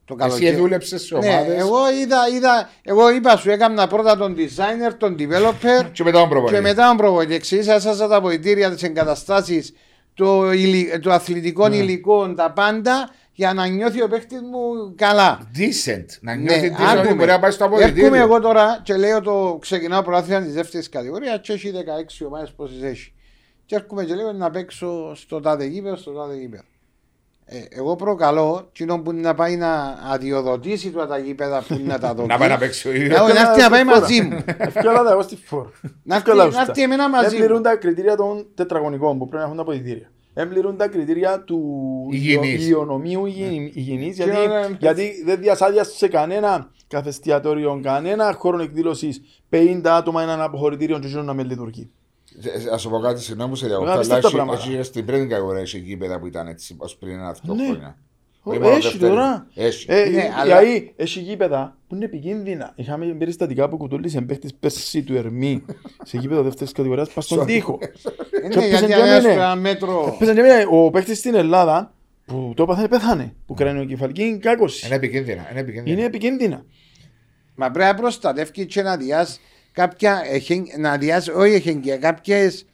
το
Εσύ
καλοκαίρι.
δούλεψες σε
Ναι,
ομάδες
εγώ, είδα, είδα, εγώ είπα σου, έκανα πρώτα τον designer, τον developer
και μετά τον προπονητή.
και μετά τον προβολή. Εξήγησα τα βοηθήρια, τις εγκαταστάσεις, το, υλι- το αθλητικό
Ναι.
υλικό, τα πάντα για να νιώθει ο παίχτης μου καλά.
Decent. Να
Ναι,
νιώθει decent ότι
άκουμε.
μπορεί να πάει στο
Έρχομαι
αποδητήριο.
εγώ τώρα και λέω το ξεκινάω προάθλια της δεύτερης κατηγορίας και έχει 16 ομάδες πόσες έχει. Και έρχομαι και λέω να παίξω στο τάδε γήπεδο, στο τάδε γήπεδο. Ε, εγώ προκαλώ κοινό που είναι να πάει να αδειοδοτήσει τώρα τα γήπεδα που είναι να τα δώσει.
Να πάει να παίξει ο
Να-
ίδιος.
να έρθει να πάει μαζί μου.
Ευκάλα τα εγώ στη φόρ.
Να έρθει-
Ευκάλα
να
ουστα.
έρθει εμένα μαζί
Δεν πληρούν
μου.
τα κριτήρια των τετραγωνικών που πρέπει να έχουν τα αποδητήρια. Δεν πληρούν τα κριτήρια του
Υγιεινής.
υγειονομίου υγιεινή- υγιεινής γιατί,
ναι, ναι.
γιατί δεν διασάδιασε σε κανένα καθεστιατόριο, κανένα χώρο εκδήλωσης 50 άτομα έναν αποχωρητήριο και ζουν να με λειτουργεί.
Α σου πω κάτι, συγγνώμη που σε διακόπτω,
Μεγάλη
αλλά
τα
έχει-
πράγματα.
έχει στην πρώτη κατηγορία έχει γήπεδα που ήταν έτσι ως πριν ένα-δυο
Ναι.
χρόνια.
Ω,
Όχι μόνο
Έχει
δεύτερη.
τώρα.
Έχει.
Ε,
Ναι,
ε,
αλλά-
Δηλαδή, έχει γήπεδα που είναι επικίνδυνα. Είχαμε περιστατικά που κουτούλησε παίχτης πέρσι του Ερμή σε γήπεδο δεύτερης κατηγορίας πας στον τοίχο.
Είναι
Ποιος
γιατί
πήγε
αν
και
έρθει
έμεινε.
ένα μέτρο.
Πέσαν και μείνε, ο παίχτης στην Ελλάδα που το έπαθε πέθανε. Που κρανιοκεφαλική κάκωση.
Είναι επικίνδυνα. Είναι επικίνδυνα.
Είναι επικίνδυνα.
Μα πρέπει να προστατεύει και να διάσει κάποια. εχεν- Να διάσει, όχι εχεγγυα, κάποιες.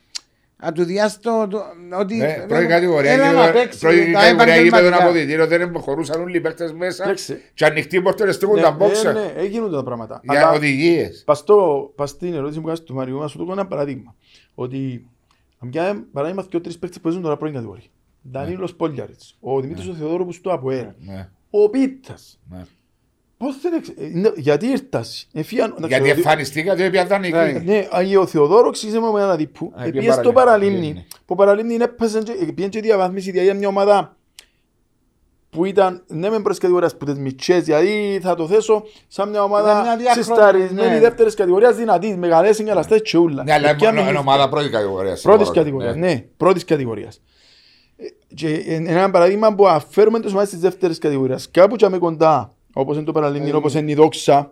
Να του διάσει το. το- ότι.
Ναι, πρώτη κατηγορία.
έλα
γήπεδο-
να παίξει,
Πρώτη
τα
κατηγορία γήπεδο
επαγγελματικά.
αποδητήριο δεν προχωρούσαν όλοι οι παίκτες μέσα.
Κοιτάξτε.
Και ανοιχτοί πόρτες στείλουν
Ναι,
τα
ναι,
μπόξα.
ναι, ε, γίνονται τα πράγματα.
Για
Αλλά
οδηγίες.
πας στο- πας στην ερώτηση που κάνεις του Μαριού, να σου το κάνω ένα παράδειγμα. Ότι αν πιάμε παράδειγμα και τρεις παίκτες που παίζουν τώρα πρώτη κατηγορία. Ντανίλος Πόλιαριτς, ο Δημήτρης ο Θεοδόρου που στο ΑΠΟΕΛ,
Ναι,
ο Πίτας.
Ναι.
Πώς δεν εξ- ε, είναι- Γιατί ήρθας. Εφίαν- εντάξει,
Γιατί
ο Δη-
εμφανιστήκατε επειδή ήταν
Ναι.
εκεί.
Ναι, αγιο Θεοδόρος ξύζεμα με ένα δίπου.
Α,
Επίσης
πήγε
στο
Παραλίμνη.
Παραλίμνη. Που Παραλίμνη είναι έπαιζε και- πήγαινε και διαβάθμιση, δηλαδή είναι μια ομάδα που ήταν ναι μεν πρώτης κατηγορίας που τις μητσές, δηλαδή θα το θέσω σαν μια
Ήταν μια
ομάδα
διάχρονη,
συσταρισμένη
ναι.
δεύτερης κατηγορίας δυνατή, μεγαλές εγκαταστάσεις και ούλα.
Ναι, αλλά
Επιάμε
είναι
γη-
ομάδα πρώτης κατηγορίας.
Πρώτης κατηγορίας, ναι, πρώτης κατηγορίας. Ε, Και ε, ένα παράδειγμα που αφαίρουμε τις ομάδες της δεύτερης κατηγορίας. Κάπου και με κοντά, όπως είναι το Παραλίμνη, όπως είναι η Δόξα,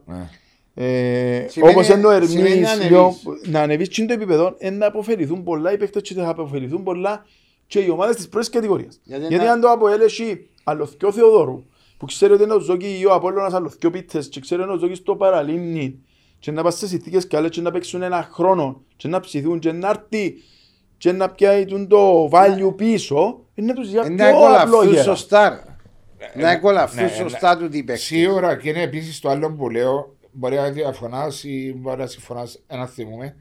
ε,
Σημαίνει-
όπως είναι ο
σημαίνει
Ερμής,
να ανεβείς.
λίγο, να ανεβείς και το επίπεδο, ε, να αποφεληθούν πολλά οι παίκτες και θα αποφεληθούν πολλά και οι ομάδες της πρώτης κατηγορίας.
Γιατί
Γιατί
να-
αν το Αποέλ έχει αλλοθκιό Θεοδόρου, που ξέρει ότι είναι ο Ζόκι ή ο Απόλλωνας αλλοθκιό πίτες και ξέρει ότι είναι ο Ζόκης στο παραλίμνη και να πας σε συνθήκες καλές και να παίξουν ένα χρόνο και να ψηθούν και να έρθει και να πιάει τον το value πίσω, είναι να τους για
Ε, Να
πιο απλό
εκολαφθούν
γέρα.
Σωστά. Να εκολαφθούν
ναι,
σωστά του τι παίξει.
Σίγουρα και είναι επίσης το άλλο που λέω. μπορεί να διαφωνάς ή μπορεί να συμφωνάς, ένα θυμούμε,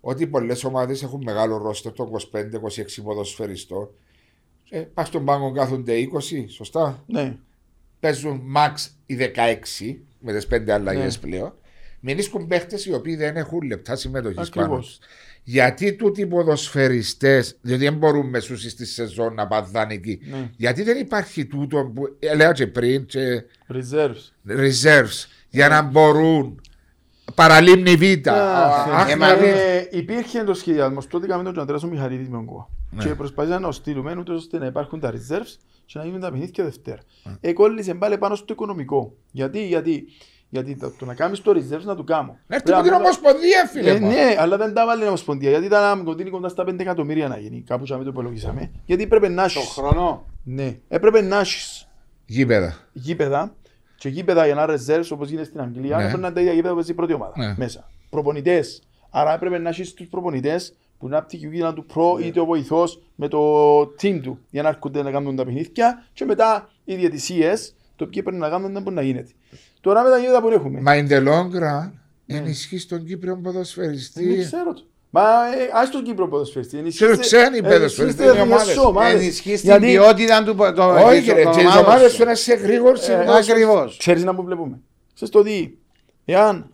ότι πολλές ομάδες έχουν μεγάλο ρόστο των 25-26 ποδοσφαιριστών. Ε, Πας στον πάγκο κάθονται 20, σωστά;
Ναι.
Παίζουν max οι 16 με τις 5 αλλαγές
Ναι.
πλέον. Μηνίσκουν παίχτε οι οποίοι δεν έχουν λεπτά συμμετοχής
Ακριβώς.
πάνω. Τους. Γιατί τούτοι οι ποδοσφαιριστές, διότι δεν μπορούν μεσούσει στη σεζόν να πάνε δανεικοί,
Ναι.
γιατί δεν υπάρχει τούτο που έλεγα και πριν, και
Reserves.
reserves, για να μπορούν παραλίμνη β.
Αχ,
Αχ,
ε,
δηλαδή,
μα-
Ε, υπήρχε το σχεδιασμός τότε είχαμε τον Τζαντρέα ο Μιχαλίδης με τον Κόα.
Ναι.
Και προσπαθήσαμε να το στείλουμε ούτως ώστε να υπάρχουν τα reserves και να γίνουν τα παιχνίδια Δευτέρα. Εκόλλησε πάλι πάνω στο οικονομικό. Γιατί, γιατί, γιατί το, το να κάνεις το reserves να το κάνω.
να έρθει από την Ομοσπονδία, φίλε.
Ε,
μου.
ναι, αλλά δεν τα βάλει η Ομοσπονδία. Γιατί ήταν κοντίνει κοντά στα 5 εκατομμύρια να γίνει. Κάπου και το υπολογίσαμε. Γιατί έπρεπε να
Το
έχεις.
χρόνο.
Ναι, έπρεπε να έχεις
Γήπεδα.
γήπεδα και γήπεδα για να reserves όπως γίνεται στην Αγγλία
Ναι.
έπρεπε να είναι τα ίδια γήπεδα που παίζει η πρώτη ομάδα
Ναι.
μέσα. Προπονητές. Άρα έπρεπε να έχεις τους προπονητές που να πτυχιούν γύρω του προ
Ναι.
είτε ο βοηθός με το team του για να έρχονται να κάνουν τα παιχνίδια και μετά οι διαιτησίες το ποιοι πρέπει να κάνουν δεν μπορεί να γίνεται. Τώρα με τα γήπεδα που έχουμε.
Μα in the long run ενισχύει τον Κύπριο ποδοσφαιριστή.
Δεν ξέρω το. Μα ε, ας τον Κύπρο ποδοσφαιριστή.
Ξέρω, ξένοι ποδοσφαιριστές, είναι ομάδες.
Ενισχύει την ποιότητα του πο- το-
Όχι,
των
ρε, και οι
ομάδων
ομάδες
σου.
σου είναι σε γρήγορη
Ακριβώς.
Ξέρεις να που βλέπουμε. Ξέρεις το ότι εάν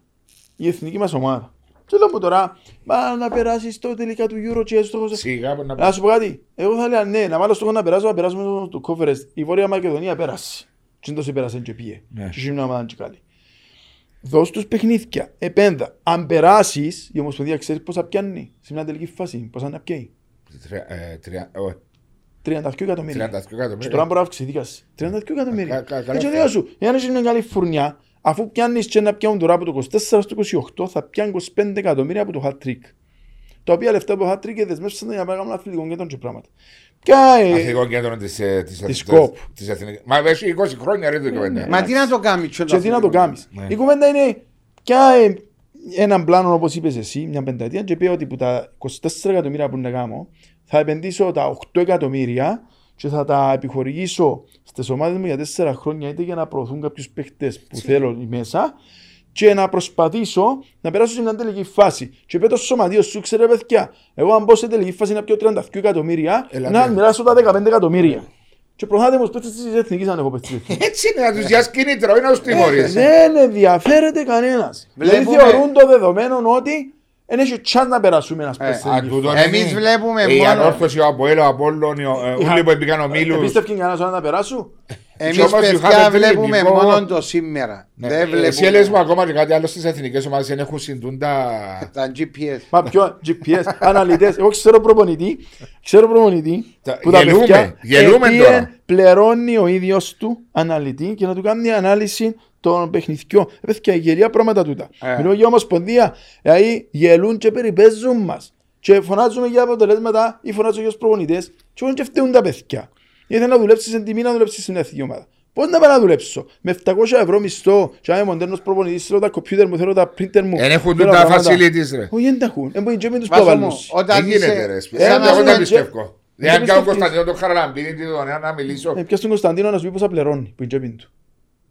η εθνική μας ομάδα και λέω μου τώρα, μα να περάσεις το τελικά του Euro και στόχος...
Σιγά που να
Να σου πω κάτι, εγώ θα λέω ναι, να βάλω στόχο να περάσω, να περάσουμε στο- το Conference. Η Βόρεια Μακεδονία πέρασε. Τι είναι τόσο πέρασε και πήγε.
Ναι.
Και είχε μια ομάδα και καλή. Δώσ' τους παιχνίδια, επένδα. Αν περάσεις, η Ομοσπονδία ξέρεις πώς θα πιάνει σε μια τελική φάση, πώς θα να πιάνει.
Τρια- ε, τρια- όχι,
32 εκατομμύρια.
32
Και τώρα
εκατομμύρια.
μπορεί να αυξηθεί κάση. 32 εκατομμύρια.
Κα- κα- καλά
Έτσι
αυτά.
λέω σου, εάν έχεις μια καλή φουρνιά, αφού πιάνεις και να πιάνουν τώρα από το 24 στο 28, θα πιάνει 25 εκατομμύρια από το hat trick. Τα οποία λεφτά από το hat trick δεσμεύσαν για να κάνουν αθλητικό κέντρο και πράγματα. Ποια ε,
Αθλητικό κέντρο της, ε, της,
Της
της-
ΚΟΠ.
της Εθνικής. Μα έχει 20 χρόνια ρε το κουβέντα.
Μα τι να το κάνεις, τσο
και τι να το κάνεις.
Ναι.
Η κουβέντα είναι ποια ε, έναν πλάνο όπως είπες εσύ, μια πενταετία και πει ότι που τα 24 εκατομμύρια που να κάνω θα επενδύσω τα 8 εκατομμύρια και θα τα επιχορηγήσω στις ομάδες μου για 4 χρόνια είτε για να προωθούν κάποιους παίχτες που θέλω μέσα και να προσπαθήσω να περάσω σε μια τελική φάση. Και πέτω στο σωματείο σου, ξέρε παιδιά, εγώ αν μπω σε τελική φάση να πιω 32 εκατομμύρια,
Ελάτε.
να μοιράσω τα 15 εκατομμύρια. Και προθάτε μου παίχτες της εθνικής αν έχω παίχτες της εθνικής.
Έτσι είναι να τους διάσει κίνητρο, είναι να τους
Ε,
τιμωρείς.
Δεν ενδιαφέρεται κανένας. Δηλαδή
Βλέπουμε-
θεωρούν το δεδομένο ότι δεν έχει τσάν να περάσουμε ένας
Ε,
σπέση.
Α, τούτο
Εμείς
είναι.
βλέπουμε
Η
μόνο-
ανόρθωση, ο Αποέλ, ο Απόλλων, οι- ε,
Είχα-
όλοι που μπήκαν ο Μίλους.
Επίστευκε κανένα να περάσουν.
Εμείς
όμως
παιδιά
είχαμε
βλέπουμε
τρίπικο.
μόνο το σήμερα.
Ναι.
Δεν
Ε, Εσύ έλεγες μου
βλέπουμε
ακόμα και κάτι άλλο στις εθνικές ομάδες δεν έχουν συντούν τα...
τα GPS.
Μα πιο GPS, αναλυτές. Εγώ ξέρω προπονητή, ξέρω προπονητή
Τα-
που τα
γελούμε,
παιδιά
γελούμε
επίε
τώρα.
πληρώνει ο ίδιος του αναλυτή και να του κάνει ανάλυση των παιχνιδιών. Ε, Παιδιά, γελία πράγματα τούτα.
Ε.
Μιλώ για ομοσπονδία, δηλαδή γελούν και περιπέζουν μας. Και φωνάζουμε για αποτελέσματα ή φωνάζουμε για τους προπονητές και όχι και φταίουν τα παιδιά. Γιατί να δουλέψεις εν τιμή να δουλέψεις στην εθνική ομάδα. Πώς να πάω να δουλέψω; Με 700 ευρώ μισθό και αν είμαι μοντέρνος προπονητής, θέλω τα κομπιούτερ μου, θέλω τα printer μου.
Δεν έχουν
θέλω
τα
πράγματα.
facilities ρε.
Όχι, δεν τα έχουν. Δεν μπορεί και με τους
Βάζω μου,
προβάλλους.
όταν
Δεν γίνεται
είσαι-
ρε.
Ε,
σπίτι. Εγώ
να
δεν
είναι-
πιστεύω.
δεν
Δεν κάνω
πιστεύεις.
Κωνσταντίνο τον Χαραλαμπίδη τη δονέα να μιλήσω.
Ε, πιάσε τον Κωνσταντίνο να σου πει πόσα πληρώνει που είναι τσέπιν του.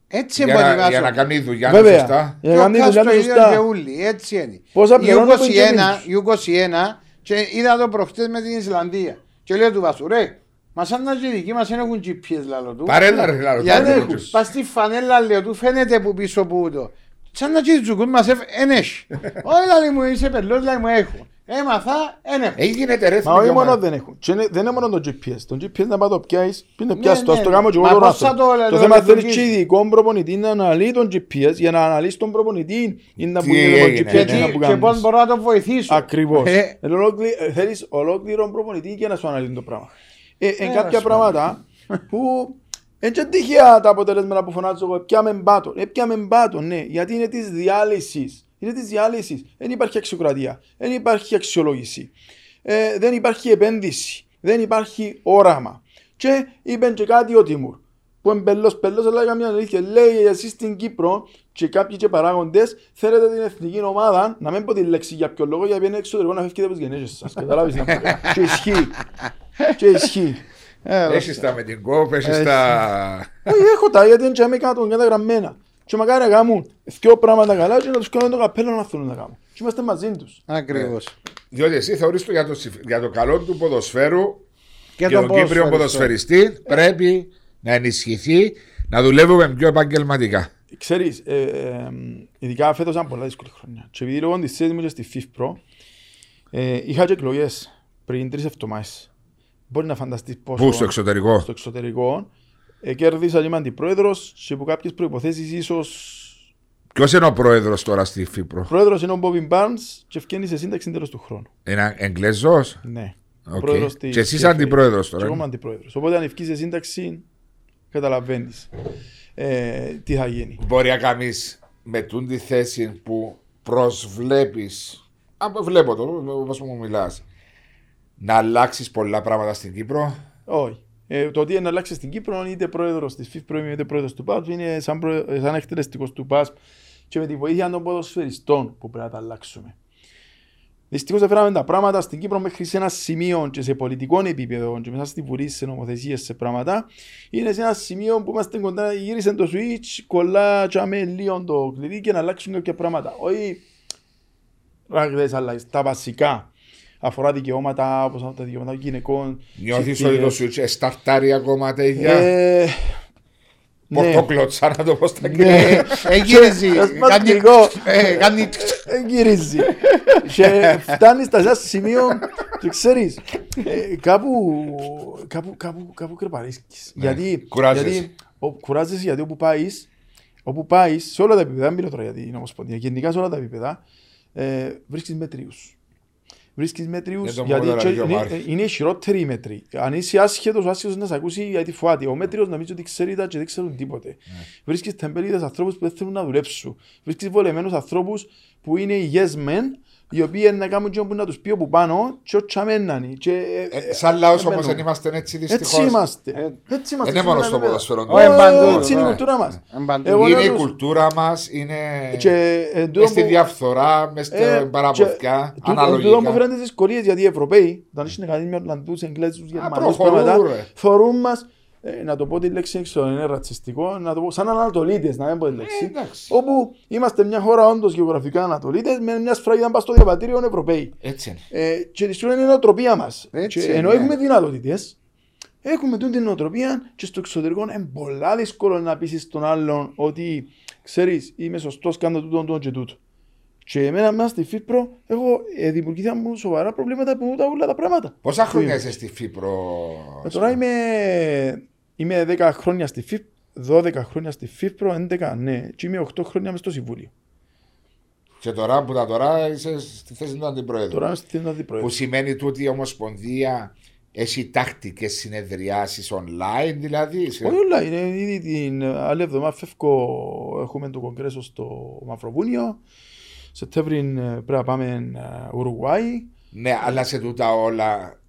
Έτσι
Για
μπορεί
να-
να
Για να
σου.
κάνει δουλειά του
Βέβαια.
σωστά.
Για να κάνει
Και ο
δουλειά του
Κάστρο ίδιο
σωστά.
και ούλοι, έτσι είναι.
Πόσα
Η
πληρώνουν που είναι
U21, η U21 και είδα το προχτές με την Ισλανδία. Και λέω του Βασού, ρε, μα σαν να οι δικοί μας δεν έχουν GPS λάλο του.
Παρέλα ρε λάρω.
Γιατί
δεν
δεν
έχουν.
έχουν. Πας στη φανέλα λέω του φαίνεται που πίσω που το. Σαν να και τσουκούν μας δεν έχει. Όχι λάλη μου είσαι πελός, λάλη μου έχουν. Έμαθα, δεν έχουν.
Ε, γίνεται ρε.
Μα
εθνική
όχι μόνο
ομάδα.
δεν έχουν. Και είναι- Δεν είναι μόνο το GPS. Το GPS να πάει το πιάσεις, πριν το
Ναι,
πιάσεις το,
ναι,
ας το
ναι.
κάνω και εγώ
Μα
τον
πώς θα
άνθρωπο.
το-
Το
το
θέμα θέλεις
λειτουργείς.
και ειδικό προπονητή να αναλύει τον GPS για να αναλύσει τον προπονητή ή να
Τι
που είναι το
έγινε,
GPS
ναι.
και να
Και,
που
και πώς
κάνεις.
μπορώ να το βοηθήσω;
Ακριβώς.
Ε,
Ε, ολόκλη- ε, Θέλεις ολόκληρο προπονητή για να σου αναλύει το πράγμα. Ε, ε,
Ε,
κάποια
ας
πράγματα που δεν είναι τυχαία τα αποτελέσματα που φωνάζω εγώ. Πιάμε μπάτο. Ε, πιάμε μπάτο, ναι. Γιατί είναι της διάλυσης. Είναι της διάλυσης. Δεν υπάρχει αξιοκρατία. Δεν υπάρχει αξιολόγηση. Ε, δεν υπάρχει επένδυση. Δεν υπάρχει όραμα. Και είπε και κάτι ο Τιμούρ. Που είναι πελός πελός, αλλά για μια αλήθεια. Λέει εσύ στην Κύπρο και κάποιοι και παράγοντες θέλετε την εθνική ομάδα να μην πω τη λέξη για ποιο λόγο, γιατί είναι εξωτερικό να φεύγετε από τις γενέσεις σας. Καταλάβεις να πω. Και ισχύει. Και ισχύει.
ε,
Έχεις τα με την κόπ, έχεις τα...
Όχι, έχω τα γιατί είναι και κάτω καταγραμμένα. Και μακάρι να κάνουν δυο πράγματα καλά και να τους κάνουν το καπέλο να θέλουν να κάνουν. Και είμαστε μαζί τους.
Ακριβώς.
Διότι εσύ θεωρείς το για το, συμφ- για το καλό του ποδοσφαίρου
Και,
και τον Κύπριο ποδοσφαιριστή πρέπει να ενισχυθεί, να δουλεύουμε πιο επαγγελματικά.
Ξέρεις, ε, ε, ειδικά φέτος ήταν πολλά δύσκολη χρονιά. Και επειδή λόγω της θέσης μου και στη FIFPro, ε, είχα και εκλογές πριν τρεις εβδομάδες. Μπορεί να φανταστείς πόσο
Πού στο εξωτερικό;
στο εξωτερικό. Ε, κέρδισα και είμαι αντιπρόεδρος και από κάποιες προϋποθέσεις ίσως...
Ποιος είναι ο πρόεδρος τώρα στη FIFPro,
Πρόεδρος είναι ο Bobby Barnes και ευκαινεί σε σύνταξη τέλος του χρόνου.
Είναι Εγγλέζος;
Ναι.
Οκ.
Πρόεδρος της
Και εσύ είσαι
CFA.
αντιπρόεδρος τώρα,
Και εγώ είμαι
είναι.
αντιπρόεδρος. Οπότε αν ευκείς σε σύνταξη, καταλαβαίνεις ε, τι θα γίνει.
Μπορεί να κάνεις με τούν τη θέση που προσβλέπεις. Αν βλέπω το, όπως μου μιλάς, να αλλάξεις πολλά πράγματα στην Κύπρο;
Όχι. Ε, το ότι είναι να αλλάξεις στην Κύπρο, είτε πρόεδρος της FIFPro είτε πρόεδρος του ΠΑΣΠ, είναι σαν, προ... σαν εκτελεστικός του ΠΑΣΠ και με τη βοήθεια των ποδοσφαιριστών που πρέπει να τα αλλάξουμε. Δυστυχώς έφεραμε τα πράγματα στην Κύπρο μέχρι σε ένα σημείο και σε πολιτικό επίπεδο και μέσα στη Βουλή, σε νομοθεσίες, σε πράγματα. Είναι σε ένα σημείο που είμαστε κοντά, γύρισε το switch, κολλά, τσάμε λίγο το κλειδί και να αλλάξουν κάποια πράγματα. Όχι ράγδες αλλαγές, τα βασικά. Αφορά δικαιώματα, όπως τα δικαιώματα των γυναικών.
Νιώθεις ότι
συντήρες.
το σου σταρτάρει ακόμα τα ίδια.
Ε, ναι.
Πορτοκλώτσα, να το πω στα
Ναι.
αγγλικά.
Εγγύριζε.
Σπαστικό.
Ε, Κάνει.
Ε, Γυρίζει. Και φτάνει στα ένα σημείο και ξέρεις, ε, κάπου, κάπου, κάπου, κάπου κρεπαρίσκεις. Γιατί,
κουράζεσαι.
γιατί ο, κουράζεσαι γιατί όπου πάεις, όπου πάεις, σε όλα τα επίπεδα, δεν μιλώ τώρα για την Ομοσπονδία, γενικά σε όλα τα επίπεδα, ε, βρίσκεις μετρίους. Βρίσκεις μετρίους
Δεν το
γιατί
μόνο
και-
τώρα,
είναι,
Γιωμάρη.
είναι οι χειρότεροι οι μέτροι. Αν είσαι άσχετος, ο άσχετος να σε ακούσει γιατί φοβάται. Ο μέτριος νομίζει ότι ξέρει τα και δεν ξέρουν τίποτε.
Ναι.
Βρίσκεις τεμπέληδες ανθρώπους που δεν θέλουν να δουλέψουν. Βρίσκεις βολεμένους ανθρώπους που είναι οι yes men, οι οποίοι είναι να κάνουν και που να τους πει όπου πάνω και ό,τι αμένανε. Και, ε,
Ε, Σαν λαός όμως
μένουν.
δεν είμαστε έτσι
Έτσι
δυστυχώς.
είμαστε.
Ε,
Έτσι είμαστε.
Δεν είναι μόνο στο
επίπεδο.
ποδοσφαίρο.
Όχι,
Όχι,
παντού,
Έτσι είναι η
ναι.
κουλτούρα μας.
Ε, παντού.
Εγώ
Είναι
λέω
η
τους-
κουλτούρα μας, είναι.
Και, ε, τούτο
Μες στη
που-
διαφθορά, μες
ε,
στην παραποδιά,
και τούτο- Τούτο που
αναλογικά.
φέρνει τις δυσκολίες γιατί οι Ευρωπαίοι, όταν έχουν κάνει με Ορλανδούς, Εγγλέζους, Γερμανούς,
προχωρούν,
πράγματα,
ρε.
θωρούν μας, ε, να το πω τη λέξη έξω, είναι ρατσιστικό, να το πω σαν ανατολίτες, να μην πω τη
Ε,
λέξη.
εντάξει.
Όπου είμαστε μια χώρα όντως γεωγραφικά ανατολίτες, με μια σφραγίδα μπας στο διαβατήριο Ευρωπαίοι.
Έτσι είναι.
Ε, και τη είναι η νοοτροπία μας.
Έτσι,
Και
ναι.
ενώ έχουμε δυνατότητες, έχουμε τούτη την νοοτροπία και στο εξωτερικό είναι πολλά δύσκολο να πείσεις τον άλλον ότι ξέρεις είμαι σωστός κάνω τούτο, τούτο και τούτο. Και εμένα μέσα στη Φύπρο έχω ε, δημιουργήθηκαν μου σοβαρά προβλήματα που τα όλα τα πράγματα.
Πόσα χρόνια
Που
είσαι στη Φύπρο,
ε, τώρα είμαι, είμαι 10 χρόνια στη ΦΥΠ, 12 χρόνια στη Φύπρο, 11 ναι, και είμαι 8 χρόνια μες στο Συμβούλιο.
Και τώρα που τα τώρα είσαι στη θέση του αντιπρόεδρου.
Τώρα είμαι στη θέση του
Που
αντιπρόεδρου.
σημαίνει τούτη η Ομοσπονδία έχει τακτικές συνεδριάσεις online, δηλαδή. σε-
Όχι όλα, είναι ήδη την άλλη εβδομάδα φεύγω, έχουμε το κογκρέσο στο Μαυροβούνιο. Σεπτέμβρη ε, πρέπει να πάμε ε, Ουρουγουάη.
Ναι, αλλά σε τούτα όλα.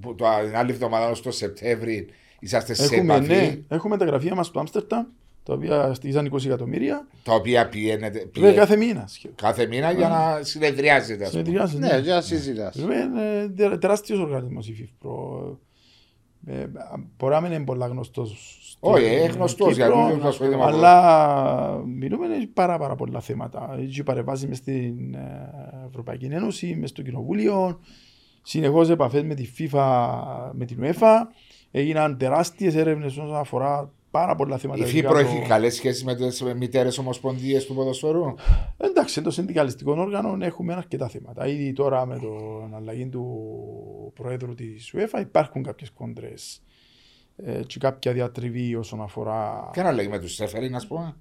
Που το την άλλη εβδομάδα στο Σεπτέμβρη είσαστε σε
Έχουμε,
επαφή.
ναι, έχουμε τα γραφεία μας στο Άμστερνταμ, τα οποία στοιχίζαν 20 εκατομμύρια.
Τα οποία πηγαίνετε
Βέβαια
πηγαίνετε
κάθε μήνα. σχεδόν.
κάθε μήνα για να συνεδριάζετε. ας πούμε.
Συνεδριάσεις,
Ναι, για να συζητάς.
Βέβαια, Είναι τε- τεράστιος οργανισμός η ΦΥΦΠΡΟ. Ε, μπορεί να μην είναι πολλά γνωστός. στην
Όχι, είναι γνωστός,
Κύπρο,
γιατί δεν ασχολείται με
Αλλά μιλούμε για πάρα, πάρα πολλά θέματα. Έχει παρεμβάσεις μες στην ε, Ευρωπαϊκή Ένωση, μες στο Κοινοβούλιο. Συνεχώς επαφές με τη FIFA, με την UEFA. Έγιναν τεράστιες έρευνες όσον αφορά πάρα πολλά θέματα.
Η
ειδικά
Φύπρο
το-
έχει καλές σχέσεις με τις μητέρες ομοσπονδίες του ποδοσφαίρου;
Εντάξει, το συνδικαλιστικό όργανο έχουμε αρκετά θέματα. Ήδη τώρα με την αλλαγή του Προέδρου της UEFA υπάρχουν κάποιες κόντρες ε, και κάποια διατριβή όσον αφορά.
Και να λέγει με τους Σέφεριν, ας πούμε;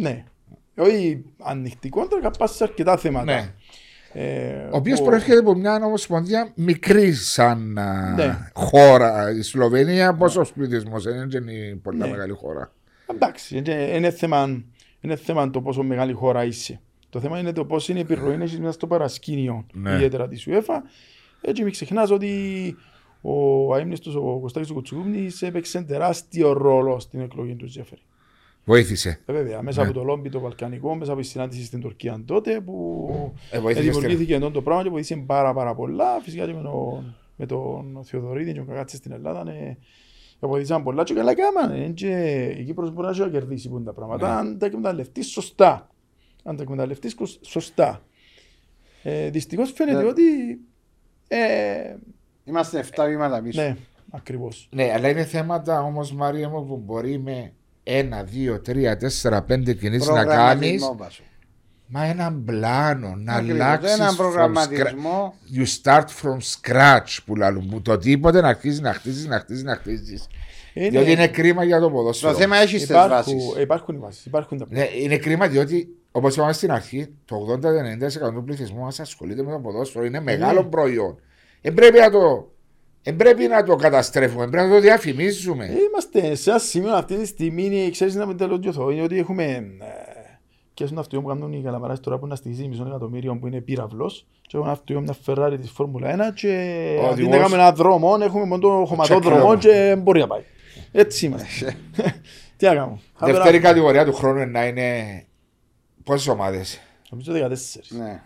Ναι. Όχι ανοιχτή κόντρα, κάπου σε αρκετά θέματα.
Ναι.
Ε,
Ο οποίος
που-
προέρχεται από μια ομοσπονδία μικρή σαν α,
Ναι.
χώρα. Η Σλοβενία, πόσο πληθυσμό είναι, δεν είναι πολύ
Ναι.
μεγάλη χώρα.
Εντάξει, είναι- είναι θέμα, είναι θέμα το πόσο μεγάλη χώρα είσαι. Το θέμα είναι το πώς είναι η επιρροή έχεις μέσα στο παρασκήνιο,
Ναι.
ιδιαίτερα της UEFA. Έτσι μην ξεχνάς ότι ο αείμνηστος ο Κωστάκης ο Κουτσουκούμνης έπαιξε τεράστιο ρόλο στην εκλογή του Τζέφερη.
Βοήθησε.
Ε, βέβαια, μέσα
Ναι.
από το λόμπι το Βαλκανικό, μέσα από τη συνάντηση στην Τουρκία τότε που
Ε,
ε,
βοήθησε στην-
δημιουργήθηκε εντό το πράγμα και βοήθησε πάρα, πάρα πολλά. Φυσικά και με τον, με τον Θεοδωρίδη και τον Κακάτση στην Ελλάδα. Ναι. Βοηθήσαν πολλά και καλά κάμανε. Και η Κύπρος μπορεί να έχει κερδίσει που είναι τα πράγματα.
Ναι.
Αν τα εκμεταλλευτείς σωστά. Αν τα εκμεταλλευτείς κος- σωστά. Ε, δυστυχώς φαίνεται
Ναι.
ότι... Ε,
Είμαστε 7 βήματα πίσω.
ναι, ακριβώς.
Ναι, αλλά είναι θέματα όμως, Μάρια μου, που μπορεί με ένα, δύο, τρία, τέσσερα, πέντε κινήσεις να κάνεις.
Προγραμματισμό, Βάσο.
Μα έναν πλάνο να
Ακριβώς.
αλλάξεις.
Έναν προγραμματισμό.
You start from scratch που λαλούν. Που το τίποτε να αρχίζει να χτίζεις, να χτίζεις, να χτίζεις.
Είναι-
Διότι είναι κρίμα για το ποδόσφαιρο.
Το θέμα έχεις τις
υπάρχουν,
βάσεις.
υπάρχουν οι βάσεις, υπάρχουν τα
Ναι, είναι κρίμα διότι όπως είπαμε στην αρχή, το 80-90% του πληθυσμού μας ασχολείται με το ποδόσφαιρο. Είναι μεγάλο
Ναι.
προϊόν. Δεν πρέπει να το, εν πρέπει να το καταστρέφουμε, πρέπει να το διαφημίζουμε.
Ε, Είμαστε σε ένα σημείο αυτή τη στιγμή, ξέρεις να μην τέλος διωθώ, είναι ότι έχουμε ε, και στον αυτοκίνητο που κάνουν οι καλαμαράς τώρα που είναι στοιχίζει μισό εκατομμύριο που είναι πύραυλος και έχουμε ένα αυτοκίνητο μια Ferrari της Φόρμουλα 1 και
Ο
αντί να
οδηγός-
κάνουμε ένα δρόμο έχουμε μόνο το χωματόδρομο
Τσεκ
και μπορεί να πάει. Έτσι είμαστε. Τι να κάνουμε. Θα
Δεύτερη
πέρα-
κατηγορία του χρόνου να είναι πόσες ομάδες;
Νομίζω 14.
Ναι.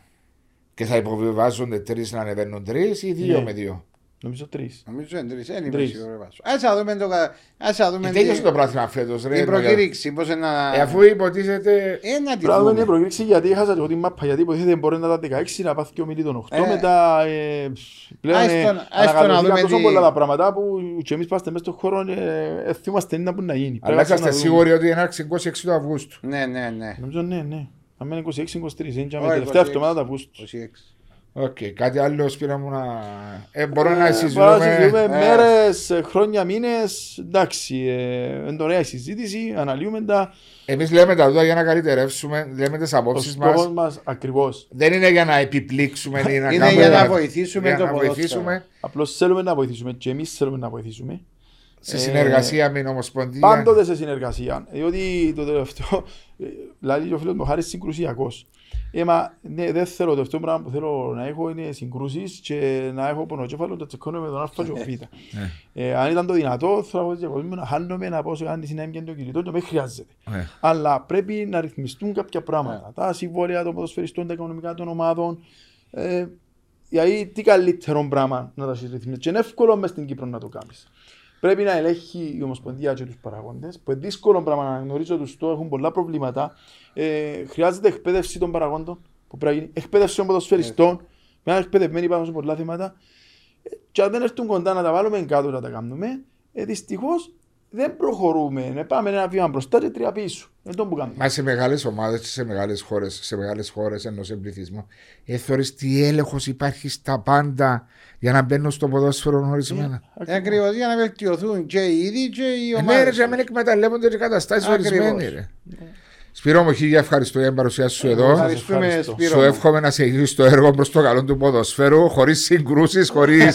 Και θα υποβιβάζονται τρεις να ανεβαίνουν τρεις ή δύο
Ναι.
με δύο;
Νομίζω τρεις.
Νομίζω είναι τρεις. Δεν είμαι
Τρεις.
σίγουρος. Βάσο. Ας να δούμε το κα- ας να δούμε
Και
τι-
τέλειωσε το πράγμα φέτος, ρε.
την προκήρυξη. Πώς να...
Ε, αφού υποτίθεται.
Ε, να τη
Πράγμα είναι η
δούμε.
προκήρυξη γιατί έχασα και εγώ την μάπα γιατί υποτίθεται μπορεί να τα 16 να πάθει και ο Μίλη των 8
Ε.
μετά ε, πλέον
Άιστον-
ε,
άιστον να
ανακαλυφθήκαν
δούμε
τόσο
τι-
πολλά τα πράγματα που και εμείς πάστε μέσα στον χώρο ε, ε, θυμάστε τι να που να γίνει.
Αλλά
Πρέπει να
είσαστε
δούμε.
σίγουροι ότι είναι 26 του Αυγούστου.
Ναι, ναι, ναι.
Νομίζω ναι, ναι. Αν είναι 26-23, είναι και με
Όχι,
τελευταία
26.
εβδομάδα του Αυγούστου.
26.
Οκ, κάτι άλλο Σπύρο μου να. Ε, μπορώ να
Μπορούμε να
συζητούμε.
συζητούμε
Ε.
μέρες, ε, χρόνια, μήνες, εντάξει, ε, είναι ωραία η συζήτηση, αναλύουμε τα,
Εμείς λέμε τα δούτα για να καλυτερεύσουμε, λέμε τις
το
απόψεις
στόχος
μας.
μας ακριβώς.
Δεν είναι για να επιπλήξουμε ή να
Είναι
κάνουμε.
για να βοηθήσουμε
για
το
να
ποδόσφαιρο.
βοηθήσουμε
Απλώς θέλουμε να βοηθήσουμε και εμείς θέλουμε να βοηθήσουμε.
σε
Ε,
συνεργασία με την Ομοσπονδία.
Πάντοτε σε συνεργασία. Διότι το τελευταίο, ε, λέει και ο φίλος μου, χάρης συγκρουσιακός. Ε, μα, ναι, δεν θέλω, το τελευταίο πράγμα που θέλω να έχω είναι συγκρούσεις και να έχω πονοκέφαλο και τσεκώνω με τον Α και ο Β. Ε, αν ήταν το δυνατό, θα πω διακοσμήμαι να χάνομαι, να πω σε κάνει συνέμει και το κινητό και δεν χρειάζεται.
Ναι.
Αλλά πρέπει να ρυθμιστούν κάποια πράγματα. Τα συμβόλαια των ποδοσφαιριστών, τα οικονομικά των ομάδων. Ε, γιατί τι καλύτερο πράγμα να τα ρυθμίσει. Και είναι εύκολο μες στην Κύπρο να το κάνεις. Πρέπει να ελέγχει η Ομοσπονδία και τους παραγόντες, που είναι δύσκολο πράγμα να γνωρίζω τους το, έχουν πολλά προβλήματα. Ε, χρειάζεται εκπαίδευση των παραγόντων, που πρέπει να γίνει, εκπαίδευση των ποδοσφαιριστών, με ένα εκπαιδευμένοι πάνω σε πολλά θέματα. Ε, και αν δεν έρθουν κοντά να τα βάλουμε κάτω να τα κάνουμε, ε, δυστυχώς δεν προχωρούμε. Ε, πάμε ένα βήμα μπροστά και τρία πίσω. Είναι το που κάνουμε.
Μα σε μεγάλες ομάδες και σε μεγάλες χώρες, σε μεγάλες χώρες ενός πληθυσμό, ε, θεωρείς τι έλεγχος υπάρχει στα πάντα για να μπαίνουν στο ποδόσφαιρο ορισμένα;
Ε, Ακριβώς για να βελτιωθούν και οι ίδιοι και οι
Ε, ναι, ρε,
ομάδες.
για να μην εκμεταλλεύονται και καταστάσεις
Ακριβώς.
ορισμένοι. Ρε. Σπύρο μου, χίλια ευχαριστώ για την παρουσία σου εδώ.
Ευχαριστούμε
Ευχαριστώ.
Σπύρο.
Σου
μου.
εύχομαι να συνεχίσει το έργο προς το καλό του ποδοσφαίρου, χωρίς συγκρούσεις, χωρί. Μόνο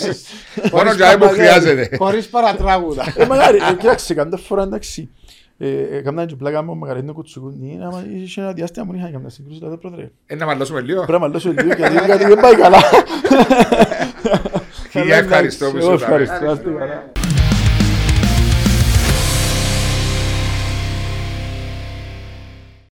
Χωρίς
για που
παπαγάλη,
χρειάζεται.
Χωρίς παρατράγουδα.
Ε, μακάρι, ε, κοίταξε, καμιά φορά εντάξει. Ε, ε, Κάμνα και πλάκα μου μεγαλύτερο κουτσουκούνι, άμα είχε ένα διάστημα που είχα καμιά σύγκρουση, δηλαδή πρόεδρε.
Ε, να μαλλώσουμε λίγο.
Πρέπει να μαλλώσω λίγο γιατί κάτι δεν πάει καλά.
Χίλια ευχαριστώ που
Εγώ
ήσουν